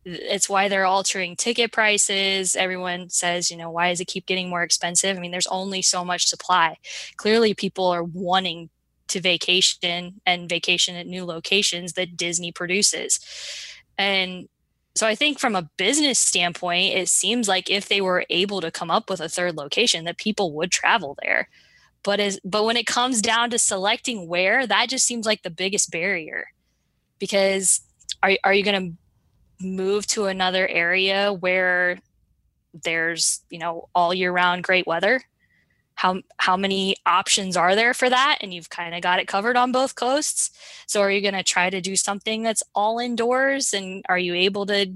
[SPEAKER 7] it's why they're altering ticket prices. Everyone says you know why does it keep getting more expensive? I mean there's only so much supply. Clearly people are wanting to vacation and vacation at new locations that disney produces. And so i think from a business standpoint it seems like if they were able to come up with a third location that people would travel there but as but when it comes down to selecting where that just seems like the biggest barrier. Because are, are you going to move to another area where there's you know all year round great weather? How how many options are there for that? And you've kind of got it covered on both coasts. So are you going to try to do something that's all indoors? And are you able to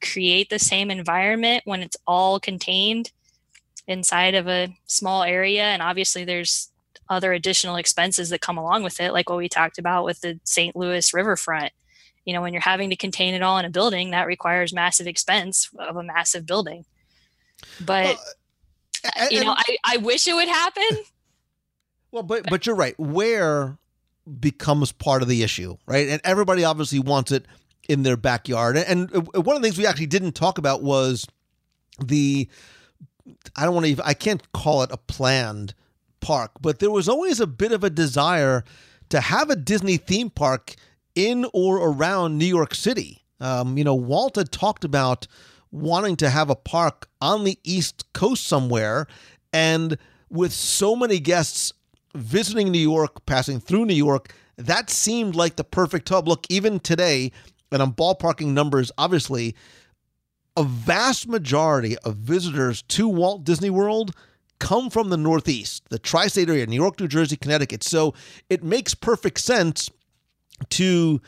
[SPEAKER 7] create the same environment when it's all contained inside of a small area and obviously there's other additional expenses that come along with it like what we talked about with the St. Louis riverfront. You know when you're having to contain it all in a building that requires massive expense of a massive building. But well, and, you know I, I wish it would happen.
[SPEAKER 6] Well but but you're right. Where becomes part of the issue right? And everybody obviously wants it in their backyard. And, and one of the things we actually didn't talk about was the i don't want to even i can't call it a planned park but there was always a bit of a desire to have a disney theme park in or around New York City. Um, you know, Walt had talked about wanting to have a park on the East Coast somewhere. And with so many guests visiting New York, passing through New York, that seemed like the perfect hub. Look, even today, and I'm ballparking numbers, obviously, a vast majority of visitors to Walt Disney World come from the Northeast, the tri state area, New York, New Jersey, Connecticut. So it makes perfect sense to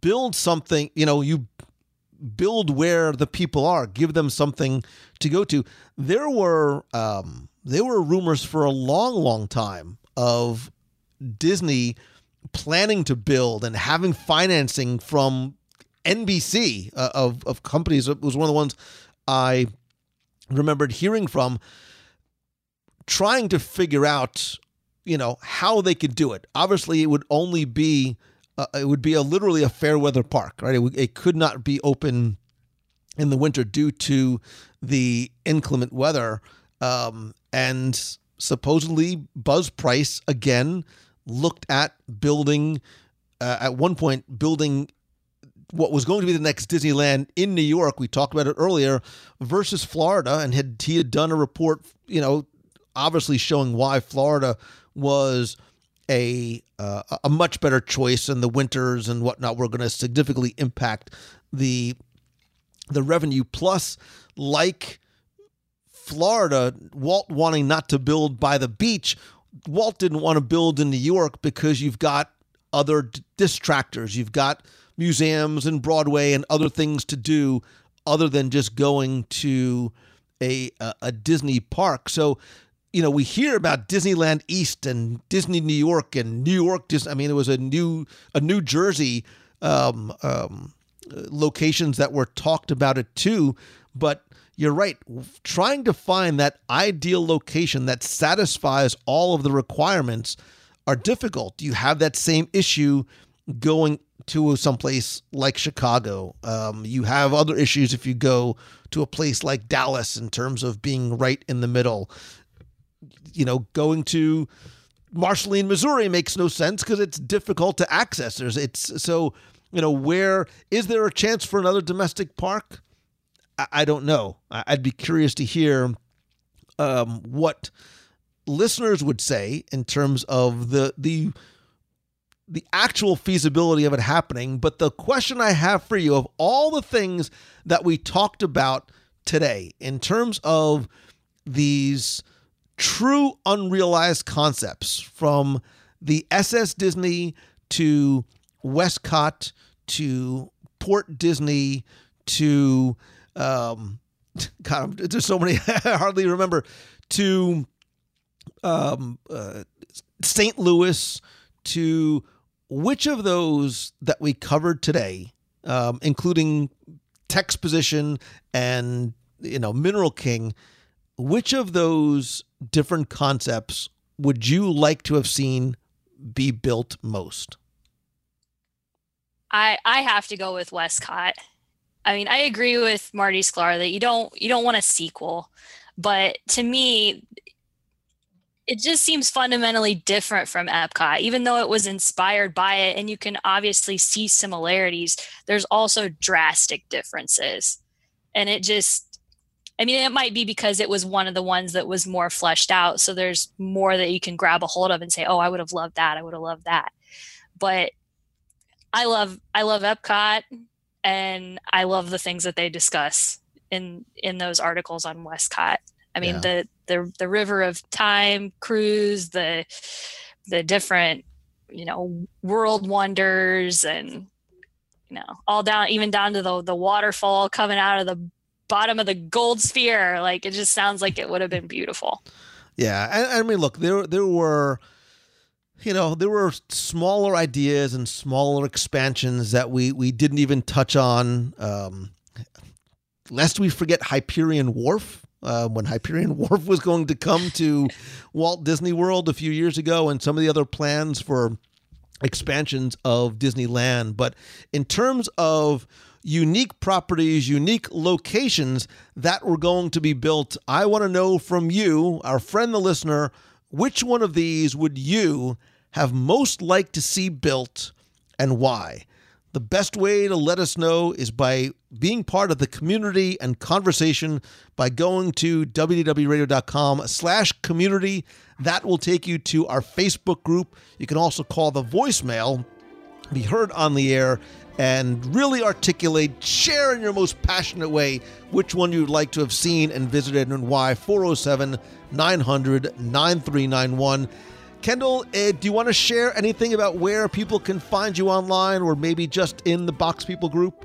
[SPEAKER 6] build something, you know, you build where the people are, give them something to go to. There were um, there were rumors for a long, long time of Disney planning to build and having financing from NBC uh, of of companies. Was one of the ones I remembered hearing from, trying to figure out, you know, how they could do it. Obviously, it would only be uh, it would be a literally a fair weather park, right? It, would- it could not be open in the winter due to the inclement weather. Um, and supposedly, Buzz Price again looked at building uh, at one point building what was going to be the next Disneyland in New York. We talked about it earlier versus Florida, and had he had done a report, you know, obviously showing why Florida was a uh, a much better choice in the winters and whatnot. We're going to significantly impact the the revenue. Plus, like Florida, Walt wanting not to build by the beach, Walt didn't want to build in New York because you've got other d- distractors. You've got museums and Broadway and other things to do other than just going to a a, a Disney park. So, you know, we hear about Disneyland East and Disney New York and New York. Dis- I mean, it was a new a New Jersey um, um, locations that were talked about it too. But you're right. Trying to find that ideal location that satisfies all of the requirements are difficult. You have that same issue going to someplace like Chicago. Um, you have other issues if you go to a place like Dallas in terms of being right in the middle. You know, going to Marceline, Missouri makes no sense because it's difficult to access. There's it's so you know where is there a chance for another domestic park? I, I don't know. I, I'd be curious to hear um, what listeners would say in terms of the the the actual feasibility of it happening. But the question I have for you of all the things that we talked about today in terms of these true unrealized concepts from the SS Disney to WESTCOT to Port Disney to um God, there's so many I hardly remember to um uh, St. Louis to which of those that we covered today, um, including Texposition and you know Mineral King, which of those different concepts would you like to have seen be built most?
[SPEAKER 7] I I have to go with WESTCOT. I mean, I agree with Marty Sklar that you don't you don't want a sequel, but to me, it just seems fundamentally different from Epcot. Even though it was inspired by it, and you can obviously see similarities, there's also drastic differences, and it just. I mean, it might be because it was one of the ones that was more fleshed out. So there's more that you can grab a hold of and say, oh, I would have loved that. I would have loved that. But I love I love Epcot and I love the things that they discuss in in those articles on WESTCOT. I mean
[SPEAKER 6] Yeah.
[SPEAKER 7] the the the River of Time cruise, the the different you know world wonders and you know all down even down to the the waterfall coming out of the bottom of the gold sphere like it just sounds like it would have been beautiful
[SPEAKER 6] Yeah, and, I mean, look, there there were, you know, there were smaller ideas and smaller expansions that we we didn't even touch on. Um, lest we forget Hyperion Wharf. Uh, when Hyperion Wharf was going to come to Walt Disney World a few years ago, and some of the other plans for expansions of Disneyland. But in terms of unique properties, unique locations that were going to be built, I want to know from you, our friend, the listener, which one of these would you have most liked to see built and why? The best way to let us know is by being part of the community and conversation by going to wdwradio.com slash community. That will take you to our Facebook group. You can also call the voicemail, be heard on the air, and really articulate, share in your most passionate way which one you'd like to have seen and visited and why. 407 900 9391. Kendall, uh, do you want to share anything about where people can find you online or maybe just in the Box People group?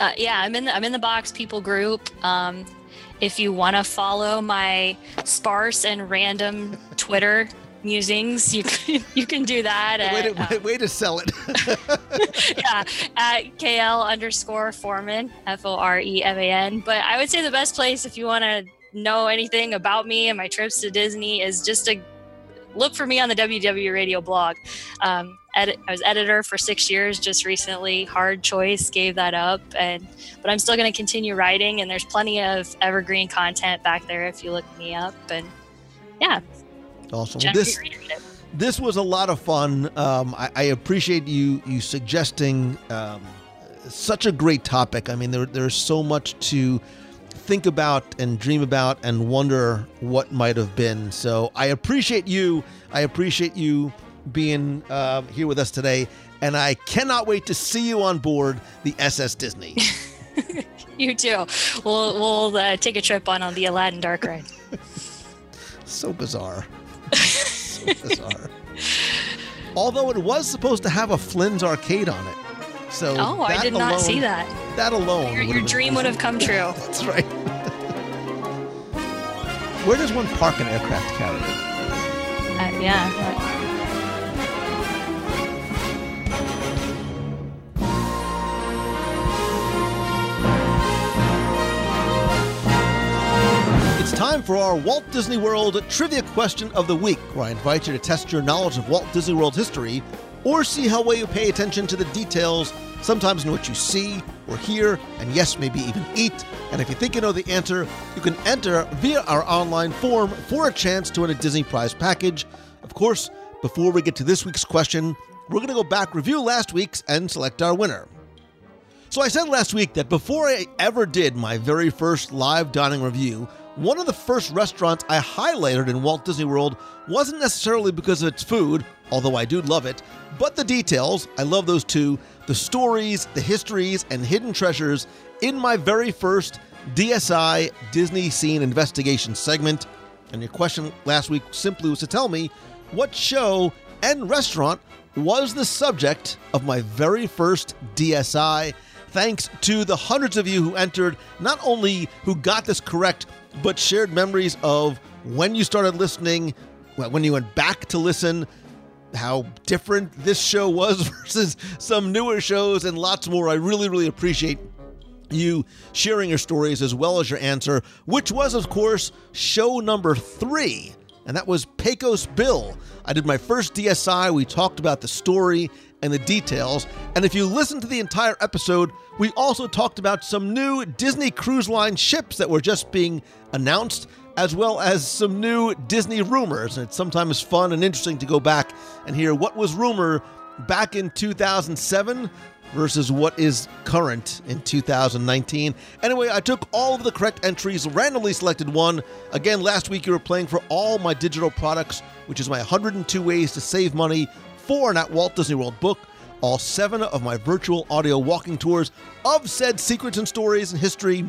[SPEAKER 7] Uh, yeah, I'm in the I'm in the box people group. Um, if you want to follow my sparse and random Twitter musings, you can, you can do that.
[SPEAKER 6] way, to,
[SPEAKER 7] uh,
[SPEAKER 6] way to sell it.
[SPEAKER 7] yeah, at KL underscore Foreman, F O R E M A N. But I would say the best place if you want to know anything about me and my trips to Disney is just to look for me on the WDW Radio blog. Um, edit, I was editor for six years just recently. Hard choice, gave that up, and but I'm still going to continue writing. And there's plenty of evergreen content back there if you look me up. And yeah,
[SPEAKER 6] awesome. This this was a lot of fun. Um, I, I appreciate you you suggesting um, such a great topic. I mean, there, there's so much to think about and dream about and wonder what might have been. So I appreciate you. I appreciate you being uh, here with us today, and I cannot wait to see you on board the SS Disney.
[SPEAKER 7] You too. We'll we'll uh, take a trip on on the Aladdin Dark Ride.
[SPEAKER 6] so bizarre. so bizarre. Although it was supposed to have a Flynn's arcade on it. So
[SPEAKER 7] Oh, I did not
[SPEAKER 6] alone-
[SPEAKER 7] see that.
[SPEAKER 6] That alone.
[SPEAKER 7] Your, your dream would have come true.
[SPEAKER 6] That's right. Where does one park an aircraft carrier?
[SPEAKER 7] Uh, yeah.
[SPEAKER 6] It's time for our Walt Disney World Trivia Question of the Week, where I invite you to test your knowledge of Walt Disney World history or see how well you pay attention to the details, sometimes in what you see or hear, and yes, maybe even eat. And if you think you know the answer, you can enter via our online form for a chance to win a Disney Prize package. Of course, before we get to this week's question, we're going to go back, review last week's, and select our winner. So I said last week that before I ever did my very first live dining review, one of the first restaurants I highlighted in Walt Disney World wasn't necessarily because of its food, although I do love it, but the details. I love those too. The stories, the histories, and hidden treasures in my very first DSI Disney Scene Investigation segment. And your question last week simply was to tell me what show and restaurant was the subject of my very first DSI. Thanks to the hundreds of you who entered, not only who got this correct, but shared memories of when you started listening, when you went back to listen, how different this show was versus some newer shows, and lots more. I really, really appreciate you sharing your stories as well as your answer, which was, of course, show number three, and that was Pecos Bill. I did my first DSI. We talked about the story and the details. And if you listen to the entire episode, we also talked about some new Disney Cruise Line ships that were just being announced, as well as some new Disney rumors. And it's sometimes fun and interesting to go back and hear what was rumor back in 2007 versus what is current in 2019. Anyway, I took all of the correct entries, randomly selected one. Again, last week you were playing for all my digital products, which is my 102 ways to save money for an at Walt Disney World book. All seven of my virtual audio walking tours of said secrets and stories and history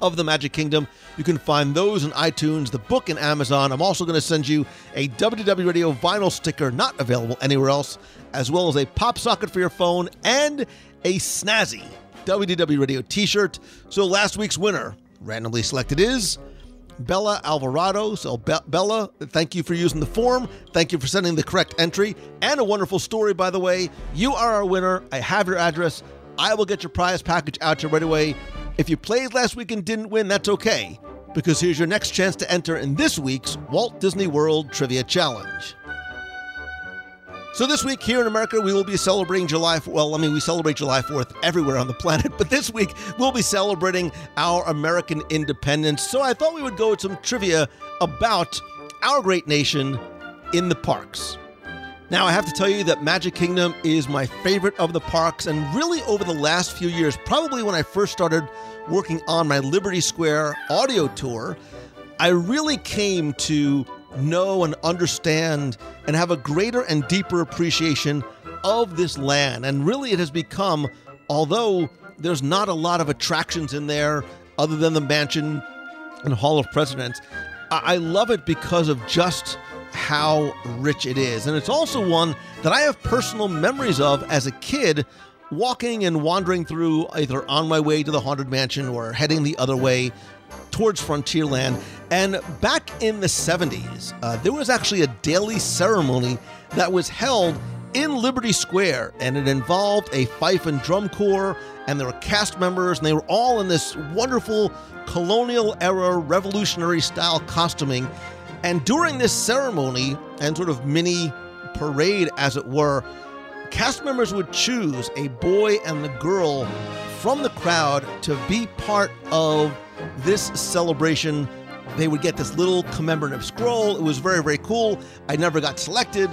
[SPEAKER 6] of the Magic Kingdom. You can find those in iTunes, the book in Amazon. I'm also going to send you a WDW Radio vinyl sticker not available anywhere else, as well as a pop socket for your phone and a snazzy WDW Radio t shirt. So last week's winner, randomly selected, is. Bella Alvarado. So, Be- Bella, thank you for using the form. Thank you for sending the correct entry and a wonderful story, by the way. You are our winner. I have your address. I will get your prize package out to you right away. If you played last week and didn't win, that's okay, because here's your next chance to enter in this week's Walt Disney World Trivia Challenge. So this week here in America, we will be celebrating July. Well, I mean, we celebrate July 4th everywhere on the planet, but this week we'll be celebrating our American independence. So I thought we would go with some trivia about our great nation in the parks. Now, I have to tell you that Magic Kingdom is my favorite of the parks, and really over the last few years, probably when I first started working on my Liberty Square audio tour, I really came to know and understand and have a greater and deeper appreciation of this land. And really, it has become, although there's not a lot of attractions in there other than the mansion and Hall of Presidents, I I love it because of just how rich it is. And it's also one that I have personal memories of as a kid walking and wandering through either on my way to the Haunted Mansion or heading the other way towards Frontierland. And back in the 70s, uh, there was actually a daily ceremony that was held in Liberty Square, and it involved a fife and drum corps, and there were cast members, and they were all in this wonderful colonial era revolutionary style costuming. And during this ceremony and sort of mini parade, as it were, cast members would choose a boy and a girl from the crowd to be part of this celebration. They would get this little commemorative scroll. It was very, very cool. I never got selected,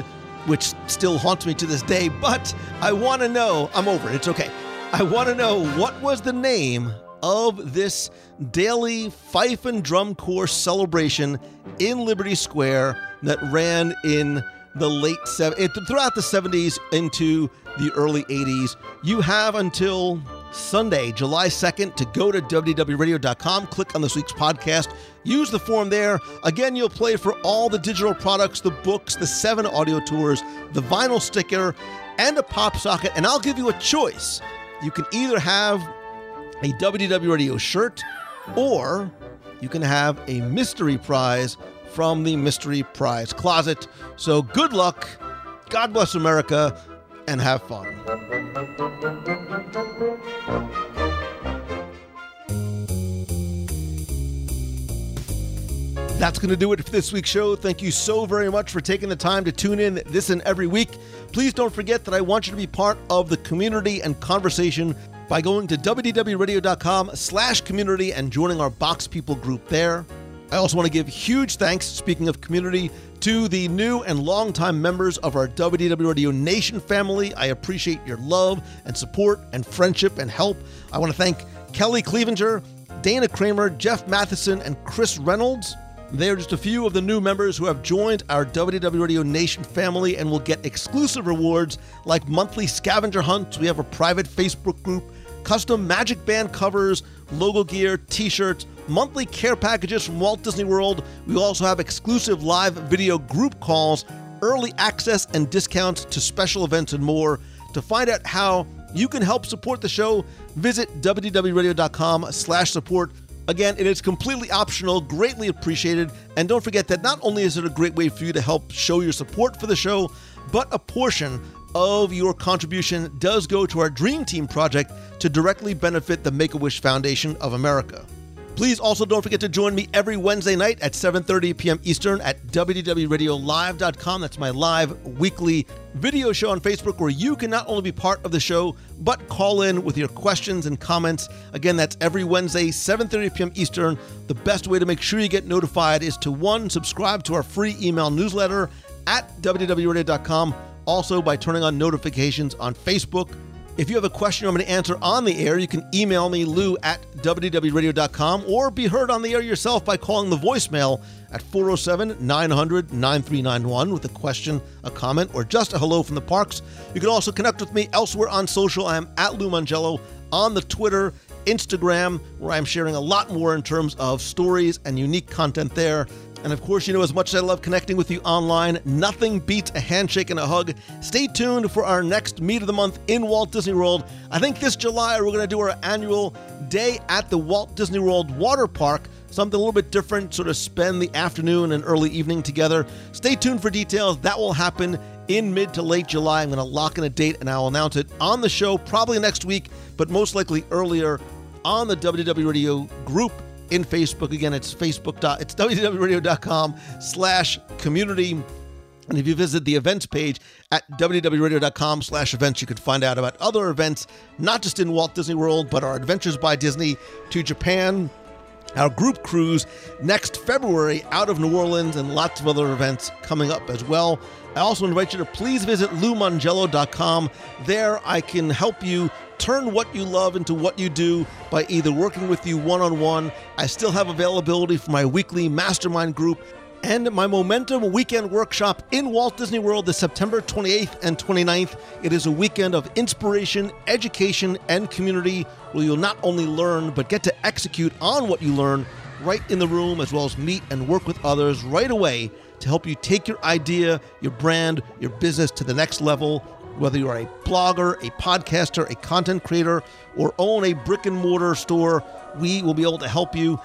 [SPEAKER 6] which still haunts me to this day, but I want to know. I'm over it. It's okay. I want to know what was the name of this daily fife and drum corps celebration in Liberty Square that ran in the late seven throughout the 70s into the early 80s. You have until Sunday, July 2nd, to go to wdwradio.com, click on this week's podcast, use the form there. Again, you'll play for all the digital products, the books, the seven audio tours, the vinyl sticker, and a pop socket, and I'll give you a choice. You can either have a WDW Radio shirt or you can have a mystery prize from the mystery prize closet. So good luck, God bless America, and have fun. That's going to do it for this week's show. Thank you so very much for taking the time to tune in this and every week. Please don't forget that I want you to be part of the community and conversation by going to wdwradio.com slash community and joining our Box People group there. I also want to give huge thanks, speaking of community, to the new and longtime members of our WDW Radio Nation family. I appreciate your love and support and friendship and help. I want to thank Kelly Clevenger, Dana Kramer, Jeff Matheson, and Chris Reynolds. They are just a few of the new members who have joined our WDW Radio Nation family and will get exclusive rewards like monthly scavenger hunts. We have a private Facebook group, custom Magic Band covers, logo gear, t shirts, monthly care packages from Walt Disney World. We also have exclusive live video group calls, early access and discounts to special events, and more. To find out how you can help support the show, visit wdwradio.com slash support. Again, it is completely optional, greatly appreciated, and don't forget that not only is it a great way for you to help show your support for the show, but a portion of your contribution does go to our Dream Team project to directly benefit the Make-A-Wish Foundation of America. Please also don't forget to join me every Wednesday night at 7:30 p.m. Eastern at wdwradiolive.com. That's my live weekly video show on Facebook where you can not only be part of the show but call in with your questions and comments. Again, that's every Wednesday 7:30 p.m. Eastern. The best way to make sure you get notified is to one subscribe to our free email newsletter at wdwradio.com. Also by turning on notifications on Facebook. If you have a question I'm going to answer on the air, you can email me, lou at wdwradio.com, or be heard on the air yourself by calling the voicemail at 407 900 9391 with a question, a comment, or just a hello from the parks. You can also connect with me elsewhere on social. I am at Lou Mongello on the Twitter, Instagram, where I'm sharing a lot more in terms of stories and unique content there. And of course, you know, as much as I love connecting with you online, nothing beats a handshake and a hug. Stay tuned for our next Meet of the Month in Walt Disney World. I think this July we're going to do our annual day at the Walt Disney World Water Park. Something a little bit different, sort of spend the afternoon and early evening together. Stay tuned for details. That will happen in mid to late July. I'm going to lock in a date and I'll announce it on the show probably next week, but most likely earlier on the WDW Radio group in Facebook. Again, it's Facebook. It's wdwradio.com slash community. And if you visit the events page at wdwradio.com slash events, you can find out about other events, not just in Walt Disney World, but our Adventures by Disney to Japan, our group cruise next February out of New Orleans, and lots of other events coming up as well. I also invite you to please visit loumongello.com. There I can help you turn what you love into what you do by either working with you one on one. I still have availability for my weekly mastermind group and my Momentum Weekend Workshop in Walt Disney World this September 28th and 29th. It is a weekend of inspiration, education, and community where you'll not only learn but get to execute on what you learn right in the room as well as meet and work with others right away to help you take your idea, your brand, your business to the next level. Whether you're a blogger, a podcaster, a content creator, or own a brick and mortar store, we will be able to help you.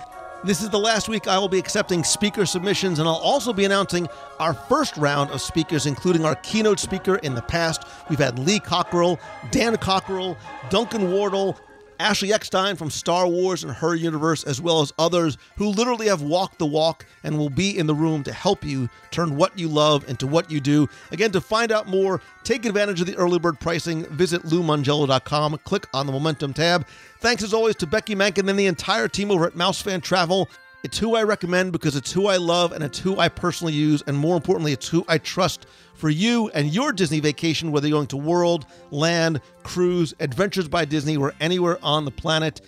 [SPEAKER 6] This is the last week I will be accepting speaker submissions, and I'll also be announcing our first round of speakers, including our keynote speaker in the past. We've had Lee Cockerell, Dan Cockerell, Duncan Wardle, Ashley Eckstein from Star Wars and her universe, as well as others who literally have walked the walk and will be in the room to help you turn what you love into what you do. Again, to find out more, take advantage of the early bird pricing, visit loumongello.com, click on the Momentum tab. Thanks as always to Becky Mankin and the entire team over at Mousefan Travel. It's who I recommend because it's who I love and it's who I personally use, and more importantly, it's who I trust for you and your Disney vacation, whether you're going to World, Land, Cruise, Adventures by Disney, or anywhere on the planet.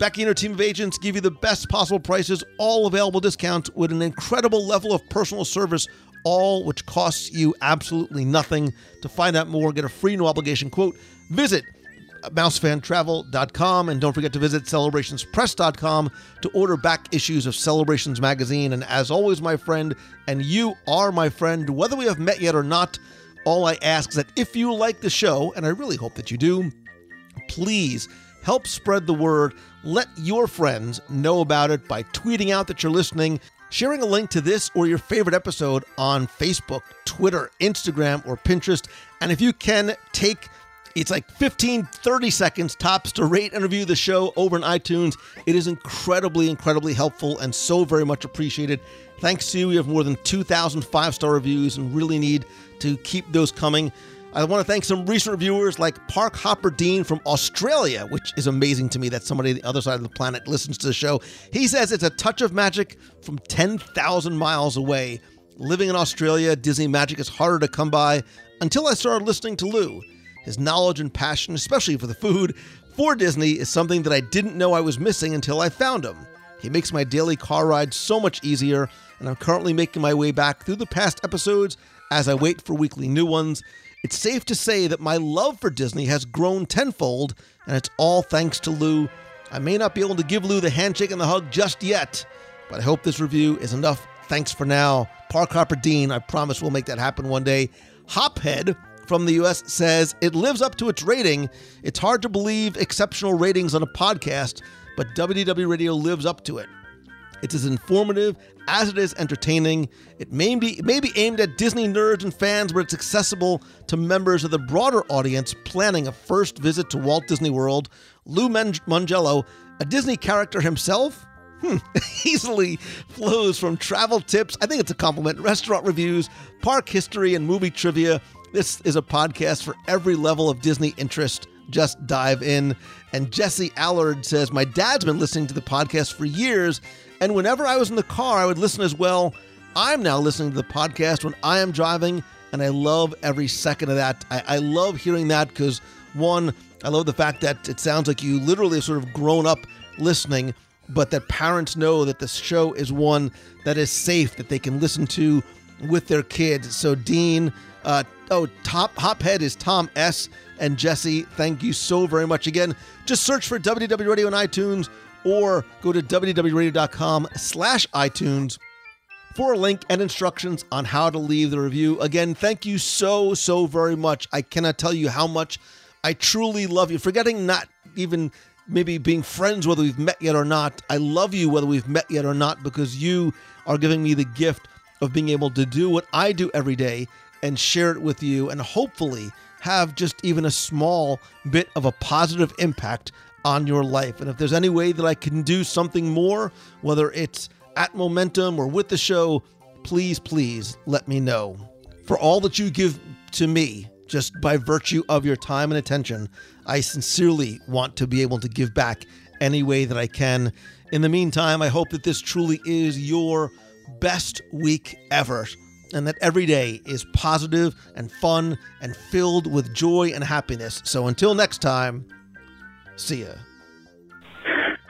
[SPEAKER 6] Becky and her team of agents give you the best possible prices, all available discounts with an incredible level of personal service, all which costs you absolutely nothing. To find out more, get a free no obligation quote, visit mousefantravel.com and don't forget to visit celebrationspress.com to order back issues of Celebrations magazine. And as always, my friend, and you are my friend, whether we have met yet or not, all I ask is that if you like the show, and I really hope that you do, please help spread the word. Let your friends know about it by tweeting out that you're listening, sharing a link to this or your favorite episode on Facebook, Twitter, Instagram, or Pinterest. And if you can, take it's like 15, 30 seconds tops to rate and review the show over in iTunes. It is incredibly, incredibly helpful and so very much appreciated. Thanks to you, we have more than 2,000 five star reviews and really need to keep those coming. I want to thank some recent reviewers like Park Hopper Dean from Australia, which is amazing to me that somebody the other side of the planet listens to the show. He says it's a touch of magic from 10,000 miles away. Living in Australia, Disney magic is harder to come by until I started listening to Lou. His knowledge and passion, especially for the food, for Disney is something that I didn't know I was missing until I found him. He makes my daily car ride so much easier, and I'm currently making my way back through the past episodes as I wait for weekly new ones. It's safe to say that my love for Disney has grown tenfold, and it's all thanks to Lou. I may not be able to give Lou the handshake and the hug just yet, but I hope this review is enough. Thanks for now. Park Hopper Dean, I promise we'll make that happen one day. Hophead from the US says it lives up to its rating. It's hard to believe exceptional ratings on a podcast, but WDW Radio lives up to it. It's as informative as it is entertaining. It may be, it may be aimed at Disney nerds and fans, but it's accessible to members of the broader audience planning a first visit to Walt Disney World. Lou Mongello, a Disney character himself, hmm, easily flows from travel tips. I think it's a compliment. Restaurant reviews, park history, and movie trivia this is a podcast for every level of Disney interest. Just dive in. And Jesse Allard says, My dad's been listening to the podcast for years, and whenever I was in the car, I would listen as well. I'm now listening to the podcast when I am driving, and I love every second of that. I, I love hearing that because, one, I love the fact that it sounds like you literally have sort of grown up listening, but that parents know that the show is one that is safe, that they can listen to with their kids. So, Dean, uh, oh, top Hophead is Tom S. and Jesse. Thank you so very much again. Just search for WDW Radio on iTunes or go to wdwradio.com slash iTunes for a link and instructions on how to leave the review. Again, thank you so, so very much. I cannot tell you how much I truly love you. Forgetting not even maybe being friends, whether we've met yet or not. I love you, whether we've met yet or not, because you are giving me the gift of being able to do what I do every day and share it with you and hopefully have just even a small bit of a positive impact on your life. And if there's any way that I can do something more, whether it's at Momentum or with the show, please, please let me know. For all that you give to me, just by virtue of your time and attention, I sincerely want to be able to give back any way that I can. In the meantime, I hope that this truly is your best week ever and that every day is positive and fun and filled with joy and happiness. So until next time, see ya.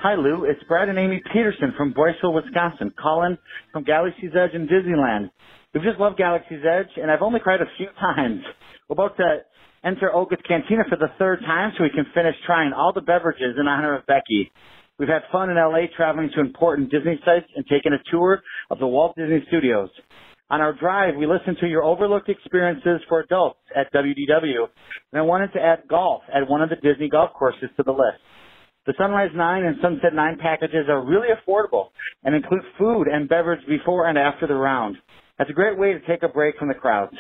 [SPEAKER 8] Hi, Lou. It's Brad and Amy Peterson from Boyceville, Wisconsin, calling from Galaxy's Edge in Disneyland. We've just loved Galaxy's Edge, and I've only cried a few times. We're about to enter Oga's Cantina for the third time so we can finish trying all the beverages in honor of Becky. We've had fun in LA traveling to important Disney sites and taking a tour of the Walt Disney Studios. On our drive, we listened to your overlooked experiences for adults at WDW, and I wanted to add golf at one of the Disney golf courses to the list. The Sunrise 9 and Sunset 9 packages are really affordable and include food and beverage before and after the round. That's a great way to take a break from the crowds.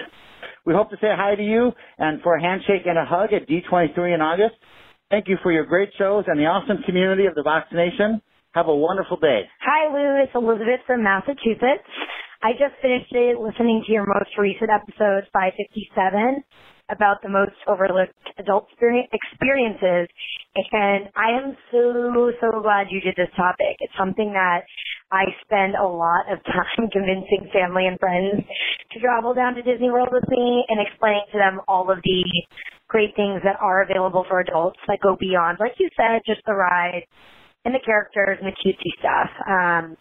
[SPEAKER 8] We hope to say hi to you and for a handshake and a hug at D23 in August. Thank you for your great shows and the awesome community of the Vox Nation. Have a wonderful day.
[SPEAKER 9] Hi, Lou. It's Elizabeth from Massachusetts. I just finished listening to your most recent episode, 557, about the most overlooked adult experiences. And I am so, so glad you did this topic. It's something that I spend a lot of time convincing family and friends to travel down to Disney World with me and explaining to them all of the great things that are available for adults that go beyond, like you said, just the ride and the characters and the cutesy stuff. Um,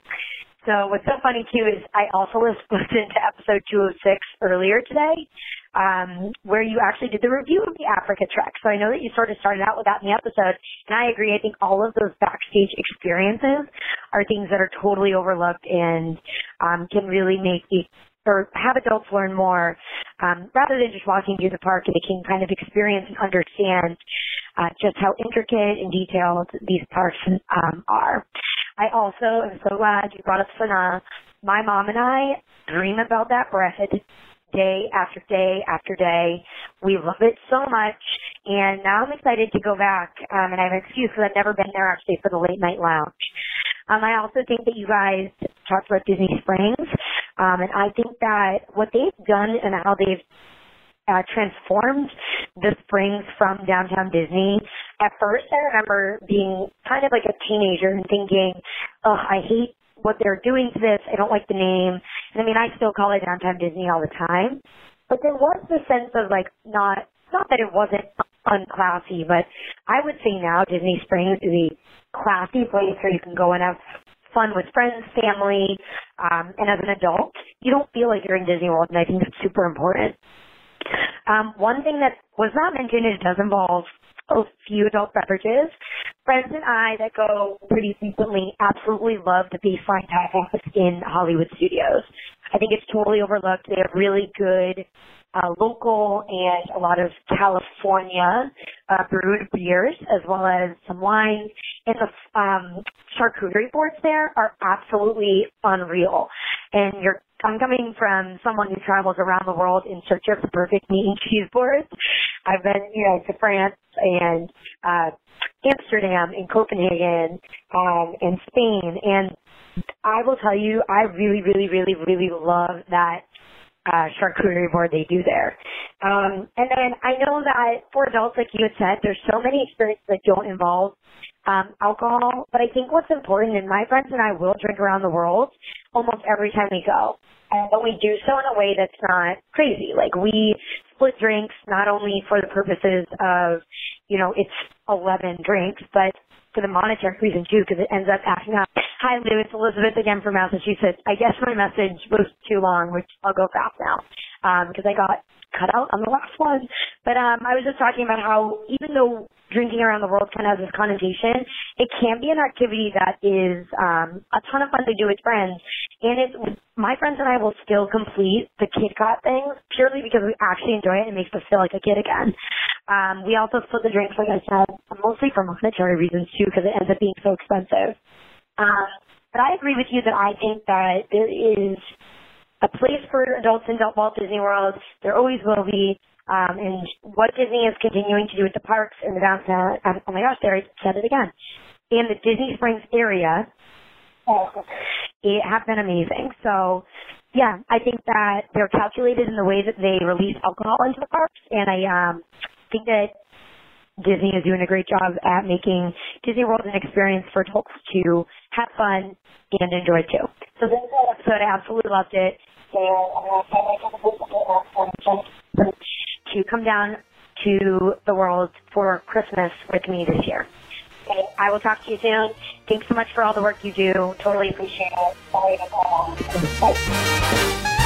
[SPEAKER 9] so what's so funny too is I also listened to episode 206 earlier today, um, where you actually did the review of the Africa trek. So I know that you sort of started out with that in the episode, and I agree. I think all of those backstage experiences are things that are totally overlooked and um, can really make the or have adults learn more um, rather than just walking through the park and they can kind of experience and understand uh, just how intricate and detailed these parks um, are. I also am so glad you brought up Sanaa. My mom and I dream about that bread day after day after day. We love it so much, and now I'm excited to go back. Um, and I have an excuse because I've never been there actually for the late night lounge. Um, I also think that you guys talked about Disney Springs, um, and I think that what they've done and how they've uh, transformed the springs from downtown Disney. At first, I remember being kind of like a teenager and thinking, "Oh, I hate what they're doing to this. I don't like the name." And I mean, I still call it downtown Disney all the time, but there was the sense of like not not that it wasn't unclassy, but I would say now Disney Springs is a classy place where you can go and have fun with friends, family, um, and as an adult, you don't feel like you're in Disney World, and I think that's super important. Um, one thing that was not mentioned is it does involve a few adult beverages. Friends and I that go pretty frequently absolutely love the baseline house in Hollywood Studios. I think it's totally overlooked. They have really good uh, local and a lot of California uh, brewed beers, as well as some wines. And the um, charcuterie boards there are absolutely unreal. And you're I'm coming from someone who travels around the world in search of the perfect meat and cheese boards. I've been, you know, to France and uh, Amsterdam and Copenhagen um, and Spain, and I will tell you, I really, really, really, really love that uh, charcuterie board they do there. Um, and then I know that for adults, like you had said, there's so many experiences that don't involve um, alcohol, but I think what's important, and my friends and I will drink around the world almost every time we go. And, but we do so in a way that's not crazy. Like we split drinks not only for the purposes of, you know, it's 11 drinks, but for the monetary reason too, because it ends up acting up. Hi, Lou. It's Elizabeth again from Massachusetts. I guess my message was too long, which I'll go fast now, because um, I got cut out on the last one. But um, I was just talking about how even though drinking around the world kind of has this connotation, it can be an activity that is um, a ton of fun to do with friends. And it, my friends and I will still complete the Kidcot things purely because we actually enjoy it and it makes us feel like a kid again. Um, we also split the drinks, like I said, mostly for monetary reasons too, because it ends up being so expensive. Um, but I agree with you that I think that there is a place for adults in Walt Disney World. There always will be. Um, and what Disney is continuing to do with the parks and the downtown, um, oh my gosh, there I said it again, in the Disney Springs area, it have been amazing. So, yeah, I think that they're calculated in the way that they release alcohol into the parks, and I um, think that Disney is doing a great job at making Disney World an experience for adults to have fun and enjoy too. So this episode, I absolutely loved it. And uh, I'm going to myself to come down to the world for Christmas with me this year. Okay, I will talk to you soon. Thanks so much for all the work you do. Totally appreciate it. Bye.